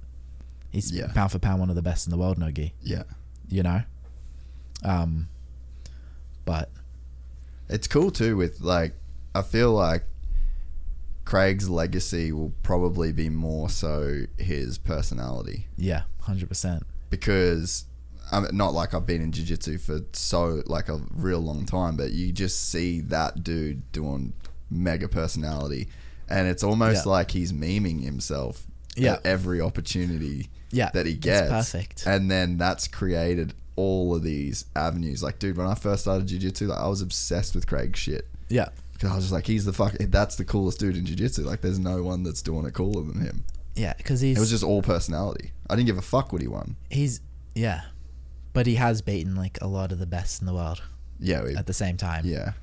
He's Yeah. pound for pound one of the best in the world nogi Yeah. you know? Um but It's cool too with like I feel like Craig's legacy will probably be more so his personality. Yeah 100% because I mean, not like I've been in jiu-jitsu for so like a real long time but you just see that dude doing mega personality and it's almost Yeah. like he's memeing himself Yeah. at every opportunity Yeah, that he it's gets perfect. and then that's created all of these avenues like dude when I first started jiu-jitsu like, I was obsessed with Craig's shit Yeah, because I was just like, he's the fuck. That's the coolest dude in jiu-jitsu. Like, there's no one that's doing it cooler than him. Yeah, because he's It was just all personality. I didn't give a fuck what he won. he's yeah, but he has beaten like a lot of the best in the world Yeah, we, at the same time yeah,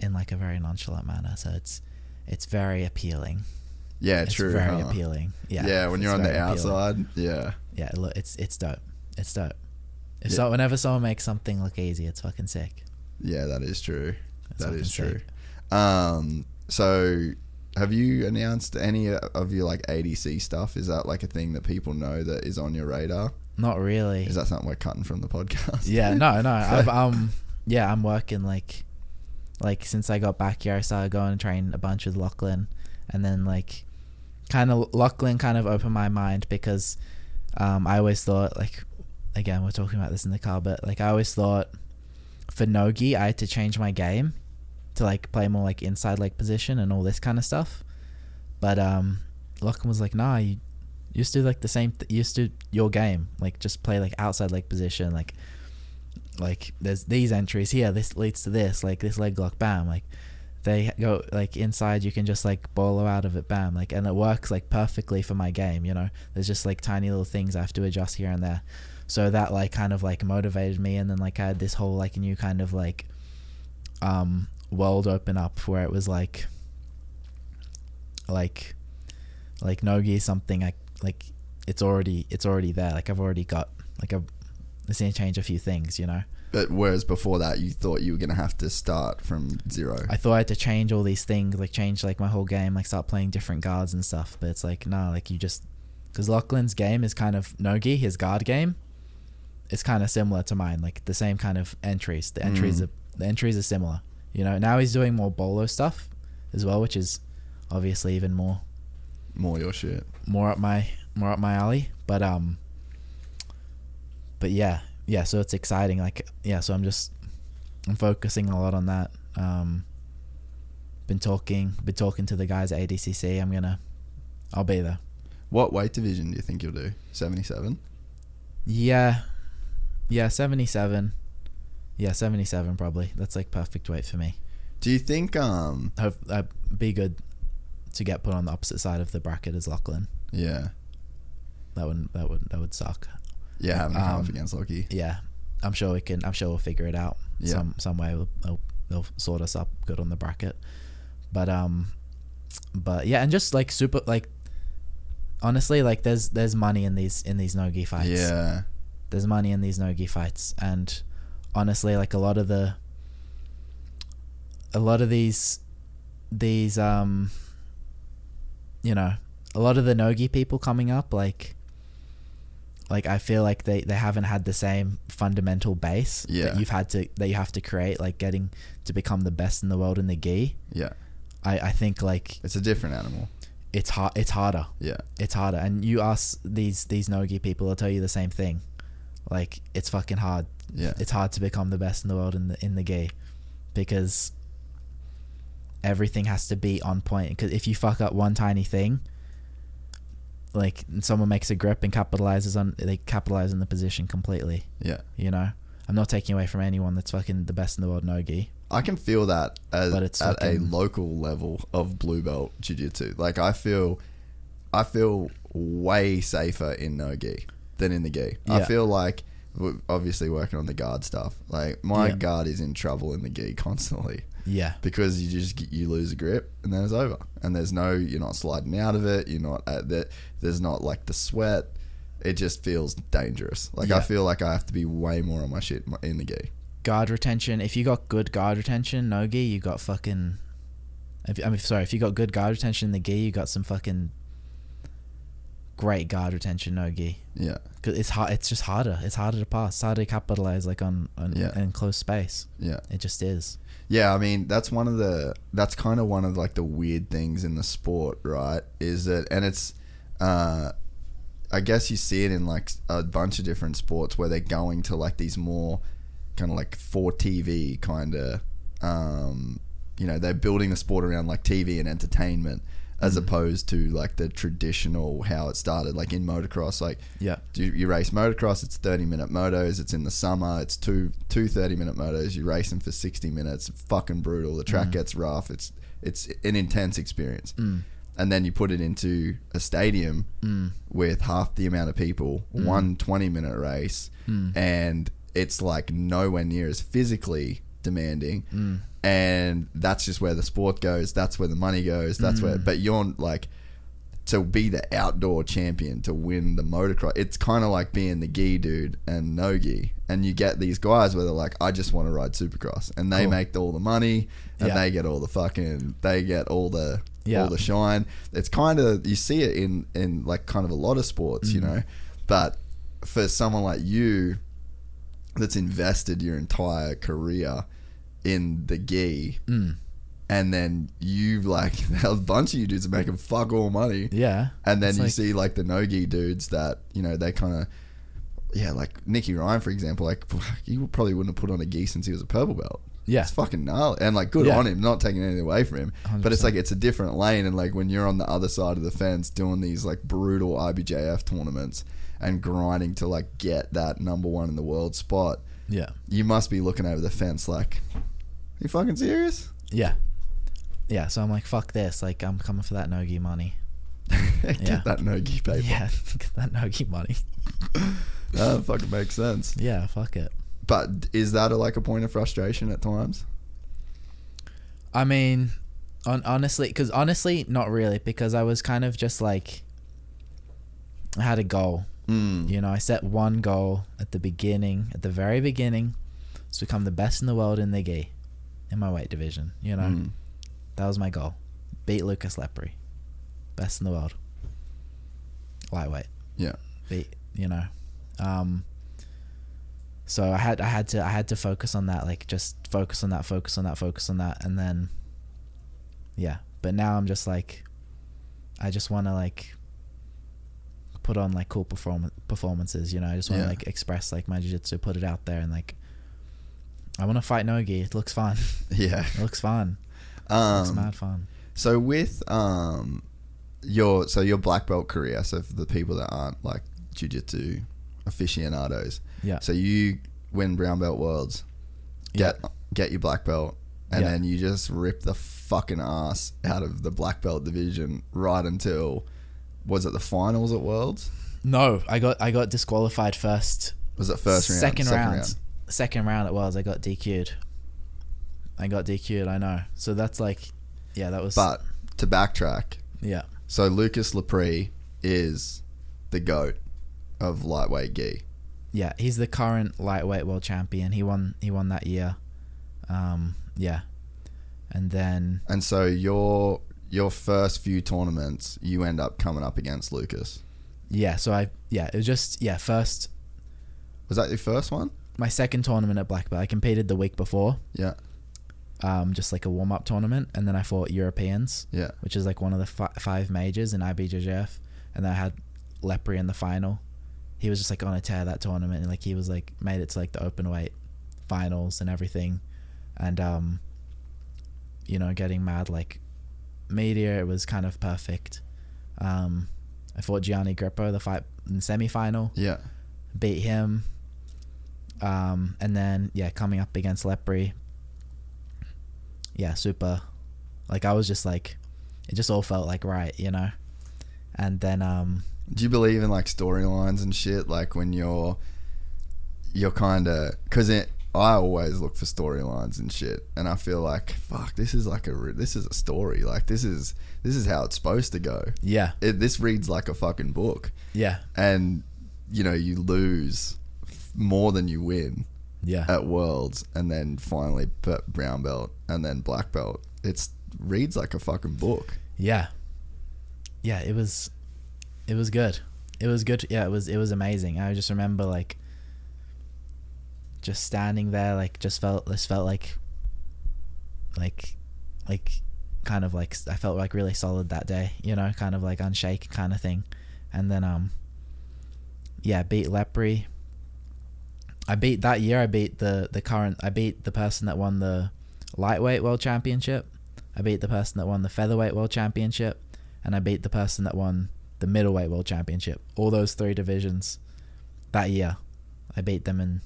in like a very nonchalant manner. So it's it's very appealing. yeah. It's true. very huh? appealing. Yeah. Yeah, when it's you're on the very appealing. outside. Yeah, Yeah, look, it's it's dope. It's dope. If Yeah. so, whenever someone makes something look easy, it's fucking sick. yeah. That is true. That's that fucking is true. Um, so have you announced any of your like ADC stuff? Is that like a thing that people know that is on your radar? Not really. Is that something we're cutting from the podcast? yeah, no, no. I've um yeah, I'm working like like since I got back here I started going and train a bunch with Lachlan and then like kind of Lachlan kind of opened my mind because um I always thought like again we're talking about this in the car but like I always thought for Nogi I had to change my game to like play more like inside leg position and all this kind of stuff. But um Lachlan was like, nah, you you used to do like the same th- used to your game. Like just play like outside leg position, like like there's these entries here, this leads to this, like this leg lock, bam, like they go like inside you can just like bolo out of it bam like and it works like perfectly for my game you know there's just like tiny little things i have to adjust here and there so that like kind of like motivated me and then like i had this whole like new kind of like um world open up where it was like like like nogi something i like it's already it's already there like i've already got like i've just need to change a few things you know But whereas before that, you thought you were gonna have to start from zero. I thought I had to change all these things, like change like my whole game, like start playing different guards and stuff. But it's like no, like you just because Lachlan's game is kind of Nogi, his guard game, is kind of similar to mine, like the same kind of entries. The entries Mm. are the entries are similar. You know, now he's doing more bolo stuff as well, which is obviously even more More your shit. more up my more up my alley. But um, but yeah, yeah. So it's exciting. Like yeah, so I'm just I'm focusing a lot on that. Um, been talking, been talking to the guys at ADCC. I'm gonna, I'll be there. What weight division do you think you'll do? Seventy-seven. Yeah, yeah, 77. Yeah, 77 probably. That's like perfect weight for me. Do you think? Um. I'd be good to get put on the opposite side of the bracket as Lachlan. Yeah. That would that would that would suck. Yeah. Having Um, up against Loki. yeah, I'm sure we can. I'm sure we'll figure it out. Yeah. Some some way they'll, they'll they'll sort us up good on the bracket. But um, but yeah, and just like super like, honestly, like there's there's money in these in these nogi fights. Yeah. There's money in these nogi fights, and honestly, like a lot of the a lot of these these um you know a lot of the nogi people coming up like like I feel like they, they haven't had the same fundamental base Yeah. that you've had to that you have to create like getting to become the best in the world in the gi. Yeah. I, I think like It's a different animal. it's hard it's harder. Yeah. It's harder. And you ask these these nogi people they'll tell you the same thing. Like it's fucking hard. Yeah. It's hard to become the best in the world in the in the gi because everything has to be on point because if you fuck up one tiny thing like someone makes a grip and capitalizes on they capitalize on the position completely Yeah. you know i'm not taking away from anyone that's fucking the best in the world nogi I can feel that as, But it's at a local level of blue belt jiu-jitsu. Like I feel I feel way safer in no gi than in the gi. I feel like obviously working on the guard stuff. Like my Yeah. guard is in trouble in the gi constantly yeah because you just get- you lose a grip and then it's over. And there's no you're not sliding out of it. You're not uh, at that. There's not like the sweat. It just feels dangerous. Like I feel like I have to be way more on my shit in the gi. guard retention if you got good guard retention nogi you got fucking if, i mean sorry if you got good guard retention in the gi you got some fucking great guard retention nogi Yeah. Cause it's hard. It's just harder. It's harder to pass. It's harder to capitalize like on, on Yeah. in close space. Yeah. It just is. Yeah, I mean that's one of the that's kind of one of like the weird things in the sport, right? Is that and it's uh I guess you see it in like a bunch of different sports where they're going to like these more kind of like for TV kind of um you know, they're building the sport around like TV and entertainment as mm-hmm. opposed to like the traditional how it started, like in motocross. Like Yeah. do you, you race motocross, it's thirty minute motos. It's in the summer. It's two two 30 minute motos. You race them for sixty minutes. Fucking brutal. The track mm-hmm. gets rough. It's it's an intense experience. Mm. And then you put it into a stadium mm. with half the amount of people, mm. one 20 minute race, and it's like nowhere near as physically demanding. And that's just where the sport goes. That's where the money goes. That's where, but you're like, to be the outdoor champion to win the motocross it's kind of like being the gi dude and no gi and you get these guys where they're like i just want to ride supercross and they Cool. make all the money and Yeah. they get all the fucking they get all the Yeah. all the shine it's kind of you see it in in like kind of a lot of sports you Mm-hmm. know but for someone like you that's invested your entire career in the gi Mm. and then you've like a bunch of you dudes are making fuck all money Yeah. and then It's you like- see like the nogi dudes that you know they kind of yeah like Nicky Ryan for example like he probably wouldn't have put on a gi since he was a purple belt Yeah. it's fucking gnarly and like good Yeah. on him not taking anything away from him but it's like it's a different lane and like when you're on the other side of the fence doing these like brutal IBJJF tournaments and grinding to like get that number one in the world spot Yeah. you must be looking over the fence like you fucking serious Yeah. Yeah. So I'm like, fuck this. Like, I'm coming for that Nogi money. get Yeah. that nogi paper Yeah. Get that Nogi money. that fucking makes sense Yeah. Fuck it. But is that a, like a point of frustration at times? I mean, on honestly, because honestly, not really, because I was kind of just like, I had a goal. Mm. You know, I set one goal at the beginning, at the very beginning, to become the best in the world in the gi, in my weight division. You know, Mm. that was my goal. Beat Lucas Lepre, best in the world. Lightweight. Yeah. beat you know um so i had i had to i had to focus on that like just focus on that focus on that focus on that and then yeah but now i'm just like i just want to like put on like cool perform- performances you know i just want to Yeah. like express like my jiu-jitsu put it out there and like i want to fight nogi it looks fun Yeah. it looks fun it looks Um, mad fun so with um your so your black belt career, so for the people that aren't like jiu-jitsu aficionados. yeah So you win brown belt worlds, get get your black belt, and Yeah. then you just rip the fucking ass out of the black belt division right until was it the finals at worlds? no i got i got disqualified first Was it first round? second round, second round it was. I got DQ'd. I got DQ'd. I know. So that's like, yeah, that was. But to backtrack, yeah, So Lucas Lepre is the goat of lightweight gi. yeah, he's the current lightweight world champion. He won. He won that year. Um, yeah, and then And so your your first few tournaments, you end up coming up against Lucas. yeah, so I yeah, it was just yeah. First, Was that your first one? My second tournament at black belt. I competed the week before, Yeah, um, just like a warm up tournament, and then I fought Europeans. yeah, which is like one of the fi- five majors in IBJJF, and then I had Lepre in the final. He was just like on a tear that tournament, and like he was like made it to like the open weight finals and everything, and um, you know, getting mad like media, it was kind of perfect. Um, I fought Gianni Grippo the fight in the semi final, yeah. beat him. Um, and then yeah, coming up against Lepre. Yeah, super. Like I was just like, it just all felt like right, you know. And then um, Do you believe in like storylines and shit? Like when you're you're kind of because it. I always look for storylines and shit, and I feel like fuck. This is like a this is a story. Like this is this is how it's supposed to go. yeah, It, this reads like a fucking book. yeah, and you know you lose more than you win yeah, at worlds and then finally brown belt and then black belt it's reads like a fucking book yeah, yeah. It was, it was good. It was good. Yeah, it was. It was amazing. I just remember like, just standing there, like just felt this felt like, like, like, kind of like I felt like really solid that day. You know, kind of like unshaken kind of thing. And then um, yeah, beat Lepre. I beat that year. I beat the the current. I beat the person that won the lightweight world championship. I beat the person that won the featherweight world championship, and I beat the person that won the middleweight world championship. All those three divisions that year, I beat them in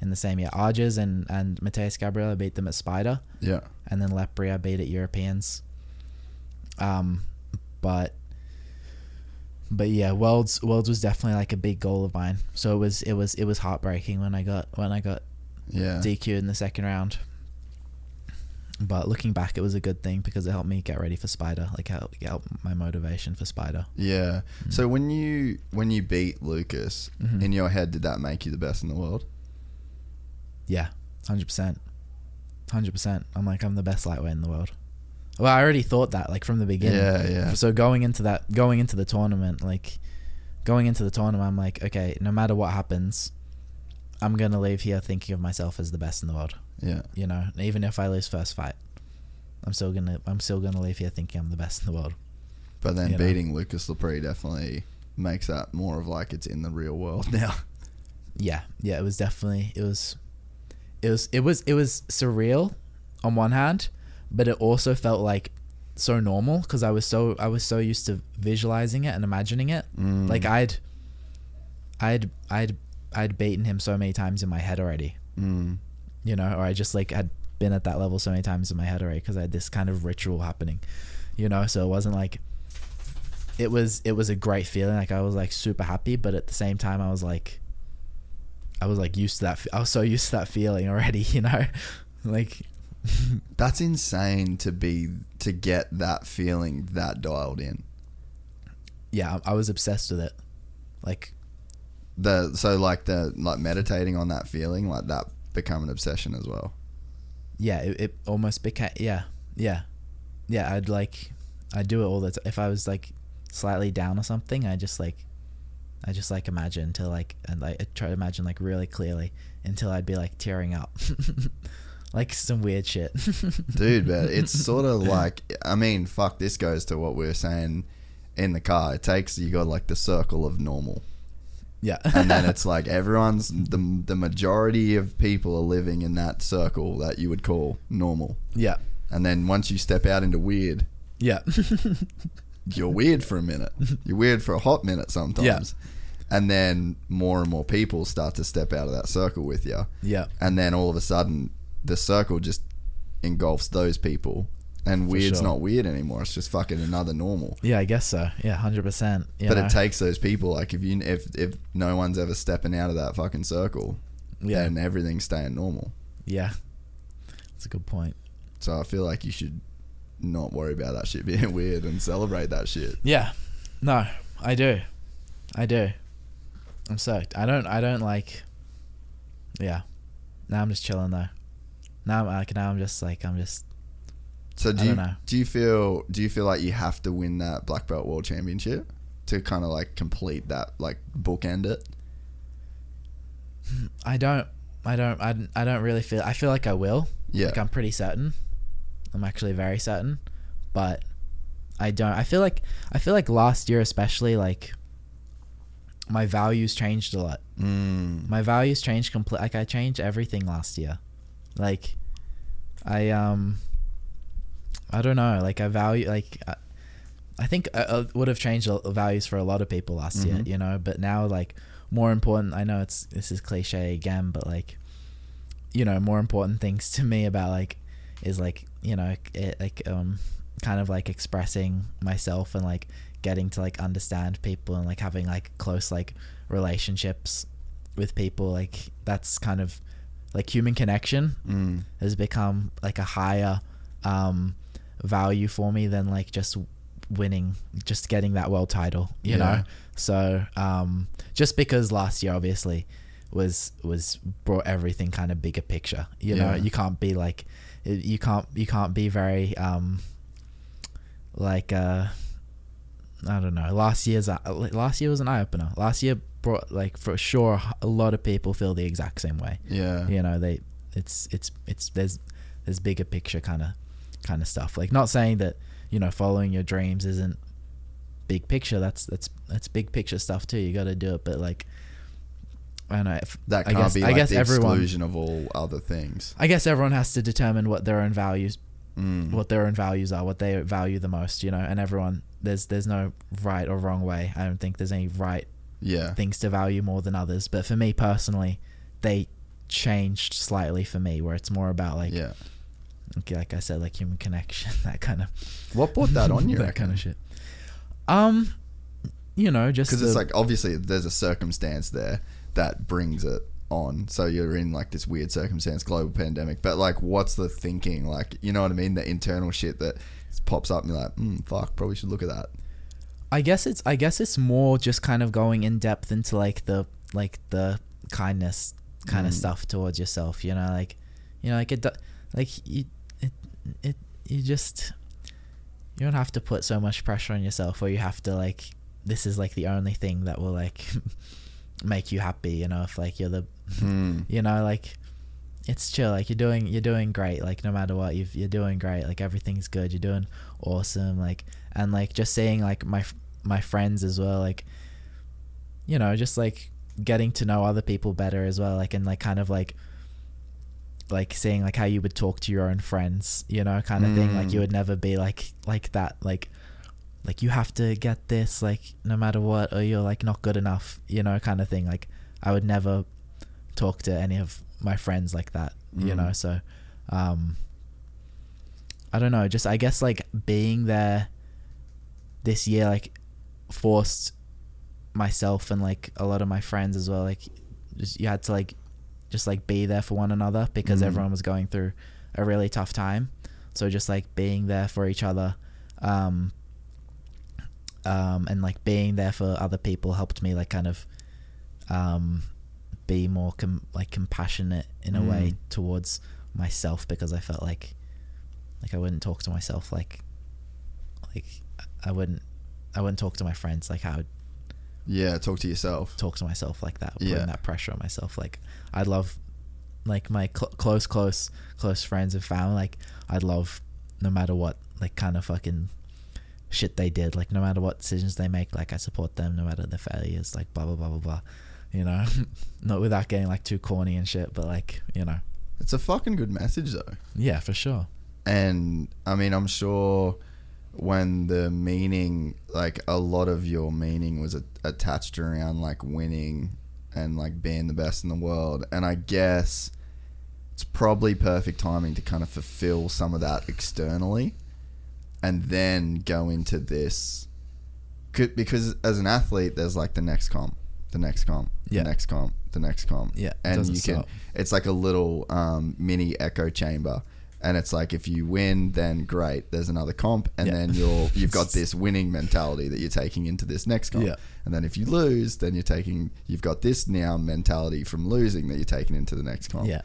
in the same year. Arges and and Mateus Gabriel, I beat them at Spider, Yeah. and then Lepre, I beat at Europeans. Um, but but yeah, worlds worlds was definitely like a big goal of mine. So it was it was it was heartbreaking when I got when I got Yeah. DQ in the second round. But looking back, it was a good thing because it helped me get ready for Spider. Like help help my motivation for Spider. Yeah. So when you when you beat Lucas Mhm. in your head, did that make you the best in the world? Yeah, hundred percent, hundred percent. I'm like I'm the best lightweight in the world. Well, I already thought that like from the beginning. Yeah, yeah. So going into that, going into the tournament, like going into the tournament, I'm like, okay, no matter what happens, I'm gonna leave here thinking of myself as the best in the world. Yeah. You know, even if I lose first fight, I'm still gonna I'm still gonna leave here thinking I'm the best in the world. But then You know. beating Lucas Lepre definitely makes that more of like it's in the real world now. Yeah, yeah, it was definitely it was, it was it was it was surreal, on one hand, but it also felt like so normal because I was so I was so used to visualizing it and imagining it. Mm. Like I'd, I'd I'd I'd beaten him so many times in my head already. Mm. you know, or I just like had been at that level so many times in my head already because I had this kind of ritual happening, you know. So it wasn't like it was. It was a great feeling. Like I was like super happy, but at the same time, I was like, I was like used to that. I was so used to that feeling already, you know, like That's insane to be to get that feeling that dialed in. yeah, I was obsessed with it. Like The so like the like meditating on that feeling like that become an obsession as well. yeah, it, it almost became yeah, yeah, yeah. I'd like I'd do it all the time. If I was like slightly down or something, I just like I just like imagine to like and like I try to imagine like really clearly until I'd be like tearing up, like some weird shit. Dude, but it's sort of like I mean, fuck this goes to what we were saying in the car. It takes you got like the circle of normal. yeah, and then it's like everyone's the the majority of people are living in that circle that you would call normal. yeah, And then once you step out into weird, yeah, you're weird for a minute. You're weird for a hot minute sometimes. Yeah And then more and more people start to step out of that circle with you. yeah, And then all of a sudden the circle just engulfs those people. And For weird's sure. not weird anymore. It's just fucking another normal. yeah. I guess so. Yeah, hundred percent. but it takes those people like if you if if no one's ever stepping out of that fucking circle, yeah, then everything's staying normal. yeah. That's a good point. So I feel like you should not worry about that shit being weird and celebrate that shit. Yeah. No, I do. I do. I'm stoked. I don't I don't like Yeah. Now I'm just chilling though. Now I'm like now I'm just like I'm just So do I you know. do you feel do you feel like you have to win that black belt world championship to kind of like complete that like bookend it? I don't I don't I, don't- I don't really feel I feel like I will. Yeah. Like I'm pretty certain. I'm actually very certain. But I don't I feel like I feel like last year especially like my values changed a lot. Mm. my values changed complete like i changed everything last year like i um i don't know like i value like i, I think i, I would have changed the values for a lot of people last year Mhm. you know but now like more important i know it's this is cliche again but like you know more important things to me about like is like you know it, like um kind of like expressing myself and like getting to like understand people and like having like close like relationships with people like that's kind of like human connection Mm. has become like a higher um value for me than like just winning just getting that world title you Yeah. know so um just because last year obviously was was brought everything kind of bigger picture you know you can't be like you can't you can't be very um like uh I don't know. Last year's uh, last year was an eye opener. Last year brought like for sure a lot of people feel the exact same way. Yeah. You know, they it's it's it's there's there's bigger picture kind of kind of stuff. Like not saying that you know following your dreams isn't big picture. That's that's that's big picture stuff too. You got to do it, but like I don't know. If, That I can't guess, be I like guess the everyone. exclusion of all other things. I guess everyone has to determine what their own values Mm. what their own values are, what they value the most, you know, and everyone there's there's no right or wrong way. I don't think there's any right Yeah. things to value more than others. But for me personally, they changed slightly for me, where it's more about like, Yeah. okay, like I said, like human connection, that kind of What brought that on you? that kind of shit. Um, you know, just Because it's like obviously there's a circumstance there that brings it on. So you're in like this weird circumstance, global pandemic. But like, what's the thinking? Like, you know what I mean? The internal shit that pops up and you're like, mm, fuck, probably should look at that. I guess it's I guess it's more just kind of going in depth into like the like the kindness kind of Mm. stuff towards yourself. You know, like you know, like it like you it it you just you don't have to put so much pressure on yourself, or you have to like this is like the only thing that will like make you happy. You know, if like you're the Mm. you know like it's chill like you're doing you're doing great like no matter what you've, you're doing great like everything's good you're doing awesome like and like just seeing like my my friends as well like you know just like getting to know other people better as well like and like kind of like like seeing like how you would talk to your own friends you know kind of thing like Mm. you would never be like like that like like you have to get this like no matter what or you're like not good enough you know kind of thing like i would never talk to any of my friends like that you Mm. know so um i don't know just i guess like being there this year like forced myself and like a lot of my friends as well like just you had to like just like be there for one another because Mm. everyone was going through a really tough time so just like being there for each other um um and like being there for other people helped me like kind of um be more com- like compassionate in a way Mm. towards myself because I felt like like I wouldn't talk to myself like like I wouldn't I wouldn't talk to my friends like I would Yeah, talk to yourself. talk to myself like that, putting Yeah. that pressure on myself. Like I'd love like my cl- close, close, close friends and family. Like I'd love no matter what, like kind of fucking shit they did. Like no matter what decisions they make, like I support them no matter the failures. Like blah blah blah blah blah. You know, not without getting like too corny and shit, but like you know, It's a fucking good message though. yeah, for sure. And I mean, I'm sure when the meaning, like a lot of your meaning was a- attached around like winning and like being the best in the world. And I guess it's probably perfect timing to kind of fulfill some of that externally and then go into this. Could- Because as an athlete, there's like the next comp, the next comp, Yeah. the next comp, the next comp. Yeah, And you can, stop. it's like a little um, mini echo chamber and it's like if you win then great there's another comp and Yeah. then you're you've got this winning mentality that you're taking into this next comp Yeah. and then if you lose then you're taking you've got this now mentality from losing that you're taking into the next comp Yeah,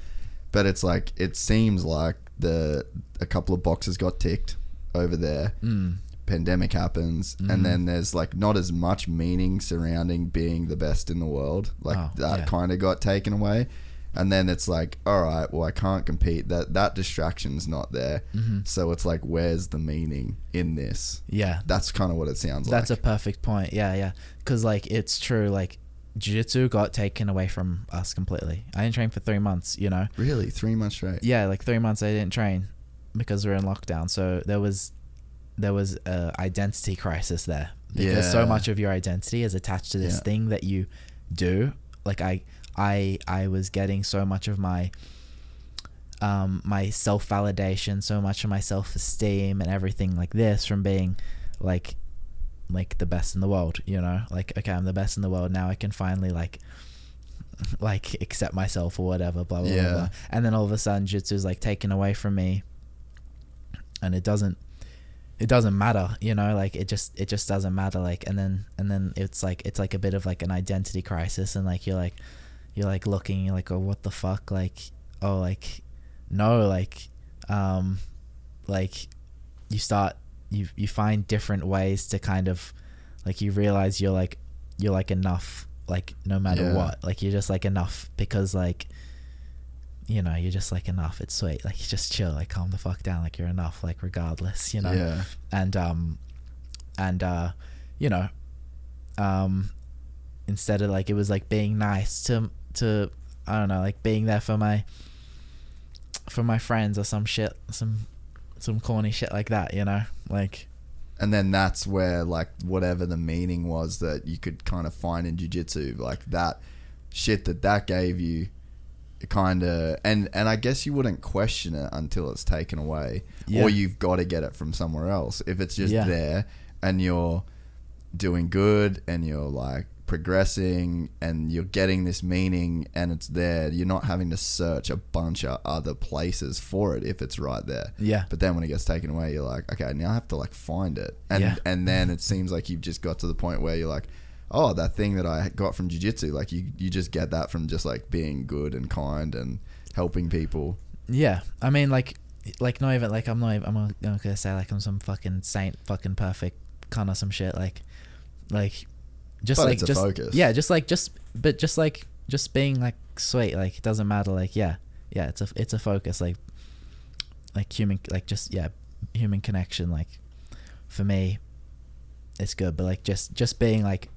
but it's like it seems like the a couple of boxes got ticked over there mm. pandemic happens Mm-hmm. and then there's like not as much meaning surrounding being the best in the world like Oh, that yeah. kind of got taken away and then it's like all right well i can't compete that that distraction's not there Mm-hmm. so it's like where's the meaning in this yeah. that's kind of what it sounds like. That's a perfect point. Yeah, yeah. Because like it's true. Like jiu-jitsu got taken away from us completely. I didn't train for three months. You know. really three months straight Yeah, like three months I didn't train because we are in lockdown. So there was there was a identity crisis there because so much of your identity is attached to this Yeah. thing that you do. Like I I I was getting so much of my um my self validation, so much of my self esteem and everything like this from being like like the best in the world, you know? Like okay, I'm the best in the world. Now I can finally like like accept myself or whatever, blah blah Yeah. blah. blah. And then all of a sudden jitsu is like taken away from me and it doesn't it doesn't matter, you know, like it just it just doesn't matter. Like and then and then it's like it's like a bit of like an identity crisis and like you're like you're like looking, you're like, oh what the fuck? Like oh like no, like um like you start you you find different ways to kind of like you realize you're like you're like enough like no matter Yeah. what. Like you're just like enough because like you know you're just like enough. It's sweet. Like you just chill. Like calm the fuck down. Like you're enough like regardless you know? Yeah. And um and uh you know um instead of like it was like being nice to to i don't know like being there for my for my friends or some shit some some corny shit like that you know like and then that's where like whatever the meaning was that you could kind of find in jiu-jitsu like that shit that that gave you kind of and and I guess you wouldn't question it until it's taken away Yeah. or you've got to get it from somewhere else if it's just Yeah. there and you're doing good and you're like progressing and you're getting this meaning and it's there you're not having to search a bunch of other places for it if it's right there Yeah. but then when it gets taken away you're like okay now i have to like find it and Yeah. and then it seems like you've just got to the point where you're like oh that thing that i got from jiu-jitsu like you you just get that from just like being good and kind and helping people Yeah, I mean, like, like not even like I'm not. Even, I'm not, not gonna say like I'm some fucking saint, fucking perfect kind of some shit. Like, like, just But like just focus. yeah, just like just but just like just being like sweet. Like it doesn't matter. Like yeah, yeah, it's a it's a focus. Like, like human like just yeah, human connection. Like, for me, it's good. But like just just being like.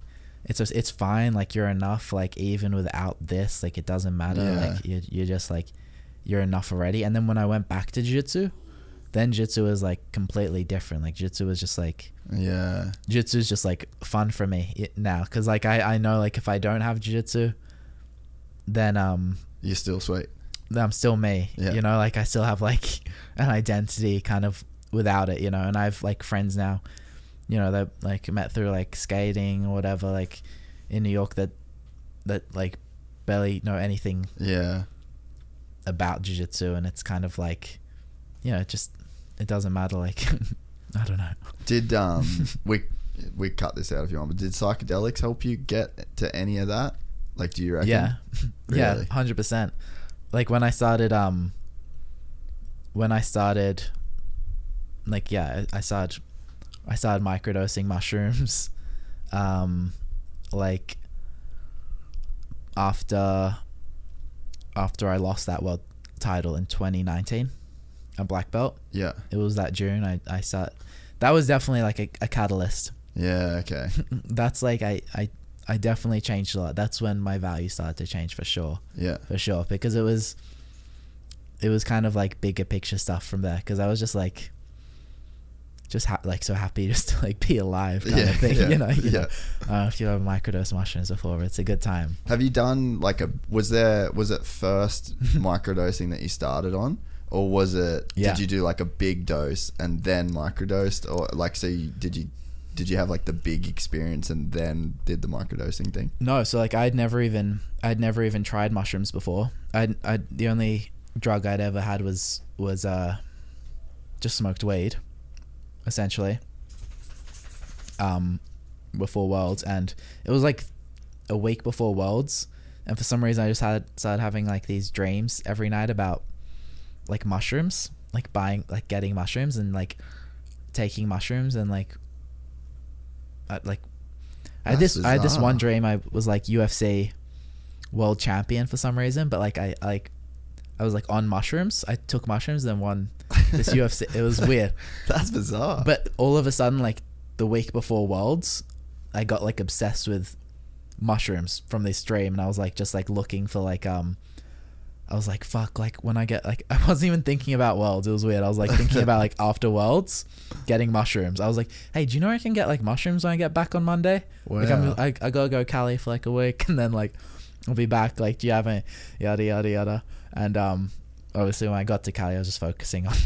It's just, it's fine. Like you're enough. Like even without this, like it doesn't matter. Yeah. Like you you're just like you're enough already. And then when I went back to jiu-jitsu, then jiu-jitsu is like completely different. Like jiu-jitsu is just like yeah jiu-jitsu is just like fun for me now cuz like I I know like if I don't have jiu-jitsu then um you're still sweet then I'm still me. Yeah. You know, like I still have like an identity kind of without it, you know. And I've like friends now, you know, that like met through like skating or whatever, like in New York that that like barely know anything yeah about jiu-jitsu and it's kind of like you know just it doesn't matter like i don't know. Did um we we cut this out if you want but did psychedelics help you get to any of that? Like do you reckon? Yeah. Yeah 100% like when i started um when i started like yeah i I started i started microdosing mushrooms um like after after i lost that world title in 2019 a black belt yeah it was that june i i start that was definitely like a, a catalyst yeah okay that's like I, I I definitely changed a lot. That's when my value started to change for sure, yeah for sure. Because it was, it was kind of like bigger picture stuff from there. Because I was just like, just ha- like so happy just to like be alive kind Yeah, of thing. yeah, you know, you yeah. know. I if you've ever microdosed mushrooms before, it's a good time. Have you done like a was there was it first microdosing that you started on or was it Yeah. did you do like a big dose and then microdosed or like so you, did you did you have like the big experience and then did the microdosing thing? No, so like I'd never even I'd never even tried mushrooms before. I I the only drug I'd ever had was was uh just smoked weed, essentially. Um, before Worlds, and it was like a week before Worlds, and for some reason I just had started having like these dreams every night about like mushrooms, like buying like getting mushrooms and like taking mushrooms and like I, like I had this I had this one dream I was like UFC world champion for some reason, but like I like I was like on mushrooms. I took mushrooms and won this UFC. It was weird, That's bizarre. but all of a sudden, like the week before Worlds, I got like obsessed with mushrooms from this dream, and I was like just like looking for like um. I was like, fuck, like when I get like I wasn't even thinking about worlds. It was weird. I was like thinking about like after worlds, getting mushrooms. I was like, hey, do you know I can get like mushrooms when I get back on Monday? Like I'm I, I gotta go Cali for like a week and then like I'll be back. Like, do you have any yada yada yada? And um obviously when I got to Cali I was just focusing on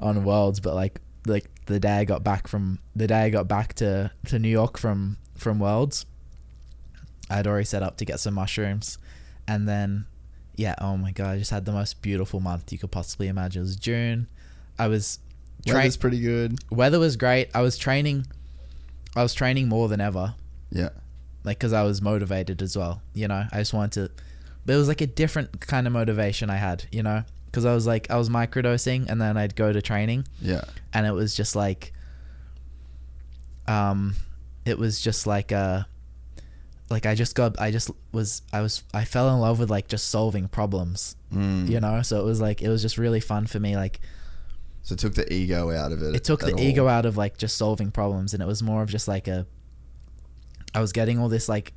on worlds, but like like the day I got back from the day I got back to, to New York from from Worlds, I'd already set up to get some mushrooms and then yeah, oh my god, I just had the most beautiful month you could possibly imagine. It was June. I was tra- Weather's pretty good. weather was great. I was training I was training more than ever Yeah. like because I was motivated as well. You know, I just wanted to. But it was like a different kind of motivation I had. You know, because I was like I was microdosing and then I'd go to training Yeah. and it was just like, um, it was just like a. Like I just got, I just was, I was, I fell in love with like just solving problems, Mm. you know. So it was like it was just really fun for me. Like So it took the ego out of it. it took the ego out of like just solving problems and it was more of just like a i was getting all this like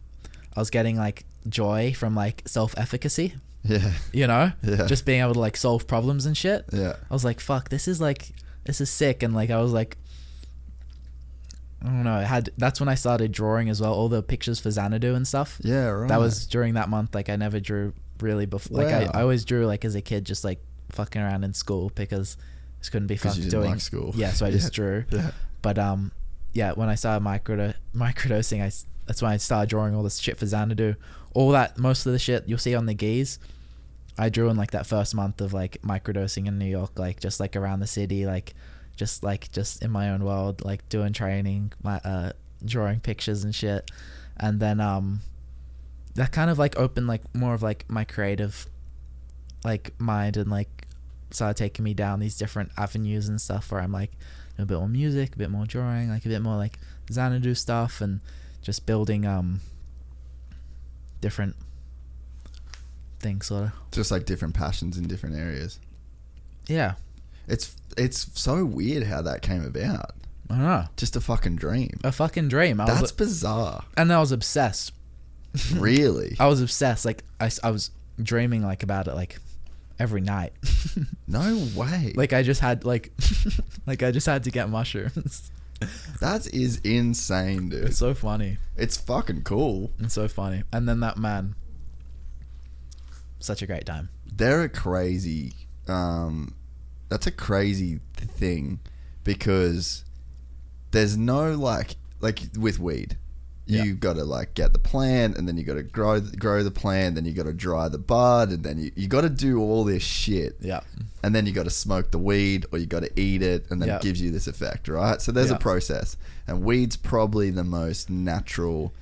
i was getting like joy from like self-efficacy Yeah. you know Yeah. just being able to like solve problems and shit Yeah. i was like fuck this is like this is sick and like i was like I don't know. Had that's when I started drawing as well. All the pictures for Xanadu and stuff. Yeah, right. That was during that month. Like I never drew really before. Like I, I always drew like as a kid, just like fucking around in school because I just couldn't be fucked didn't doing like school. Yeah, so I just Yeah. drew. Yeah. But um, yeah, when I started micro microdosing, I that's when I started drawing all this shit for Xanadu. All that most of the shit you'll see on the gis. I drew in like that first month of like microdosing in New York, like just like around the city, like just like just in my own world, like doing training, my uh drawing pictures and shit. And then um that kind of like opened like more of like my creative like mind and like started taking me down these different avenues and stuff where I'm like a bit more music, a bit more drawing, like a bit more like Xanadu stuff and just building um different things sort of. Just like different passions in different areas. Yeah. It's it's so weird how that came about. I don't know. Just a fucking dream. A fucking dream. I That's was, bizarre. and I was obsessed. really? I was obsessed. Like I, I was dreaming like about it like every night. No way. like I just had like like I just had to get mushrooms. that is insane, dude. it's so funny. It's fucking cool. It's so funny. And then that man such a great time. They're a crazy. Um, that's a crazy thing because there's no like like with weed. You Yeah. got to like get the plant, and then you got to grow grow the plant, then you got to dry the bud, and then you, you got to do all this shit. Yeah. and then you got to smoke the weed or you got to eat it and then Yeah. it gives you this effect right so there's Yeah. a process and weed's probably the most natural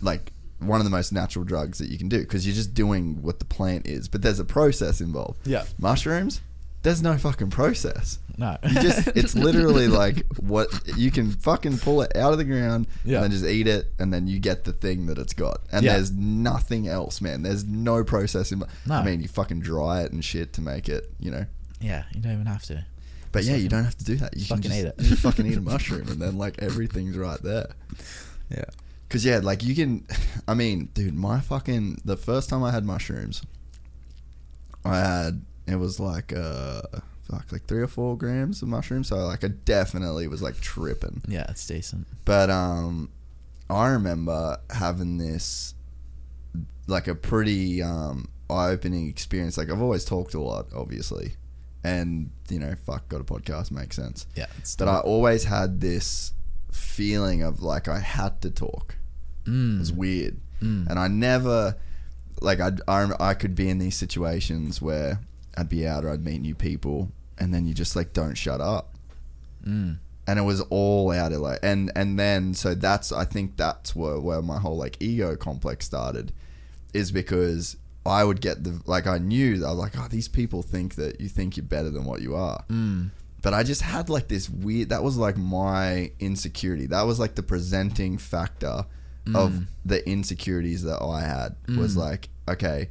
like one of the most natural drugs that you can do because you're just doing what the plant is but there's a process involved Yeah. mushrooms there's no fucking process No. you just it's literally like what you can fucking pull it out of the ground Yeah. and then just eat it and then you get the thing that it's got and Yeah. there's nothing else man there's no process in No. i mean you fucking dry it and shit to make it you know yeah, you don't even have to. but yeah you don't have to do that you can fucking just eat it. you fucking eat a mushroom and then like everything's right there Yeah. because yeah like you can i mean dude my fucking the first time i had mushrooms i had it was like uh fuck like three or four grams of mushrooms so like i definitely was like tripping Yeah, it's decent. but um, I remember having this like a pretty um eye-opening experience. Like I've always talked a lot, obviously, and you know, fuck, got a podcast makes sense. Yeah, But I always had this feeling of like I had to talk. mm, It was weird, mm, and I never like I I could be in these situations where I'd be out or I'd meet new people, and then you just like don't shut up. Mm, and it was all out of like and and then so that's i think that's where, where my whole like ego complex started is because i would get the like i knew that i was like oh these people think that you think you're better than what you are. Mm, but i just had like this weird that was like my insecurity. That was like the presenting factor of the insecurities that i had was like okay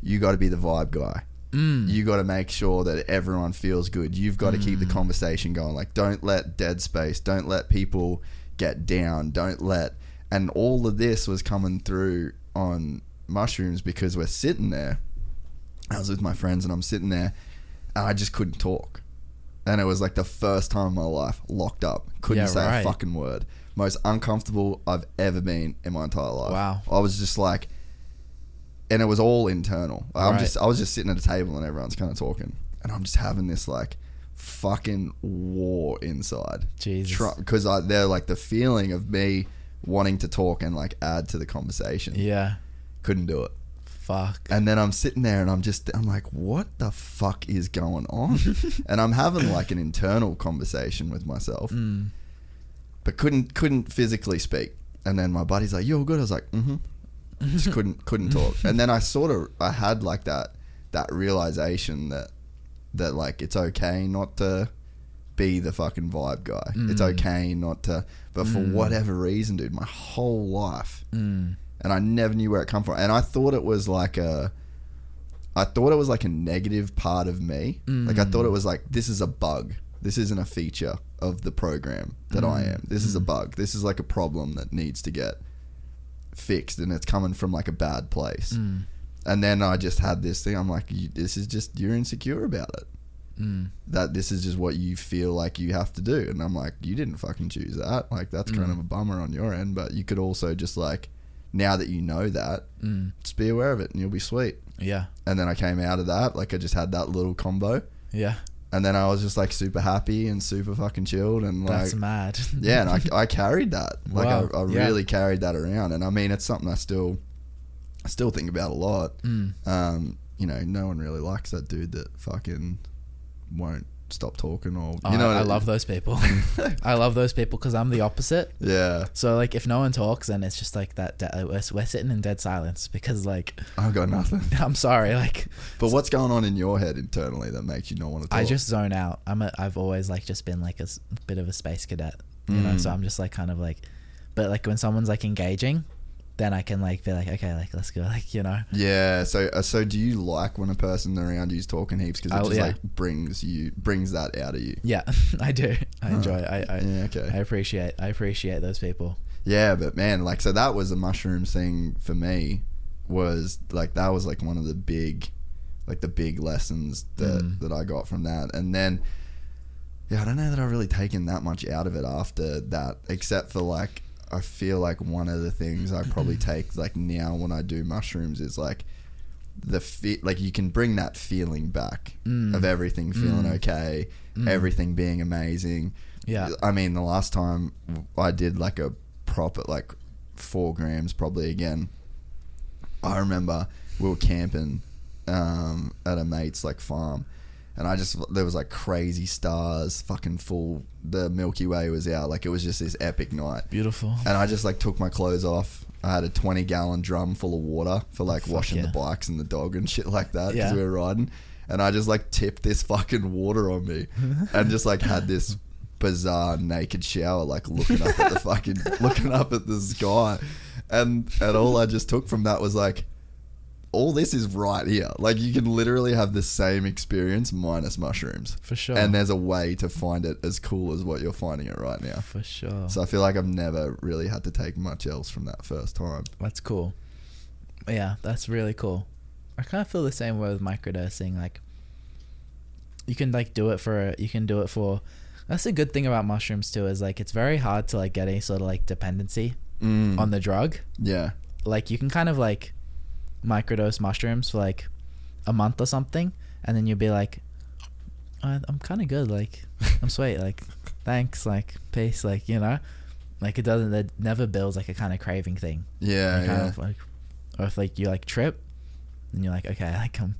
you got to be the vibe guy mm. you got to make sure that everyone feels good. You've got to keep the conversation going. Like, don't let dead space. Don't let people get down. Don't let. And all of this was coming through on mushrooms because we're sitting there. I was with my friends and I'm sitting there, and I just couldn't talk. And it was like the first time in my life locked up. Couldn't Yeah, say right. a fucking word. Most uncomfortable I've ever been in my entire life. Wow. I was just like, and it was all internal. I'm Right. just I was just sitting at a table and everyone's kind of talking, and I'm just having this like fucking war inside. Jesus. because I they're like the feeling of me wanting to talk and like add to the conversation. Yeah. Couldn't do it. Fuck. And then I'm sitting there and I'm just I'm like, what the fuck is going on? and I'm having like an internal conversation with myself, Mm. but couldn't couldn't physically speak. And then my buddy's like, "You're good?" I was like, "Mm-hmm." Just couldn't couldn't talk. And then I sort of I had like that that realization that that like it's okay not to be the fucking vibe guy. It's Mm. okay not to. But for whatever reason, dude, my whole life Mm. and I never knew where it come from. And I thought it was like a, I thought it was like a negative part of me. Like I thought it was like this is a bug. This isn't a feature of the program that I am. This is a bug. This is like a problem that needs to get fixed, and it's coming from like a bad place. Mm. And then I just had this thing. I'm like, you, this is just you're insecure about it. Mm. that this is just what you feel like you have to do. And I'm like, you didn't fucking choose that. Like that's kind Mm. of a bummer on your end, but you could also just like now that you know that, Mm. just be aware of it and you'll be sweet. Yeah. And then I came out of that, like I just had that little combo. Yeah. And then I was just like super happy and super fucking chilled and like That's mad. yeah, and I, I carried that. Like Wow, I, I yeah. really carried that around, and I mean it's something I still, I still think about a lot. Mm. Um, you know, no one really likes that dude that fucking won't stop talking or Oh, you know. I, I what love those people. I love those people because I'm the opposite. Yeah, So like, if no one talks, then it's just like that. de- we're, we're sitting in dead silence because like, I've got nothing. I'm sorry, like But what's going on in your head internally that makes you not want to talk? I just zone out. I'm a, I've always like just been like a bit of a space cadet, you know. So Mm. I'm just like kind of like, but like when someone's like engaging, then I can like be like, okay, like let's go, like you know. yeah. So uh, so do you like when a person around you's talking heaps because it Oh, just yeah. like brings you brings that out of you? Yeah, I do. I enjoy. it. I I, Yeah. Okay. I appreciate. I appreciate those people. Yeah, but man, like so that was a mushroom thing for me was like that was like one of the big like the big lessons that Mm. that I got from that. And then yeah, I don't know that I've really taken that much out of it after that except for like I feel like one of the things I probably take like now when I do mushrooms is like the fe- like you can bring that feeling back Mm. of everything feeling Mm. okay, Mm. everything being amazing. Yeah. I mean, the last time I did like a proper like four grams probably again. I remember we were camping um, at a mate's like farm, and I just there was like crazy stars, fucking full. The Milky Way was out, like it was just this epic night. Beautiful. And I just like took my clothes off. I had a twenty gallon drum full of water for like Fuck washing yeah. the bikes and the dog and shit like that because Yeah. we were riding. And I just like tipped this fucking water on me, and just like had this bizarre naked shower, like looking up at the fucking looking up at the sky, and and all I just took from that was like, all this is right here. Like you can literally have the same experience minus mushrooms, For sure. and there's a way to find it as cool as what you're finding it right now. For sure. So I feel like I've never really had to take much else from that first time. That's cool. Yeah, that's really cool. I kind of feel the same way with microdosing. Like, you can like do it for you can do it for. That's a good thing about mushrooms too. Is like it's very hard to like get any sort of like dependency Mm. on the drug. yeah, Like you can kind of like microdose mushrooms for like a month or something, and then you'll be like, "Uh, I'm kind of good. Like I'm sweet. Like thanks. Like peace. Like you know, like it doesn't. It never builds like a kind of craving thing. yeah, You kind yeah. of like, or if like you like trip, and you're like, okay, like I'm,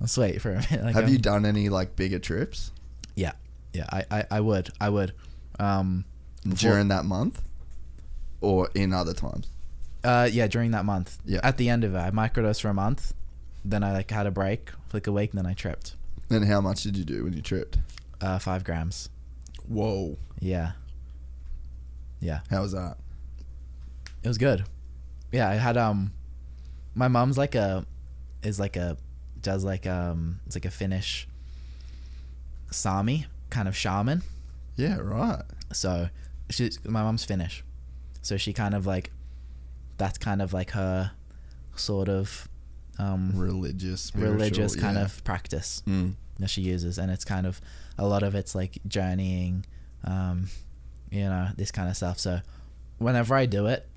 I'm sweet for a minute. Like, Have I'm- you done any like bigger trips Yeah, yeah. I, I, I would, I would. Um, before- during that month, or in other times? Uh, yeah, during that month. Yeah. At the end of it, I microdosed for a month. Then I like had a break like a week. And then I tripped. And how much did you do when you tripped? Uh, five grams. Whoa, Yeah. Yeah, how was that? it was good. Yeah, I had um, my mom's like a, is like a, does like um, it's like a Finnish. Sami kind of shaman. Yeah, right. So she's my mom's Finnish, so she kind of like that's kind of like her sort of um, Religious, religious kind yeah. of practice Mm. that she uses, and it's kind of a lot of it's like journeying, um, you know, this kind of stuff. So whenever I do it,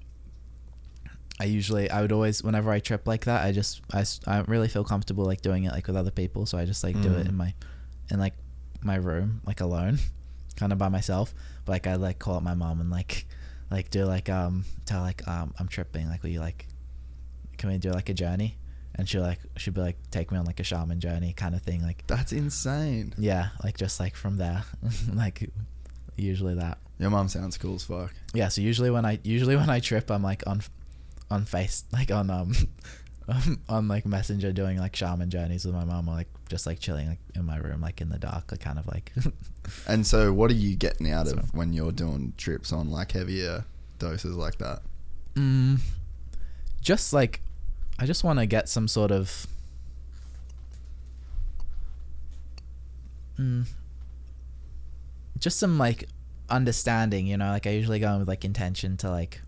I usually I would always whenever I trip like that, I just I don't really feel comfortable like doing it like with other people, so I just like do it Mm. in my in like my room like alone, kind of by myself. But like I like call up my mom and like like do like um tell like um I'm tripping like will you like can we do like a journey and she'll like she'll be like take me on like a shaman journey kind of thing like That's insane. yeah like just like from there like usually that Your mom sounds cool as fuck. yeah so usually when i usually when i trip i'm like on on face like on um um, on like messenger doing like shaman journeys with my mom or like just like chilling like in my room like in the dark like kind of like And so, what are you getting out of when you're doing trips on like heavier doses like that? mm, just like i just want to get some sort of mm, just some like understanding you know like i usually go in with like intention to like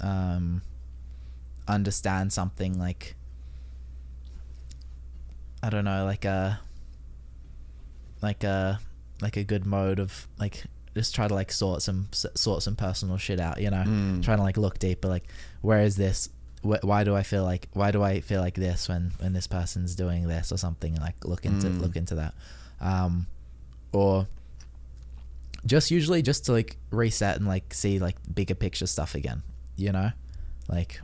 um understand something like i don't know like a like a like a good mode of like just try to like sort some sort some personal shit out. You know, Mm. trying to like look deeper. Like, where is this? Wh- why do I feel like why do I feel like this when when this person's doing this or something? And like look into Mm. look into that, um, or just usually just to like reset and like see like bigger picture stuff again. You know, like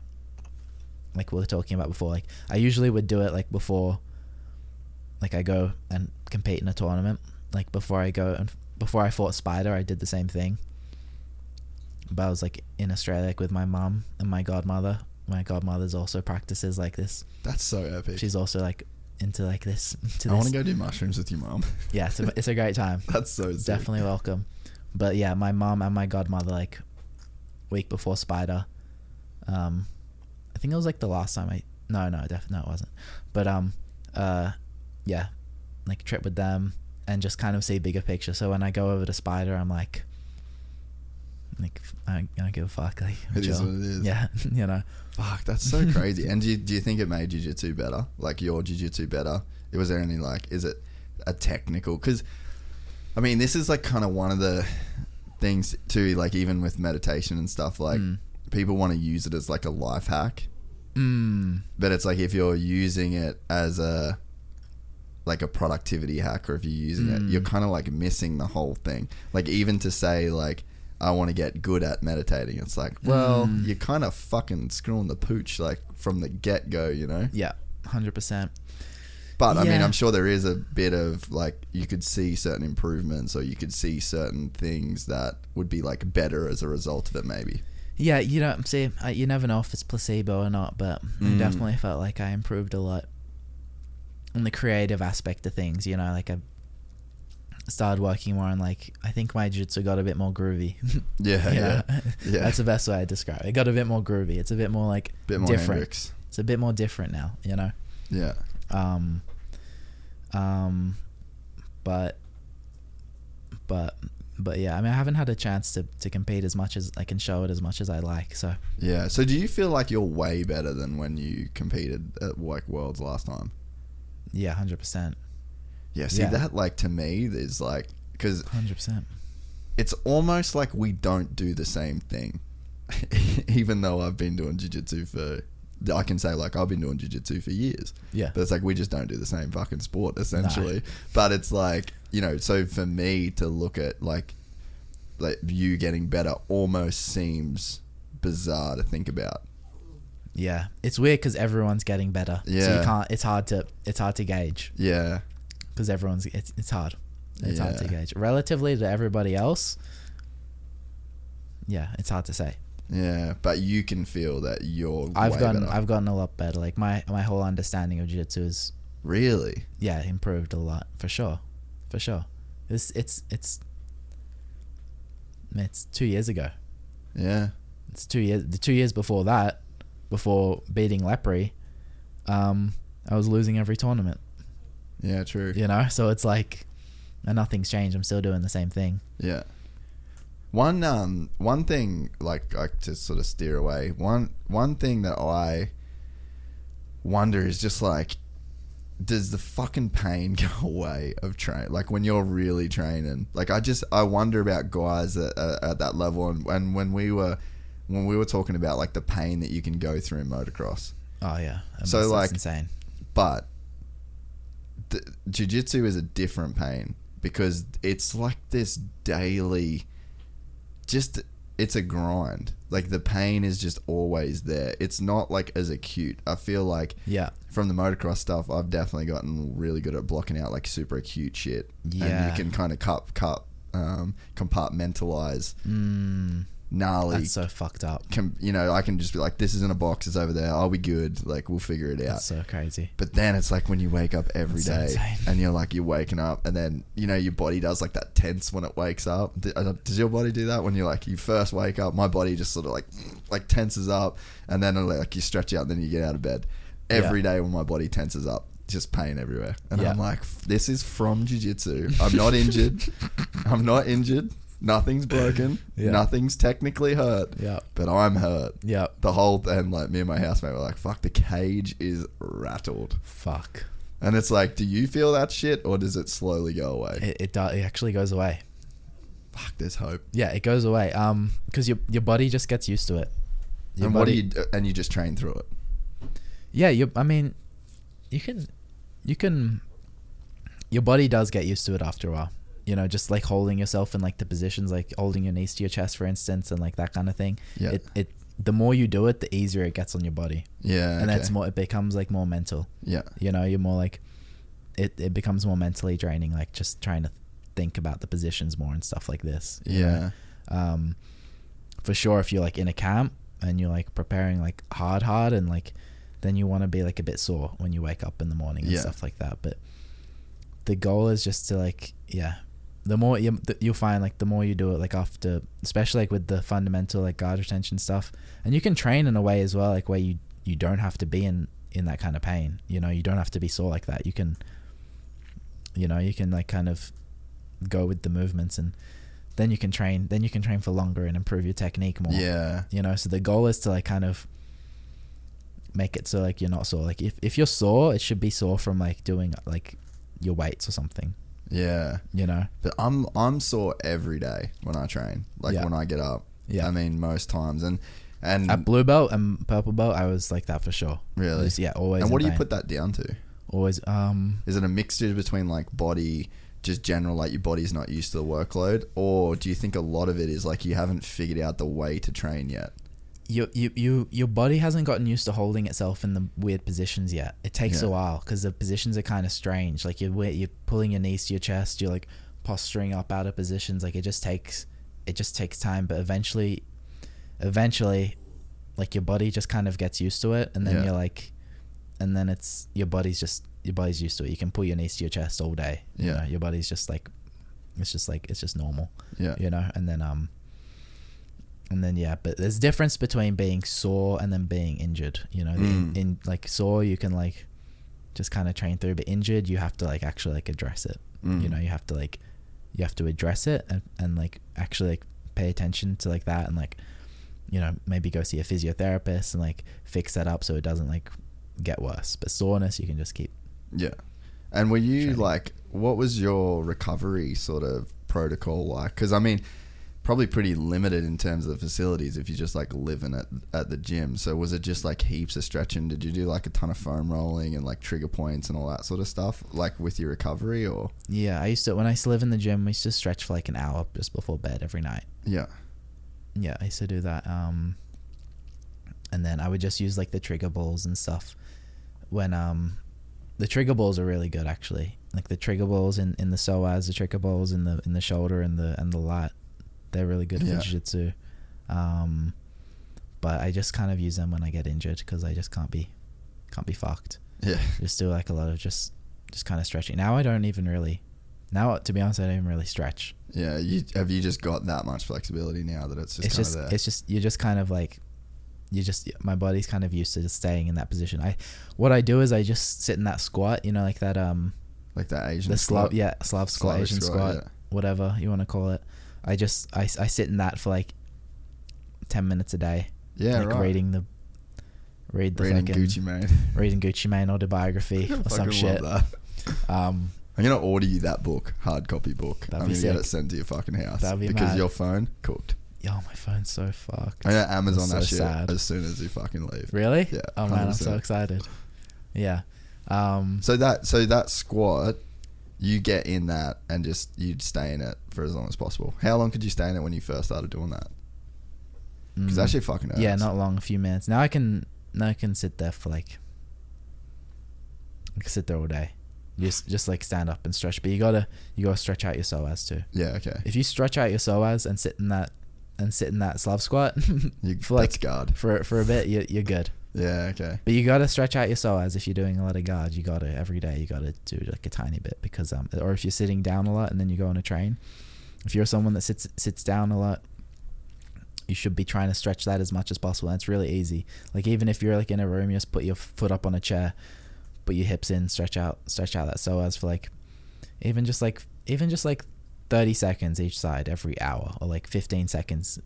like we were talking about before. Like I usually would do it like before, like I go and compete in a tournament. Like before I go and before I fought Spider, I did the same thing. But I was like in Australia like, with my mom and my godmother. My godmother's also practices like this. That's so epic. She's also like into like this. Into I want to go do mushrooms with your mom. Yeah, it's a, it's a great time. That's so sick. Definitely welcome. But yeah, my mom and my godmother like week before Spider. Um, I think it was like the last time I. No, no, definitely no, it wasn't. But um, uh, yeah, like trip with them and just kind of see bigger picture. So when I go over to Spider, I'm like, like I don't, I don't give a fuck. Like It is what it is. Yeah, you know. Fuck, that's so crazy. and do you, do you think it made jiu-jitsu better? Like your jiu-jitsu better? It was there any like, is it a technical? Because, I mean, this is like kind of one of the things too, like even with meditation and stuff, like Mm. people want to use it as like a life hack. Mm, But it's like if you're using it as a, like a productivity hack or if you're using it, Mm. you're kind of like missing the whole thing. Like even to say like, I want to get good at meditating. It's like, well, Mm. you're kind of fucking screwing the pooch like from the get go, you know. yeah, hundred percent. But I mean, I'm sure there is a bit of like you could see certain improvements, or you could see certain things that would be like better as a result of it. Maybe. Yeah, you know, see, I, you never know if it's placebo or not, but I Mm. definitely felt like I improved a lot on the creative aspect of things. You know, like I started working more on like I think my jiu-jitsu got a bit more groovy. Yeah, You yeah, yeah. That's the best way I describe it. It got a bit more groovy. It's a bit more like bit more different. Hendrix. It's a bit more different now. You know. Yeah, Um. Um. But. But. But yeah, I mean, I haven't had a chance to, to compete as much as I can show it as much as I like. So yeah. So, do you feel like you're way better than when you competed at like Worlds last time? Yeah, hundred percent, Yeah. See Yeah. that like to me is like because hundred percent. it's almost like we don't do the same thing. Even though I've been doing jiu-jitsu for I can say like I've been doing jiu-jitsu for years. Yeah. But it's like we just don't do the same fucking sport essentially. But it's like, you know, so for me to look at like like you getting better almost seems bizarre to think about. Yeah, it's weird because everyone's getting better. so Yeah. you can't. It's hard to. It's hard to gauge Yeah. because everyone's. It's it's hard. It's hard to gauge relatively to everybody else. Yeah, it's hard to say. Yeah, but you can feel that you're I've gotten. better. I've gotten a lot better. Like my my whole understanding of jiu-jitsu is really? yeah improved a lot for sure, for sure. It's it's it's. It's two years ago. Yeah. It's two years. The two years before that, before beating Lepre, um, I was losing every tournament. Yeah, true. you know so it's like and nothing's changed i'm still doing the same thing Yeah. One um one thing like like to sort of steer away. One one thing that I wonder is just like does the fucking pain go away of train like when you're really training like i just i wonder about guys at that level and, and when we were when we were talking about like the pain that you can go through in motocross. Oh yeah. That So, like- insane. but the, jiu-jitsu is a different pain because it's like this daily just it's a grind. Like the pain is just always there. It's not like as acute. I feel like yeah. from the motocross stuff i've definitely gotten really good at blocking out like super acute shit. And Yeah. you can kind of cut cut um, compartmentalize mm, gnarly that's so fucked up com- you know i can just be like this is in a box it's over there i'll be good like we'll figure it out that's so crazy but then it's like when you wake up every That's day insane. and you're like you're waking up and then you know your body does like that tense when it wakes up. Uh, Does your body do that when you're like you first wake up? My body just sort of like like tenses up and then like you stretch out and then you get out of bed. Every day when my body tenses up, just pain everywhere. And Yeah. I'm like this is from jiu-jitsu. I'm not injured. I'm not injured. Nothing's broken. Yeah. Nothing's technically hurt. Yeah. But I'm hurt. Yep. The whole and like me and my housemate were like, "Fuck, the cage is rattled." fuck And it's like, do you feel that shit or does it slowly go away? It it, do, it actually goes away. Fuck, there's hope. Yeah, it goes away. Um, because your your body just gets used to it. Your and what do you do? And you just train through it. Yeah, you. I mean, you can, you can. Your body does get used to it after a while. You know, just like holding yourself in like the positions, like holding your knees to your chest, for instance, and like that kind of thing. Yeah. It it the more you do it, the easier it gets on your body, Yeah. and okay. it's more. It becomes like more mental. Yeah. You know, you're more like, it. It becomes more mentally draining, like just trying to think about the positions more and stuff like this. you know? Yeah. um, for sure if you're like in a camp and you're like preparing like hard hard and like then you want to be like a bit sore when you wake up in the morning and Yeah. stuff like that but the goal is just to like yeah the more you you'll find like the more you do it like after especially like with the fundamental like guard retention stuff. And you can train in a way as well like where you you don't have to be in in that kind of pain. You know you don't have to be sore like that. You can you know you can like kind of go with the movements and then you can train then you can train for longer and improve your technique more. Yeah. you know so the goal is to like kind of make it so like you're not sore. Like if, if you're sore it should be sore from like doing like your weights or something Yeah. you know But I'm I'm sore every day when I train. Like Yeah. when I get up. Yeah. I mean most times and and at blue belt and purple belt i was like that for sure Really? Just, yeah always and what do you pain. put that down to? always um Is it a mixture between like body, just general, like your body's not used to the workload, or do you think a lot of it is like you haven't figured out the way to train yet? You, you, you, your body hasn't gotten used to holding itself in the weird positions yet. It takes Yeah. a while because the positions are kind of strange. Like you're you're pulling your knees to your chest. You're like posturing up out of positions. Like it just takes it just takes time. But eventually, eventually, like your body just kind of gets used to it, and then Yeah. you're like, and then it's your body's just your body's used to it. You can pull your knees to your chest all day. You Yeah. know, your body's just like it's just like it's just normal Yeah. you know and then um and then yeah but there's difference between being sore and then being injured you know the in, Mm. in like sore you can like just kind of train through but injured you have to like actually like address it Mm. you know you have to like you have to address it and, and like actually like pay attention to like that and like you know maybe go see a physiotherapist and like fix that up so it doesn't like get worse but soreness you can just keep Yeah. And were you Training. like, what was your recovery sort of protocol like? Because I mean, probably pretty limited in terms of the facilities if you're just like living at at the gym. So was it just like heaps of stretching? Did you do like a ton of foam rolling and like trigger points and all that sort of stuff, like with your recovery or? yeah i used to when i used to live in the gym we used to stretch for like an hour just before bed every night Yeah. yeah i used to do that um and then i would just use like the trigger balls and stuff when um the trigger balls are really good actually like the trigger balls in in the psoas the trigger balls in the in the shoulder and the and the lat they're really good Yeah. for jiu-jitsu um but i just kind of use them when i get injured because i just can't be can't be fucked Yeah. just do like a lot of just just kind of stretching now i don't even really now to be honest i don't even really stretch Yeah. You have you just got that much flexibility now that it's just it's just there. it's just you're just kind of like you just my body's kind of used to just staying in that position. I what I do is I just sit in that squat, you know, like that um like that Asian the squat. Slav yeah Slav squat Asian squat, squat, whatever you want to call it. I just I, I sit in that for like ten minutes a day. Yeah, like right. reading the read the Reading fucking Gucci Mane. reading Gucci Mane autobiography or some shit. Um, I'm gonna order you that book, hard copy book. That'd I'm be gonna get it sent to your fucking house That'd be because mad. your phone cooked. yo, my phone's so fucked. I know Amazon That's that so shit sad. as soon as you fucking leave. Really? Yeah, Oh man, I'm so excited. Yeah. Um, So that so that squat, you get in that and just you'd stay in it for as long as possible. How long could you stay in it when you first started doing that? Because mm, actually fucking hurts. Yeah, not long, a few minutes. Now I can now I can sit there for like I can sit there all day. Just just like stand up and stretch. But you gotta you gotta stretch out your psoas too. Yeah. Okay. If you stretch out your psoas and sit in that and sit in that Slav squat You, for that's like guard. for for a bit, you you're good. Yeah. Okay. But you gotta stretch out your psoas if you're doing a lot of guard. You gotta every day. You gotta do like a tiny bit because um, or if you're sitting down a lot and then you go on a train. If you're someone that sits sits down a lot, you should be trying to stretch that as much as possible. And it's really easy. Like even if you're like in a room, you just put your foot up on a chair, put your hips in, stretch out, stretch out that psoas for like, even just like even just like thirty seconds each side every hour, or like fifteen seconds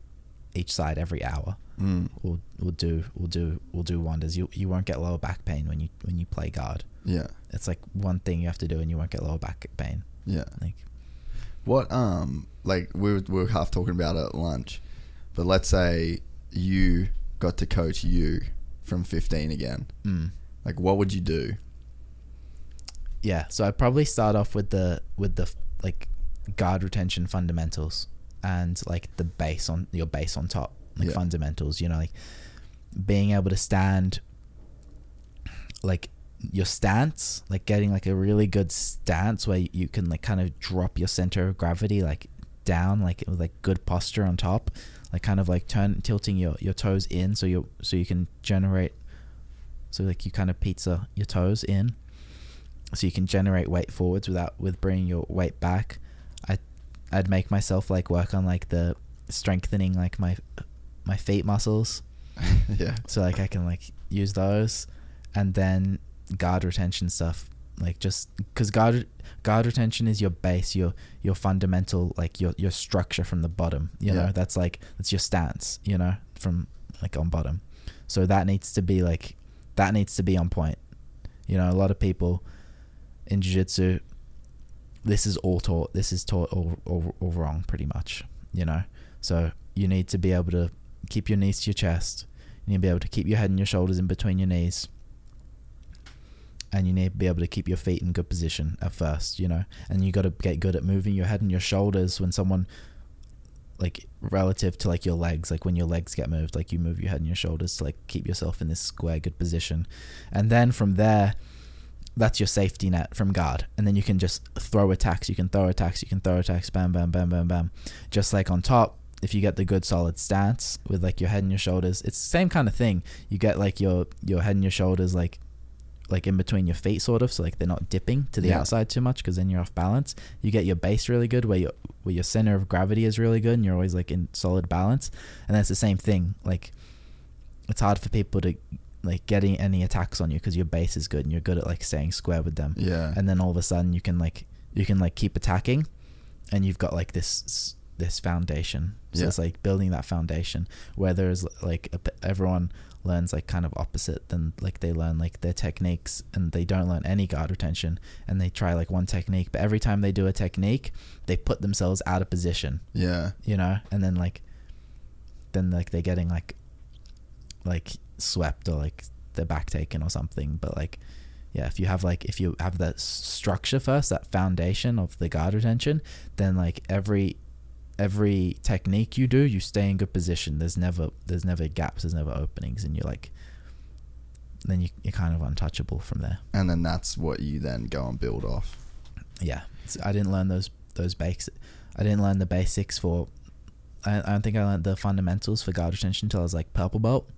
each side every hour Mm. will will do will do will do wonders. You you won't get lower back pain when you when you play guard. Yeah. It's like one thing you have to do, and you won't get lower back pain. Yeah. Like What um like we were, we were half talking about it at lunch, but let's say you got to coach you from 15 again. mm, Like what would you do? yeah. So I'd probably start off with the with the like guard retention fundamentals and like the base on your base on top, like Yeah. fundamentals. You know, like being able to stand, like your stance, like getting like a really good stance where you can like kind of drop your center of gravity like down, like with like good posture on top, like kind of like turn tilting your your toes in so you so you can generate, so like you kind of pizza your toes in, so you can generate weight forwards without with bringing your weight back. I'd make myself like work on like the strengthening like my my feet muscles yeah. so like I can like use those, and then guard retention stuff like just because guard guard retention is your base, your your fundamental like your your structure from the bottom. You Yeah. know that's like that's your stance. You know from like on bottom, so that needs to be like that needs to be on point. You know a lot of people in jiu-jitsu this is all taught this is taught all, all, all wrong pretty much you know? So you need to be able to keep your knees to your chest. You need to be able to keep your head and your shoulders in between your knees. And you need to be able to keep your feet in good position at first you know? And you got to get good at moving your head and your shoulders when someone like relative to like your legs like when your legs get moved like you move your head and your shoulders to like keep yourself in this square good position. And then from there that's your safety net from guard and then you can just throw attacks. You can throw attacks. You can throw attacks. Bam bam bam bam bam. Just like on top if you get the good solid stance with like your head and your shoulders it's the same kind of thing. You get like your your head and your shoulders like like in between your feet sort of so like they're not dipping to the Yeah. outside too much because then you're off balance. You get your base really good where your where your center of gravity is really good and you're always like in solid balance. And that's the same thing. Like it's hard for people to like getting any attacks on you because your base is good and you're good at like staying square with them Yeah. and then all of a sudden you can like you can like keep attacking and you've got like this this foundation so Yeah. it's like building that foundation where there's like a, everyone learns like kind of opposite than like they learn like their techniques and they don't learn any guard retention and they try like one technique but every time they do a technique they put themselves out of position yeah. you know and then like then like they're getting like like swept or like their back taken or something but like yeah if you have like if you have that structure first that foundation of the guard retention then like every every technique you do you stay in good position. There's never there's never gaps there's never openings and you're like then you, you're kind of untouchable from there. And then that's what you then go and build off. yeah. So I didn't learn those those basics I didn't learn the basics for I, I don't think I learned the fundamentals for guard retention until I was like purple belt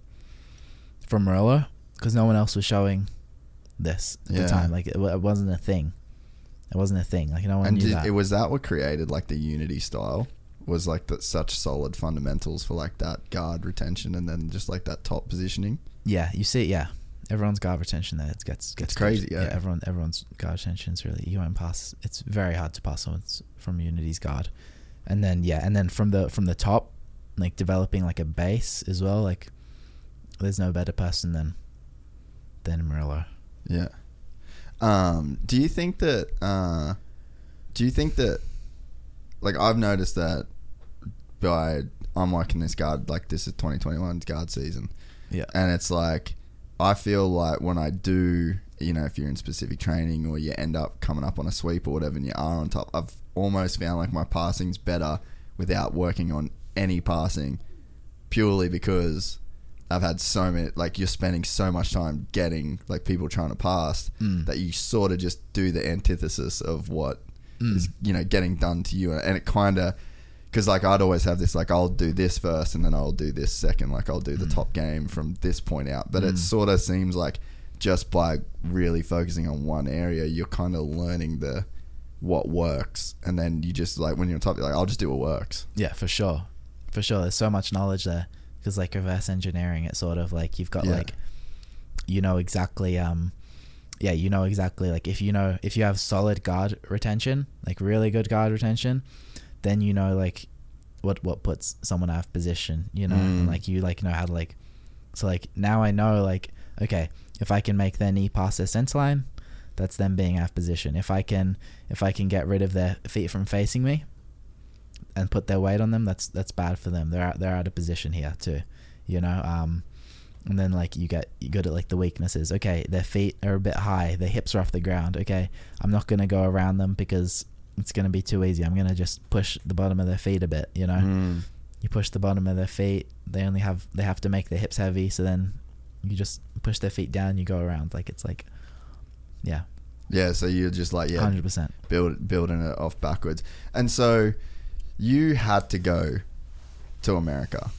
from Murilo because no one else was showing this at Yeah. the time. Like it, it wasn't a thing. It wasn't a thing. Like no one and knew did, that. it was that what created like the unity style? Was like that such solid fundamentals for like that guard retention and then just like that top positioning. yeah you see yeah. Everyone's guard retention there. It gets gets It's crazy, good. yeah. everyone everyone's guard retention is really you won't pass. It's very hard to pass someone's from Unity's guard. And then yeah and then from the from the top like developing like a base as well like there's no better person than than Murilo Yeah. Um, do you think that uh do you think that like I've noticed that by I'm working this guard like this is 2021 guard season. Yeah. And it's like I feel like when I do, you know, if you're in specific training or you end up coming up on a sweep or whatever, and you are on top, I've almost found like my passing's better without working on any passing, purely because I've had so many. Like you're spending so much time getting like people trying to pass Mm. that you sort of just do the antithesis of what is Mm. you know getting done to you, and it kind of because like I'd always have this like I'll do this first and then I'll do this second. Like I'll do the top game from this point out. But it sort of seems like just by really focusing on one area you're kind of learning the what works. And then you just like when you're on top you're like I'll just do what works. Yeah for sure. For sure. There's so much knowledge there because like reverse engineering it's sort of like you've got Yeah. like you know exactly um yeah you know exactly like if you know if you have solid guard retention like really good guard retention then you know like what what puts someone out of position, you know, Mm. and like you like know how to like. So like now I know like okay, if I can make their knee pass their center line, that's them being out of position. If I can if I can get rid of their feet from facing me, and put their weight on them, that's that's bad for them. They're out, they're out of position here too, you know. Um, and then like you get you go to like the weaknesses. Okay, their feet are a bit high, their hips are off the ground. Okay, I'm not gonna go around them because it's gonna be too easy. I'm gonna just push the bottom of their feet a bit. You know, Mm. you push the bottom of their feet. They only have they have to make their hips heavy. So then you just push their feet down. You go around like it's like, yeah, Yeah, so you're just like yeah, hundred percent. build building it off backwards. And so you had to go to America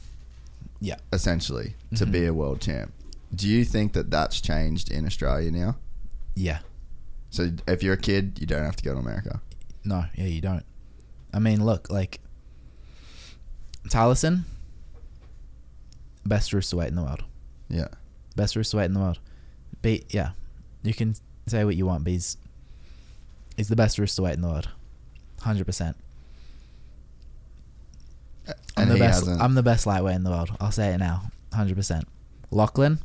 Yeah. essentially to Mhm. be a world champ. Do you think that that's changed in Australia now? Yeah. So if you're a kid, you don't have to go to America. No, yeah, you don't. I mean, look, like Taliesin, best rooster weight in the world. Yeah. Best rooster weight in the world. Be yeah, you can say what you want, but he's he's the best rooster weight in the world, hundred percent. I'm And the he best. hasn't. I'm the best lightweight in the world. I'll say it now, hundred percent. Lachlan,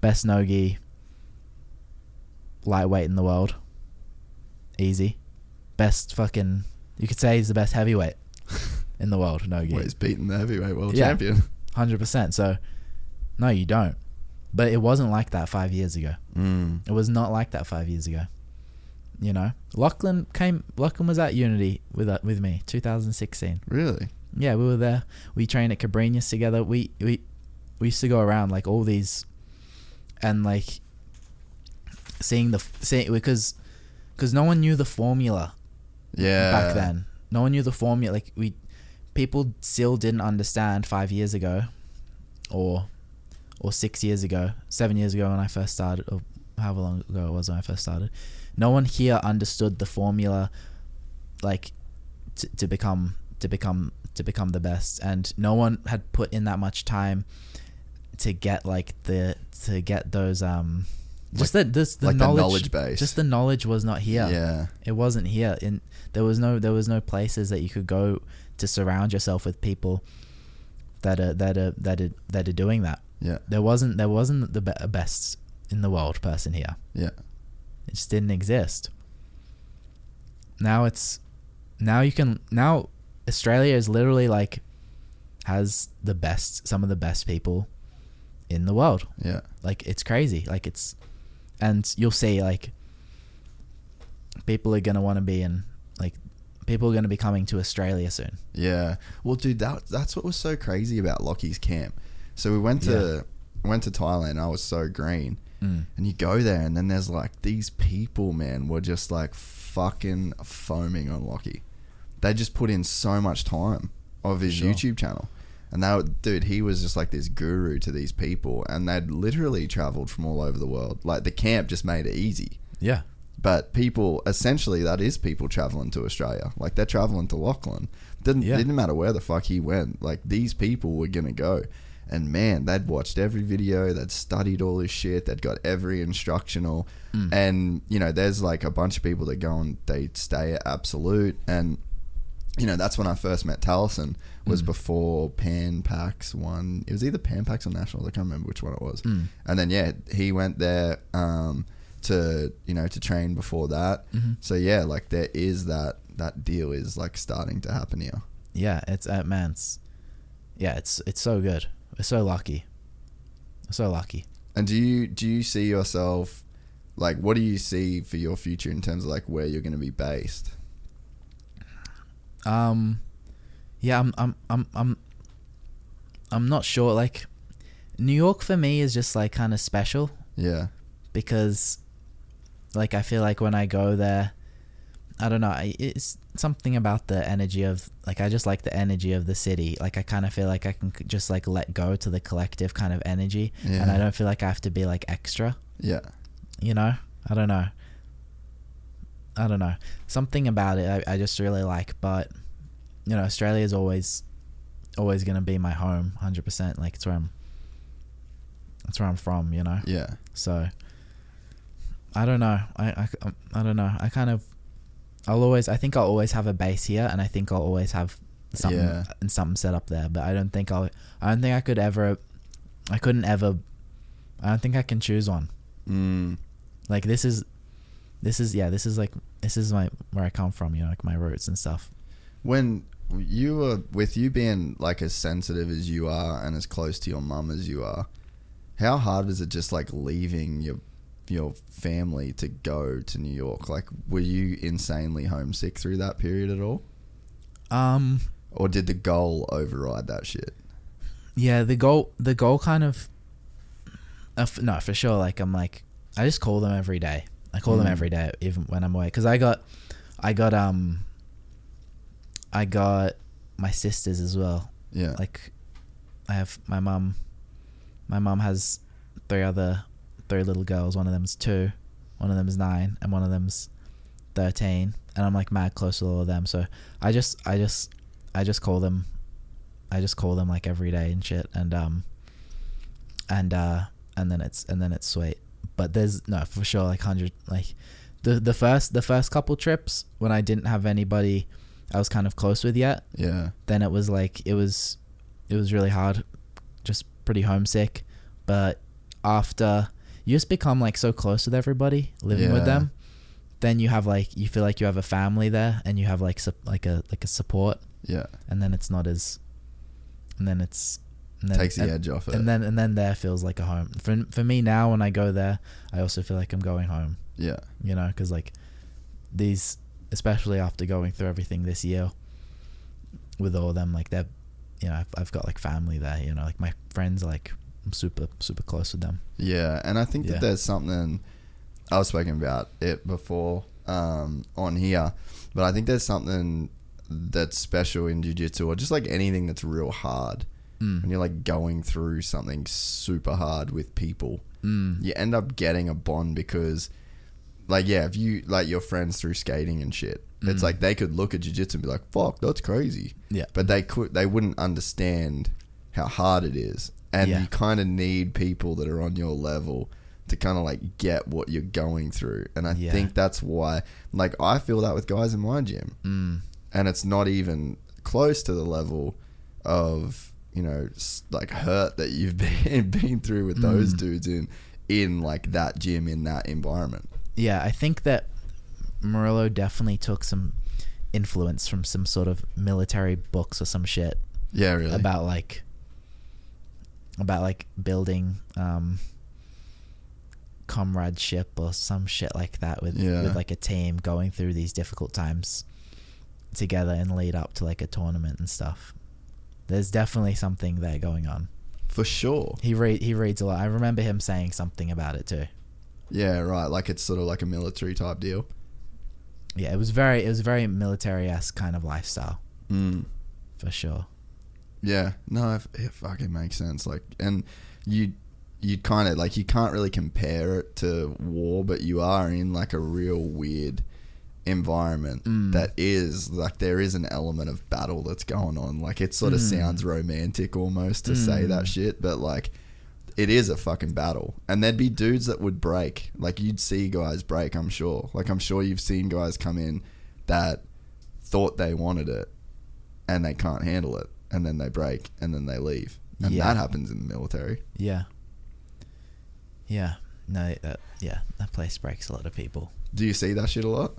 best nogi lightweight in the world. Easy, best fucking. You could say he's the best heavyweight in the world. Nogi, Well, he's beaten the heavyweight world Yeah. champion. hundred percent. So, no, you don't. But it wasn't like that five years ago. Mm. It was not like that five years ago. You know, Lachlan came. Lachlan was at Unity with uh, with me, 2016. Really? Yeah, we were there. We trained at Cobrinha's together. We we we used to go around like all these, and like seeing the seeing because because no one knew the formula Yeah. back then. No one knew the formula. Like we, people still didn't understand five years ago, or, or six years ago, seven years ago when I first started, or however long ago it was when I first started. No one here understood the formula, like, to, to become to become to become the best, and no one had put in that much time to get like the to get those um. Just Like- the, this, the like the knowledge, knowledge base. Just the knowledge was not here Yeah. it wasn't here in there was no there was no places that you could go to surround yourself with people that are that are that are that are doing that Yeah. there wasn't there wasn't the be- best in the world person here Yeah. It just didn't exist now it's now you can now australia is literally like has the best some of the best people in the world Yeah. like it's crazy like it's and you'll see like people are gonna want to be in like people are gonna be coming to australia soon Yeah. Well, dude, that that's what was so crazy about Lockie's camp. So we went to went to Thailand. I was so green, Mm. and you go there, and then there's like these people, man, were just like fucking foaming on Lockie. They just put in so much time of his Sure. YouTube channel. And that dude, he was just like this guru to these people, and they'd literally traveled from all over the world. Like the camp just made it easy. yeah But people, essentially, that is people traveling to Australia. Like they're traveling to Lachlan. Didn't Yeah. didn't matter where the fuck he went. Like these people were gonna go, and man, they'd watched every video. They'd studied all this shit. They'd got every instructional. Mm. And you know, there's like a bunch of people that go and they stay at Absolute, and you know that's when I first met Taliesin. Was Mm. before Pan Pacs one. It was either Pan Pacs or Nationals. I can't remember which one it was. Mm. And then yeah, he went there um, to you know to train before that. Mhm. So yeah, like there is that that deal is like starting to happen here. yeah it's at man it's yeah it's it's so good we're so lucky We're so lucky And do you do you see yourself like what do you see for your future in terms of like where you're going to be based? Um, yeah, I'm, I'm, I'm, I'm, I'm not sure. Like, New York for me is just like kind of special Yeah. because, like, I feel like when I go there, I don't know. It's something about the energy of like I just like the energy of the city. Like I kind of feel like I can just like let go to the collective kind of energy, and I don't feel like I have to be like extra. Yeah. You know, I don't know. I don't know. Something about it I, I just really like, but you know, Australia is always always gonna be my home, hundred percent. Like it's where I'm. That's where I'm from, you know. Yeah. So. I don't know. I, I, I don't know. I kind of. I'll always. I think I'll always have a base here, and I think I'll always have something Yeah. and something set up there. But I don't think I'll. I don't think I could ever. I couldn't ever. I don't think I can choose one. Mm. Like this is, this is yeah. This is like this is my where I come from. You know, like my roots and stuff. When you were with you being like as sensitive as you are and as close to your mum as you are, how hard is it just like leaving your your family to go to New York? Like, were you insanely homesick through that period at all, Um. or did the goal override that shit? Yeah, the goal the goal kind of uh, f- no, for sure like I'm like I just call them every day. I call them Mm. every day even when I'm away cuz I got I got um I got my sisters as well. Yeah, Like I have my mum my mum has three other three little girls. One of them's 2, one of them's 9 and one of them's 13 and I'm like mad close to all of them. So I just I just I just call them I just call them like every day and shit and um and uh and then it's and then it's sweet. But there's no for sure like 100 like the the first the first couple trips when I didn't have anybody I was kind of close with yet yeah, then it was like it was it was really hard just pretty homesick but after you just become like so close with everybody living with them then you have like you feel like you have a family there and you have like sup- like a like a support. Yeah. and then it's not as and then it's and then, Takes the and, edge off it. and then and then there feels like a home. For for me now when I go there I also feel like I'm going home. Yeah, you know because like these especially after going through everything this year with all of them like they're you know I've, I've got like family there you know like my friends are like I'm super super close with them Yeah, and I think Yeah. that there's something I was speaking about it before um, on here, but I think there's something that's special in jiu-jitsu or just like anything that's real hard. Mm. When you're like going through something super hard with people, Mm. you end up getting a bond because, like, yeah, if you like your friends through skating and shit, it's Mm. like they could look at jiu-jitsu and be like, "Fuck, that's crazy," yeah but they could they wouldn't understand how hard it is and Yeah. you kind of need people that are on your level to kind of like get what you're going through and i Yeah. think that's why like i feel that with guys in my gym mm. and it's not even close to the level of you know like hurt that you've been been through with those Mm. dudes in in like that gym in that environment yeah I think that Murilo definitely took some influence from some sort of military books or some shit yeah really about like about like building um comradeship or some shit like that with Yeah. with like a team going through these difficult times together and lead up to like a tournament and stuff. There's definitely something there going on. for sure He read he reads a lot. I remember him saying something about it too. yeah right like it's sort of like a military type deal Yeah, it was very it was very military esque kind of lifestyle mm. for sure. Yeah, no, it, it fucking makes sense. Like, and you, you kind of like you can't really compare it to war, but you are in like a real weird environment Mm. that is like there is an element of battle that's going on. Like, it sort of Mm. sounds romantic almost to say that Mm. shit, but like. It is a fucking battle, and there'd be dudes that would break. Like you'd see guys break. I'm sure. Like I'm sure you've seen guys come in that thought they wanted it, and they can't handle it, and then they break, and then they leave, and Yeah. that happens in the military. Yeah. Yeah. No, that, yeah, that place breaks a lot of people. Do you see that shit a lot?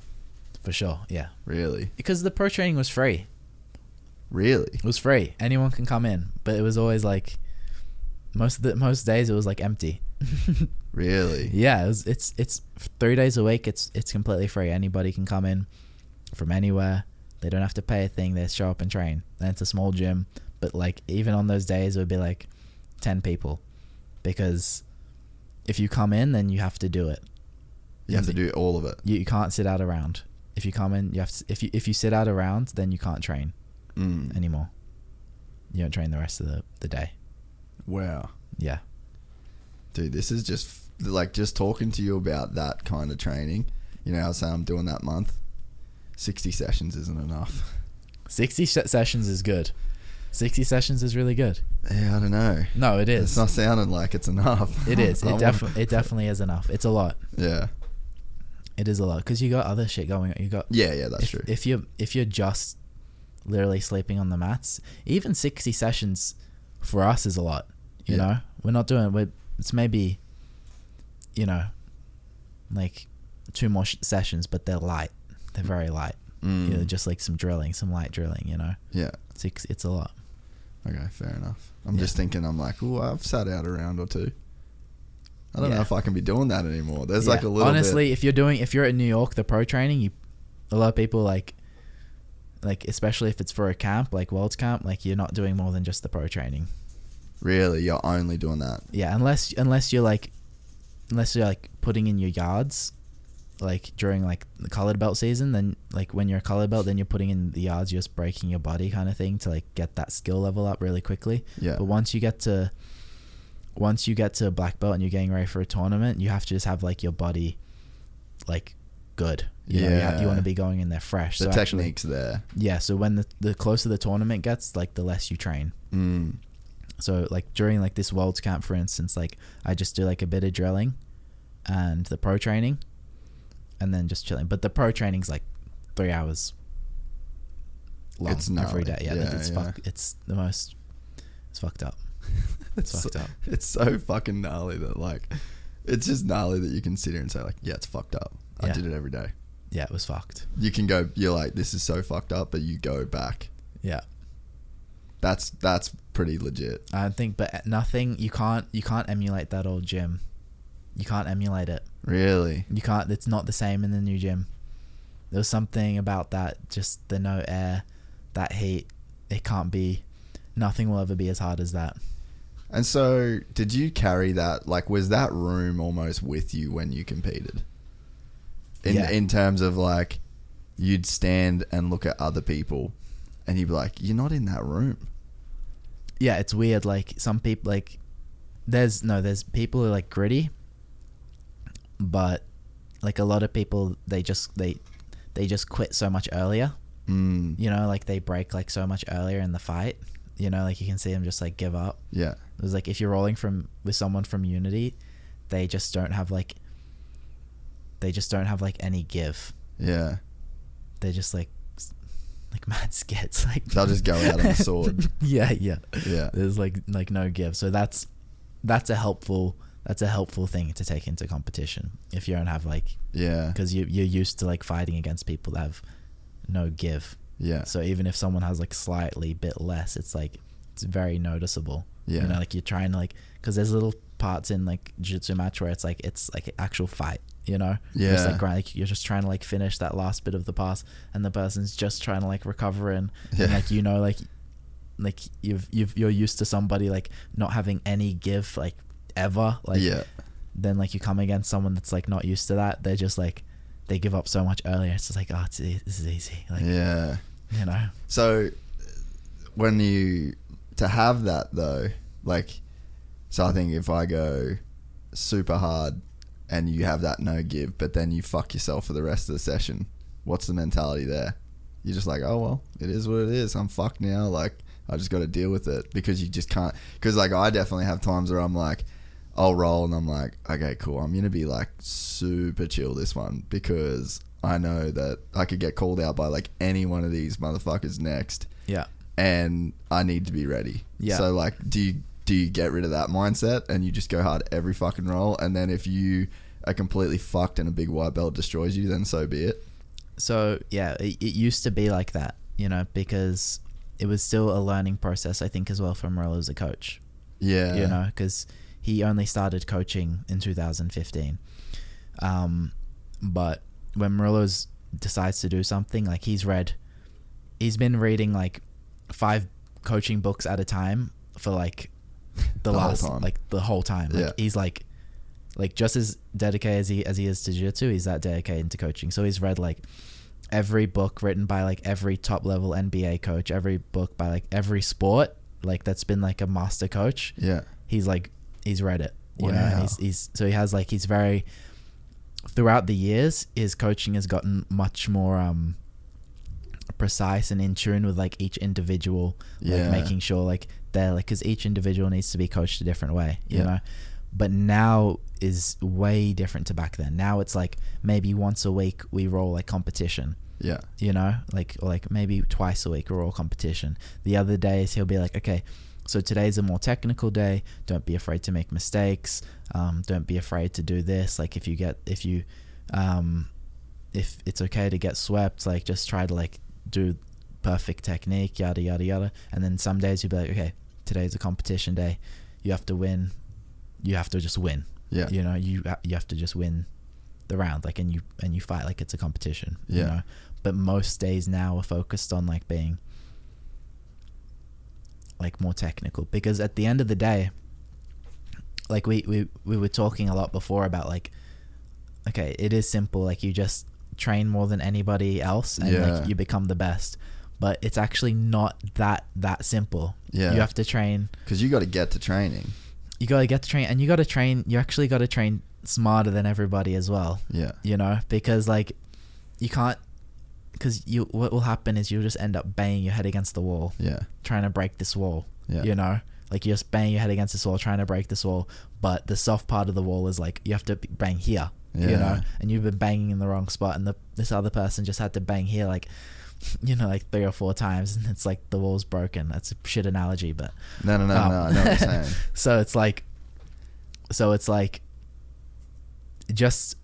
For sure, yeah. Really, Because the pro training was free. really? It was free. Anyone can come in, but it was always like most of the most days it was like empty. Really? yeah, it was, it's it's three days a week. It's it's completely free. Anybody can come in from anywhere. They don't have to pay a thing. They show up and train. And it's a small gym, but like even on those days it would be like ten people, because if you come in, then you have to do it. You have to do all of it. You, you can't sit out around. If you come in, you have to. If you if you sit out around, then you can't train Mm. anymore. You don't train the rest of the, the day. Wow, Yeah. dude, this is just like just talking to you about that kind of training. You know, I say I'm doing that month. Sixty sessions isn't enough. 60 se- sessions is good. 60 sessions is really good. Yeah, I don't know. No, it is. It's not sounding like it's enough. It is. It definitely it definitely is enough. It's a lot. Yeah. It is a lot cuz you got other shit going on. You got Yeah, yeah, that's if, true. If you if you're just literally sleeping on the mats. Even 60 sessions for us is a lot, you Yeah. know? We're not doing we're, it's maybe you know like two more sh- sessions but they're light. They're very light. Mm. You know, just like some drilling, some light drilling, you know. Yeah. Six it's a lot. Okay, fair enough. I'm Yeah. just thinking, I'm like, oh, I've sat out a round or two. I don't know if I can be doing that anymore. There's like a little honestly if you're doing if you're at new york the pro training you a lot of people like like especially if it's for a camp like world's camp like you're not doing more than just the pro training. Really, you're only doing that. yeah unless unless you're like unless you're like putting in your yards like during like the colored belt season then like when you're a colored belt then you're putting in the yards you're just breaking your body kind of thing to like get that skill level up really quickly Yeah. but once you get to once you get to black belt and you're getting ready for a tournament, you have to just have like your body like good. You know, you, have, you want to be going in there fresh. The so actually- technique's there. yeah. So when the the closer the tournament gets, like the less you train. Mm. So like during like this world's camp, for instance, like I just do like a bit of drilling, and the pro training, and then just chilling. But the pro training's like three hours long It's every day. Yeah, Yeah, it's yeah. fuck, It's the most. It's fucked up. It's fucked so, up. It's so fucking gnarly that like, it's just gnarly that you can sit here and say like, yeah, it's fucked up. I Yeah. did it every day. Yeah, it was fucked. You can go. You're like, this is so fucked up, but you go back. Yeah. That's that's pretty legit. I think, but nothing. You can't. You can't emulate that old gym. You can't emulate it. Really. You can't. It's not the same in the new gym. There was something about that. Just the no air, that heat. It can't be. Nothing will ever be as hard as that. And so, did you carry that? Like, was that room almost with you when you competed? In Yeah. in terms of like, you'd stand and look at other people, and you'd be like, "You're not in that room." Yeah, it's weird. Like some people, like there's no, there's people who are like gritty, but like a lot of people, they just they they just quit so much earlier. Mm, You know, like they break like so much earlier in the fight. You know, like you can see them just like give up. yeah. It was like if you're rolling from with someone from Unity, they just don't have like they just don't have like any give. Yeah. They're just like like mad skits. Like They'll just go out on the sword. yeah, yeah. Yeah. There's like like no give. So that's that's a helpful that's a helpful thing to take into competition if you don't have like Yeah. because you you're used to like fighting against people that have no give. Yeah. So even if someone has like slightly bit less, it's like it's very noticeable. Yeah. You know, like you're trying to like because there's little parts in like jiu-jitsu match where it's like it's like an actual fight. You know. Just Yeah. like, grind- like you're just trying to like finish that last bit of the pass, and the person's just trying to like recover and, and Yeah. like you know like like you've you've you're used to somebody like not having any give like ever like yeah. then like you come against someone that's like not used to that they're just like they give up so much earlier it's just like oh it's, this is easy like Yeah. you know So when you to have that though, like so I think if I go super hard and you have that no give, but then you fuck yourself for the rest of the session, what's the mentality there? You're just like, oh well, it is what it is. I'm fucked now. Like I just got to deal with it because you just can't. Because like I definitely have times where I'm like, I'll roll and I'm like, okay, cool. I'm gonna be like super chill this one because I know that I could get called out by like any one of these motherfuckers next, yeah and I need to be ready. Yeah. So like, do you do you get rid of that mindset and you just go hard every fucking roll, and then if you are completely fucked and a big white belt destroys you, then so be it. so yeah it, it used to be like that you know because it was still a learning process i think as well for Murilo as a coach Yeah. you know because he only started coaching in 2015 um, but when Murilo's decides to do something like he's read he's been reading like five coaching books at a time for like the, The last like the whole time. Like Yeah. he's like like just as dedicated as he as he is to jiu-jitsu he's that dedicated to coaching. So he's read like every book written by like every top level NBA coach every book by like every sport like that's been like a master coach. Yeah. he's like he's read it you know and he's, he's so he has like he's very throughout the years his coaching has gotten much more um precise and in tune with like each individual Yeah. like making sure like they're like because each individual needs to be coached a different way you Yeah. know but now is way different to back then now it's like maybe once a week we roll like competition Yeah. you know, like or like maybe twice a week or all competition. The other days he'll be like, okay, so today's a more technical day. Don't be afraid to make mistakes. Um, don't be afraid to do this. Like if you get if you, um, if it's okay to get swept, like just try to like do perfect technique, yada yada yada. And then some days you'll be like, okay, today's a competition day. You have to win. You have to just win. Yeah. You know, you you have to just win the round, like, and you and you fight like it's a competition. You Yeah. know, but most days now are focused on like being like more technical because at the end of the day, like we we we were talking a lot before about like, okay, it is simple. Like you just train more than anybody else, and Yeah. like you become the best. But it's actually not that that simple. Yeah. You have to train Because you got to get to training. you gotta get to train and you gotta train you actually gotta train smarter than everybody as well Yeah. you know because like you can't because you what will happen is you'll just end up banging your head against the wall Yeah. trying to break this wall Yeah. you know like you're just bang your head against this wall trying to break this wall but the soft part of the wall is like you have to bang here Yeah. you know and you've been banging in the wrong spot and the this other person just had to bang here like you know like three or four times and it's like the wall's broken that's a shit analogy but No, no, no, um, no. I know what you're saying. so it's like so it's like just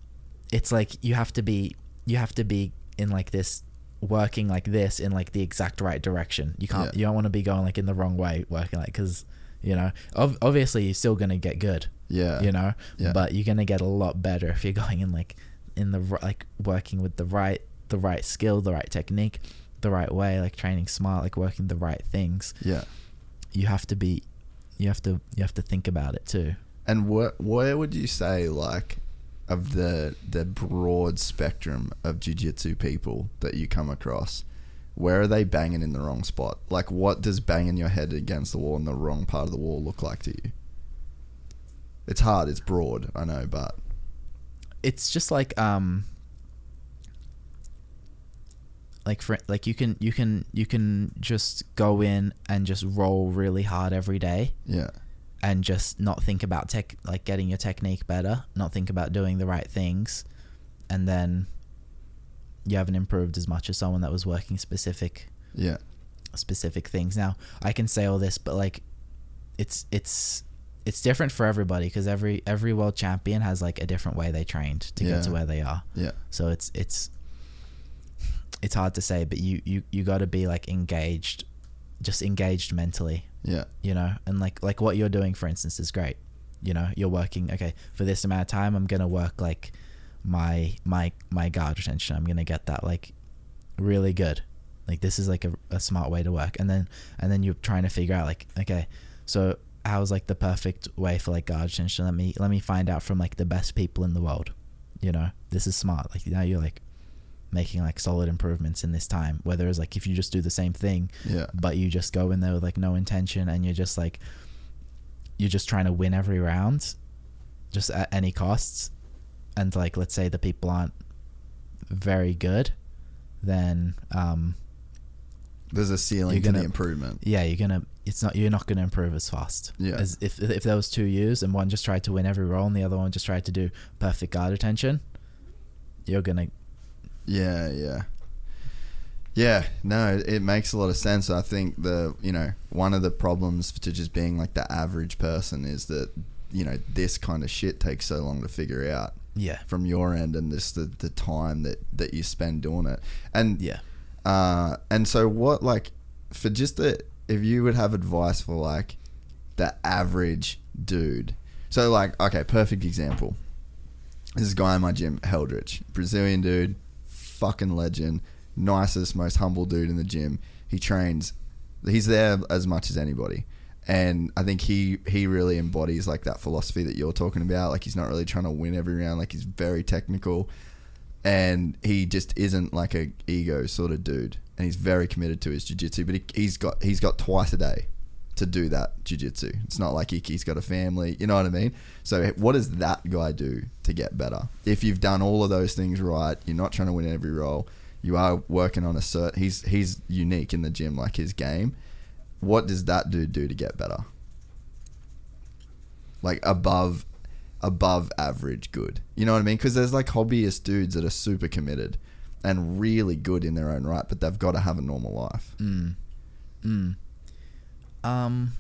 it's like you have to be you have to be in like this working like this in like the exact right direction you can't Yeah. you don't want to be going like in the wrong way working like because you know ov- obviously you're still gonna get good Yeah. you know Yeah. but you're gonna get a lot better if you're going in like in the like working with the right the right skill the right technique the right way like training smart like working the right things Yeah. you have to be you have to you have to think about it too And what where would you say like of the the broad spectrum of jiu-jitsu people that you come across where are they banging in the wrong spot? Like what does banging your head against the wall in the wrong part of the wall look like to you? It's hard it's broad i know but it's just like um like for like you can you can you can just go in and just roll really hard every day. Yeah and just not think about tech like getting your technique better not think about doing the right things and then you haven't improved as much as someone that was working specific yeah. specific things. Now i can say all this but like it's it's it's different for everybody because every every world champion has like a different way they trained to Yeah. get to where they are. Yeah. So it's it's it's hard to say but you you you got to be like engaged just engaged mentally yeah. You know and like like what you're doing for instance is great. You know you're working okay for this amount of time i'm gonna work like my my my guard retention. I'm gonna get that like really good. Like this is like a, a smart way to work. And then and then you're trying to figure out like okay so how's like the perfect way for like guard retention? Let me let me find out from like the best people in the world. You know this is smart. Like now you're like making like solid improvements in this time Whereas like if you just do the same thing yeah. but you just go in there with like no intention and you're just like you're just trying to win every round just at any costs and like let's say the people aren't very good then um there's a ceiling You're to the improvement. Yeah you're gonna it's not you're not gonna improve as fast. Yeah. as if if there was two years and one just tried to win every roll and the other one just tried to do perfect guard retention, you're gonna Yeah, yeah. Yeah, no, it makes a lot of sense. I think the, you know, one of the problems to just being like the average person is that, you know, this kind of shit takes so long to figure out yeah from your end and just the, the time that, that you spend doing it. And, yeah uh, and so what, like, for just the, if you would have advice for like the average dude. So, like, okay, perfect example. This guy in my gym, Heldrich, Brazilian dude, fucking legend, nicest, most humble dude in the gym. He trains. He's there as much as anybody, and I think he he really embodies like that philosophy that you're talking about. Like he's not really trying to win every round. Like he's very technical, and he just isn't like a ego sort of dude. And he's very committed to his jiu-jitsu, but he, he's got he's got twice a day to do that jiu-jitsu. It's not like he's got a family, you know what I mean? So what does that guy do to get better? If you've done all of those things right, you're not trying to win every roll, you are working on a cert. He's he's unique in the gym, like his game. What does that dude do to get better? Like above above average good. You know what I mean? Because there's like hobbyist dudes that are super committed. and really good in their own right, but they've got to have a normal life. Mm. Mm. Um,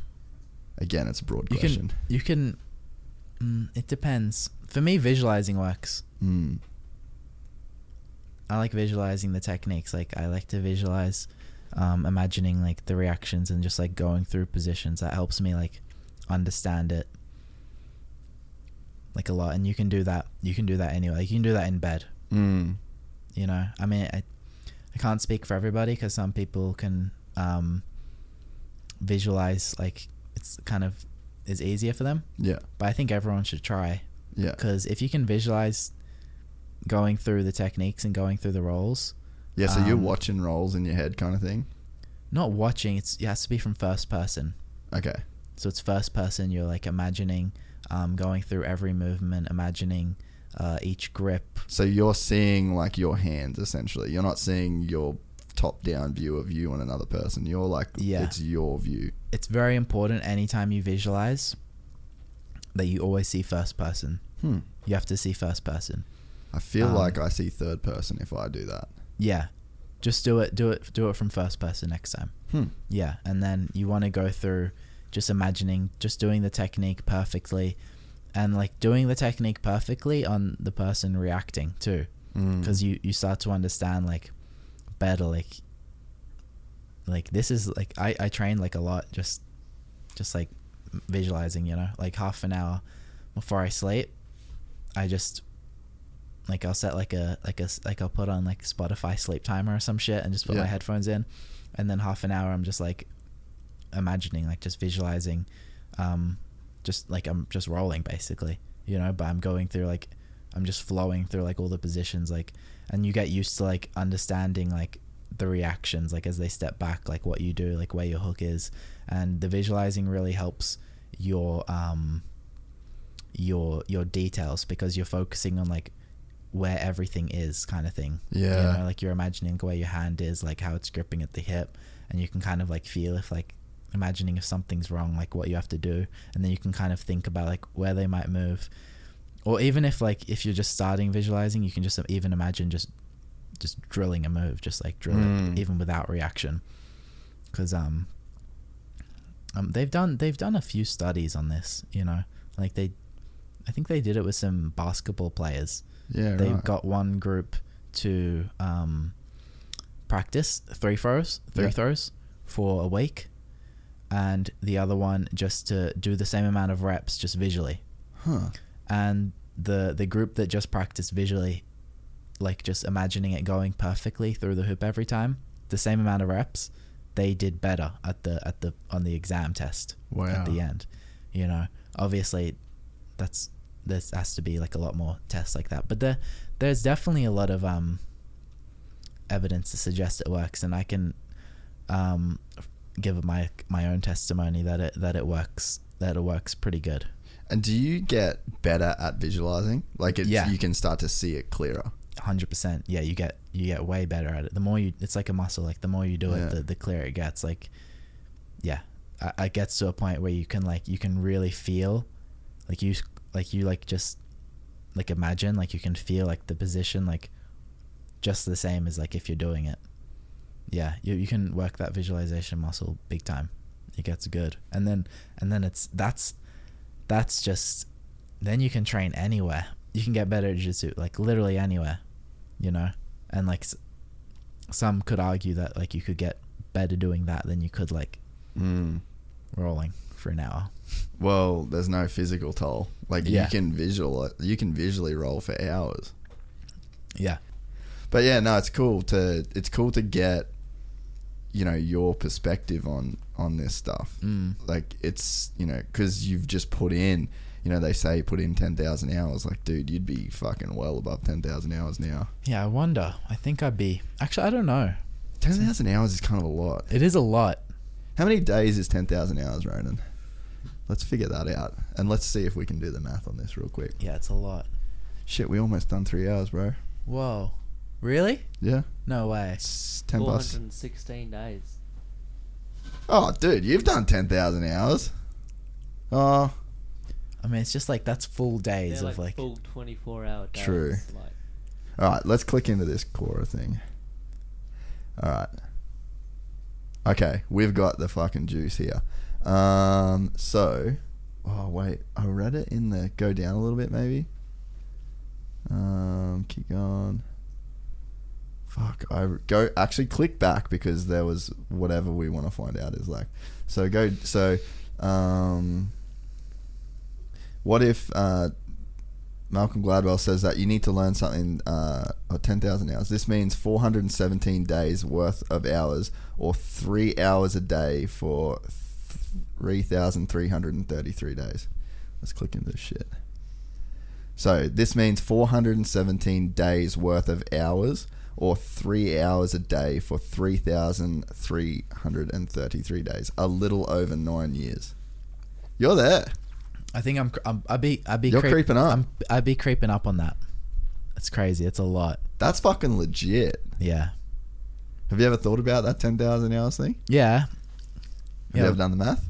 Again, it's a broad you question. can you can. Mm, it depends. For me, visualizing works. Mm. I like visualizing the techniques. Like I like to visualize, um, imagining like the reactions and just like going through positions. That helps me like understand it like a lot. And you can do that. You can do that anyway. You can do that in bed. Mm. You know. I mean, I, I can't speak for everybody because some people can um, visualize like it's kind of is easier for them. Yeah. But I think everyone should try Yeah. because if you can visualize going through the techniques and going through the rolls Yeah. So you're um, watching rolls in your head, kind of thing. not watching it's it has to be from first person Okay. so it's first person you're like imagining um, going through every movement imagining uh, each grip So you're seeing like your hands essentially. You're not seeing your top down view of you and another person. You're like, Yeah. it's your view. it's very important anytime you visualize that you always see first person Hmm. you have to see first person I feel Um, like I see third person if I do that. yeah just do it do it do it from first person next time Hmm. Yeah, and then you want to go through just imagining, just doing the technique perfectly, and like doing the technique perfectly on the person reacting too, Mm. because you you start to understand like better like like this is like I I train like a lot just just like visualizing you know like half an hour before I sleep, I just like I'll set like a like a like I'll put on like Spotify sleep timer or some shit and just put Yeah. my headphones in, and then half an hour I'm just like imagining like just visualizing, um, just like I'm just rolling basically, you know. But I'm going through like I'm just flowing through like all the positions like, and you get used to like understanding like the reactions like as they step back like what you do like where your hook is. And the visualizing really helps your um your your details because you're focusing on like where everything is kind of thing. Yeah. you know like you're imagining where your hand is like how it's gripping at the hip. And you can kind of like feel if like imagining if something's wrong like what you have to do. And then you can kind of think about like where they might move or even if like if you're just starting visualizing you can just even imagine just just drilling a move just like drill Mm. it even without reaction because um um they've done they've done a few studies on this you know like they i think they did it with some basketball players Yeah. they've right. got one group to um, practice three throws, three Yeah. throws for a week, and the other one just to do the same amount of reps just visually. Huh. And the the group that just practiced visually, like just imagining it going perfectly through the hoop every time, the same amount of reps, they did better at the at the on the exam test Wow. at the end. You know, obviously, that's there has to be like a lot more tests like that, but there there's definitely a lot of um evidence to suggest it works, and I can um give my my own testimony that it that it works that it works pretty good. And do you get better at visualizing? Like it's, Yeah. you can start to see it clearer. Hundred percent. Yeah, you get you get way better at it. The more you, it's like a muscle. Like the more you do Yeah. it, the, the clearer it gets. Like, yeah, I- it gets to a point where you can like you can really feel, like you like you like just like imagine like you can feel like the position like just the same as like if you're doing it. Yeah, you you can work that visualization muscle big time. It gets good, and then and then it's that's that's just then you can train anywhere. You can get better at jiu-jitsu like literally anywhere, you know. And like s- some could argue that like you could get better doing that than you could like Mm. rolling for an hour. Well, there's no physical toll. Like Yeah. you can visual, you can visually roll for hours. Yeah. But yeah, no, it's cool to it's cool to get you know your perspective on on this stuff. Mm. Like it's you know because you've just put in you know they say put in ten thousand hours. Like dude, you'd be fucking well above ten thousand hours now. Yeah, I wonder. I think I'd be actually I don't know. Ten thousand hours is kind of a lot. It is a lot. How many days is ten thousand hours, Ronan? Let's figure that out and let's see if we can do the math on this real quick. Yeah, it's a lot. Shit, we almost done three hours, bro. Whoa. Really? Yeah, No way. it's ten plus. 416 days. Oh, dude, you've done ten thousand hours. Oh, I mean, it's just like that's full days They're of like, like full 24 hour days. True. Like, All right, let's click into this Quora thing. All right. Okay, we've got the fucking juice here. Um, so, oh wait, I read it in the go down a little bit maybe. Um, keep going. Fuck, I go actually click back because there was whatever we want to find out is like. So go so, um, what if uh, Malcolm Gladwell says that you need to learn something uh, or 10,000 hours. This means 417 days worth of hours or 3 hours a day for 3,333 days. Let's click into this shit. So this means 417 days worth of hours or 3 hours a day for 3,333 days. A little over 9 years. You're there. I think I'm. I'm I'd be. I'd be. You're creeping up. I'm, I'd be creeping up on that. It's crazy. It's a lot. That's fucking legit. Yeah. Have you ever thought about that 10,000 hours thing? Yeah. Have Yeah. you ever done the math?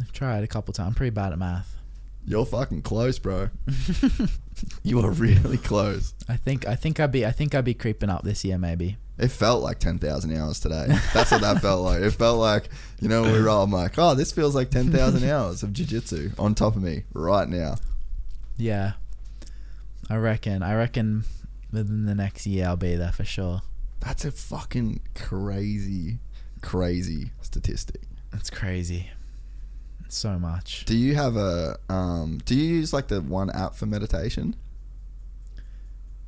I've tried a couple times. I'm pretty bad at math. You're fucking close, bro. you are really close. I think. I think I'd be. I think I'd be creeping up this year. Maybe. It felt like 10,000 hours today. That's what that felt like. It felt like, you know, when we roll, I'm like, oh, this feels like 10,000 hours of jiu-jitsu on top of me right now. Yeah. I reckon. I reckon within the next year I'll be there for sure. That's a fucking crazy, crazy statistic. That's crazy. So much. Do you have a, um, do you use like the one app for meditation?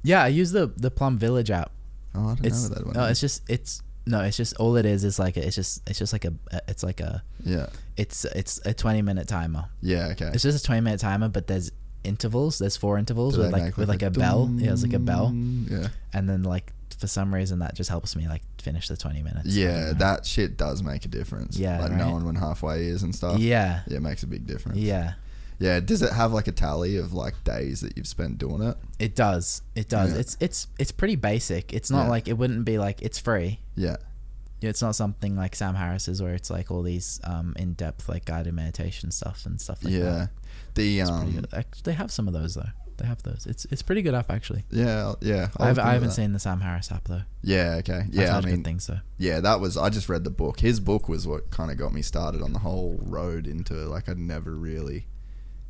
Yeah, I use the the Plum Village app. Oh, I don't It's know that one. no, it's just it's no, it's just all it is is like a, it's just it's just like a it's like a yeah. it's it's a 20 minute timer. Yeah, okay. It's just a 20 minute timer, but there's intervals. There's four intervals Do with like with like a bell. Yeah, it's like a bell. Yeah. and then like for some reason that just helps me like finish the 20 minutes. Yeah, that shit does make a difference. Yeah, like right? knowing when halfway is and stuff. Yeah, yeah, it makes a big difference. yeah. yeah. Does it have like a tally of like days that you've spent doing it? It does. It does. Yeah. It's it's it's pretty basic. It's not Yeah. like it wouldn't be like it's free. Yeah, It's not something like Sam Harris's where it's like all these um in depth like guided meditation stuff and stuff like yeah. that. Yeah. The um. They have some of those though. They have those. It's it's pretty good app actually. yeah, yeah. I, have, I haven't seen the Sam Harris app though. Yeah, okay. I've Yeah, I mean, things though. yeah, that was. I just read the book. His book was what kind of got me started on the whole road into like I'd never really,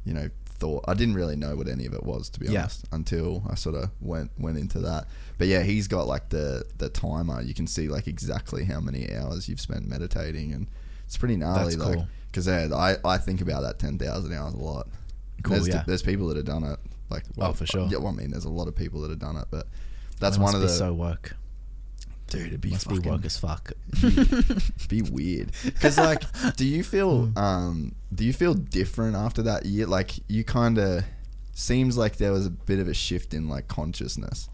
you know, thought. I didn't really know what any of it was to be Yeah. honest until I sort of went went into that. But yeah, he's got like the the timer. You can see like exactly how many hours you've spent meditating, and it's pretty gnarly. That's like, cool. because yeah, I I think about that ten thousand hours a lot. Cool, there's, yeah. there's people that have done it. Like, Oh, for sure. Yeah, well, I mean, there's a lot of people that have done it, but that's one of be the so woke. dude. It'd be Must fucking be woke as fuck. be weird. Because like, do you feel Hmm. um do you feel different after that year? Like, you kind of seems like there was a bit of a shift in like consciousness.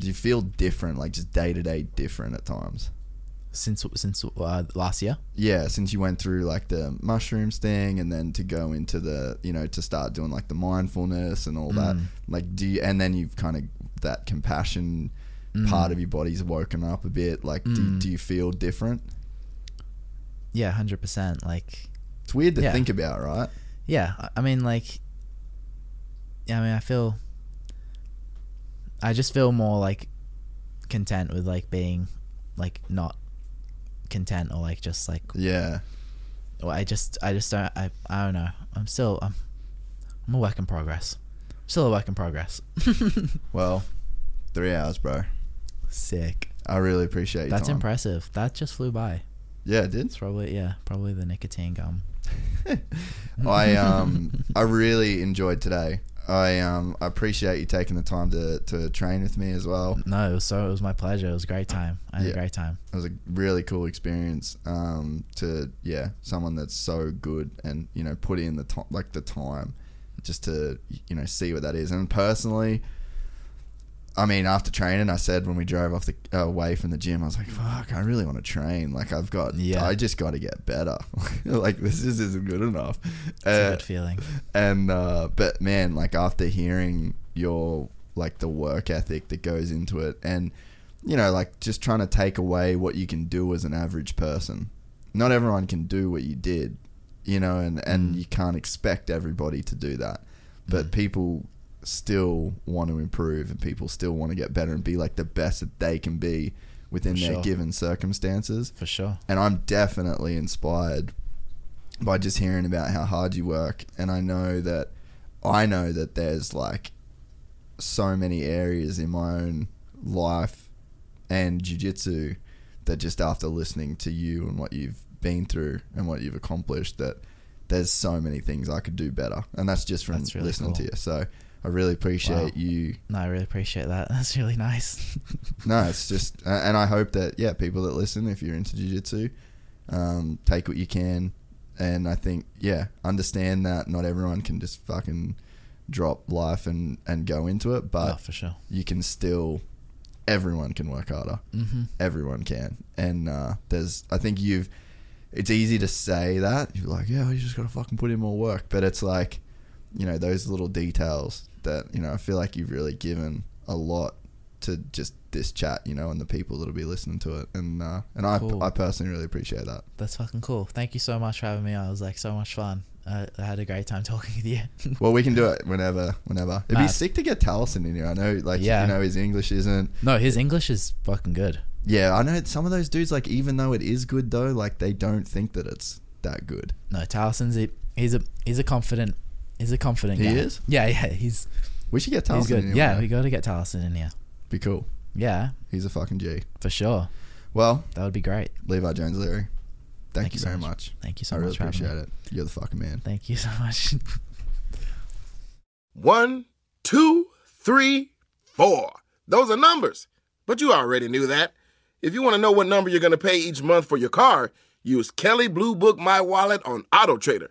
Do you feel different, like just day to day different at times? Since since uh, last year. Yeah, since you went through like the mushrooms thing, and then to go into the you know to start doing like the mindfulness and all that. Mm. Like, do you? And then you've kind of that compassion part of your body's woken up a bit. Like, do, Mm. do you feel different? Yeah, hundred percent. Like, It's weird to Yeah. think about, right? yeah. I- I mean, like, yeah. I mean, I feel. I just feel more like content with like being like not content or like just like Yeah. or I just I just don't I I don't know. I'm still I'm I'm a work in progress. Still a work in progress. Well, three hours, bro. Sick. I really appreciate That's time. impressive. That just flew by. Yeah, it did. It's probably yeah, probably the nicotine gum. I um I really enjoyed today. I um I appreciate you taking the time to, to train with me as well. No, it was so it was my pleasure. It was a great time. I had Yeah. a great time. It was a really cool experience. Um, to yeah, someone that's so good and you know put in the time like the time, just to you know see what that is. And personally, I mean, after training, I said when we drove off the uh, away from the gym, I was like, "Fuck, I really want to train. Like, I've got, Yeah. I just got to get better. like, this just isn't good enough." It's a Uh, good feeling. and uh, but man, like after hearing your like the work ethic that goes into it, and you know, like just trying to take away what you can do as an average person. Not everyone can do what you did, you know, and and Mm. you can't expect everybody to do that. But people still want to improve and people still want to get better and be like the best that they can be within For their sure. given circumstances. For sure. And I'm definitely inspired by just hearing about how hard you work. And I know that I know that there's like so many areas in my own life and jiu-jitsu that just after listening to you and what you've been through and what you've accomplished that there's so many things I could do better and that's just from That's really listening to you so I really appreciate Wow. you No, I really appreciate that. That's really nice. no it's just uh, and I hope that yeah people that listen if you're into jiu-jitsu um, take what you can and I think yeah understand that not everyone can just fucking drop life and and go into it but oh, for sure. you can still everyone can work harder Mm-hmm. everyone can and uh, there's i think you've it's easy to say that you're like yeah you just gotta fucking put in more work but it's like you know those little details that you know i feel like you've really given a lot to just this chat you know and the people that'll be listening to it and uh, and I, Cool. I personally really appreciate that That's fucking cool. Thank you so much for having me on. It was like so much fun. I, I had a great time talking with you. well we can do it whenever whenever it'd be sick to get Talison in here i know like Yeah. you know his english isn't no, his English is fucking good. yeah i know some of those dudes like even though it is good though like they don't think that it's that good No, Talison's a, he's a he's a confident he's a confident He guy. is? Yeah, yeah, he's we should get Talison he's good. in here Yeah, one day. we got to get Talison in here. be cool Yeah, He's a fucking G. for sure. Well, That would be great. Levi Jones Leary, thank, Thank you you so very much. much. Thank you so I really much for having appreciate me. it. You're the fucking man. Thank you so much. One, two, three, four. Those are numbers. But you already knew that. If you want to know what number you're going to pay each month for your car, use Kelley Blue Book My Wallet on Auto Trader.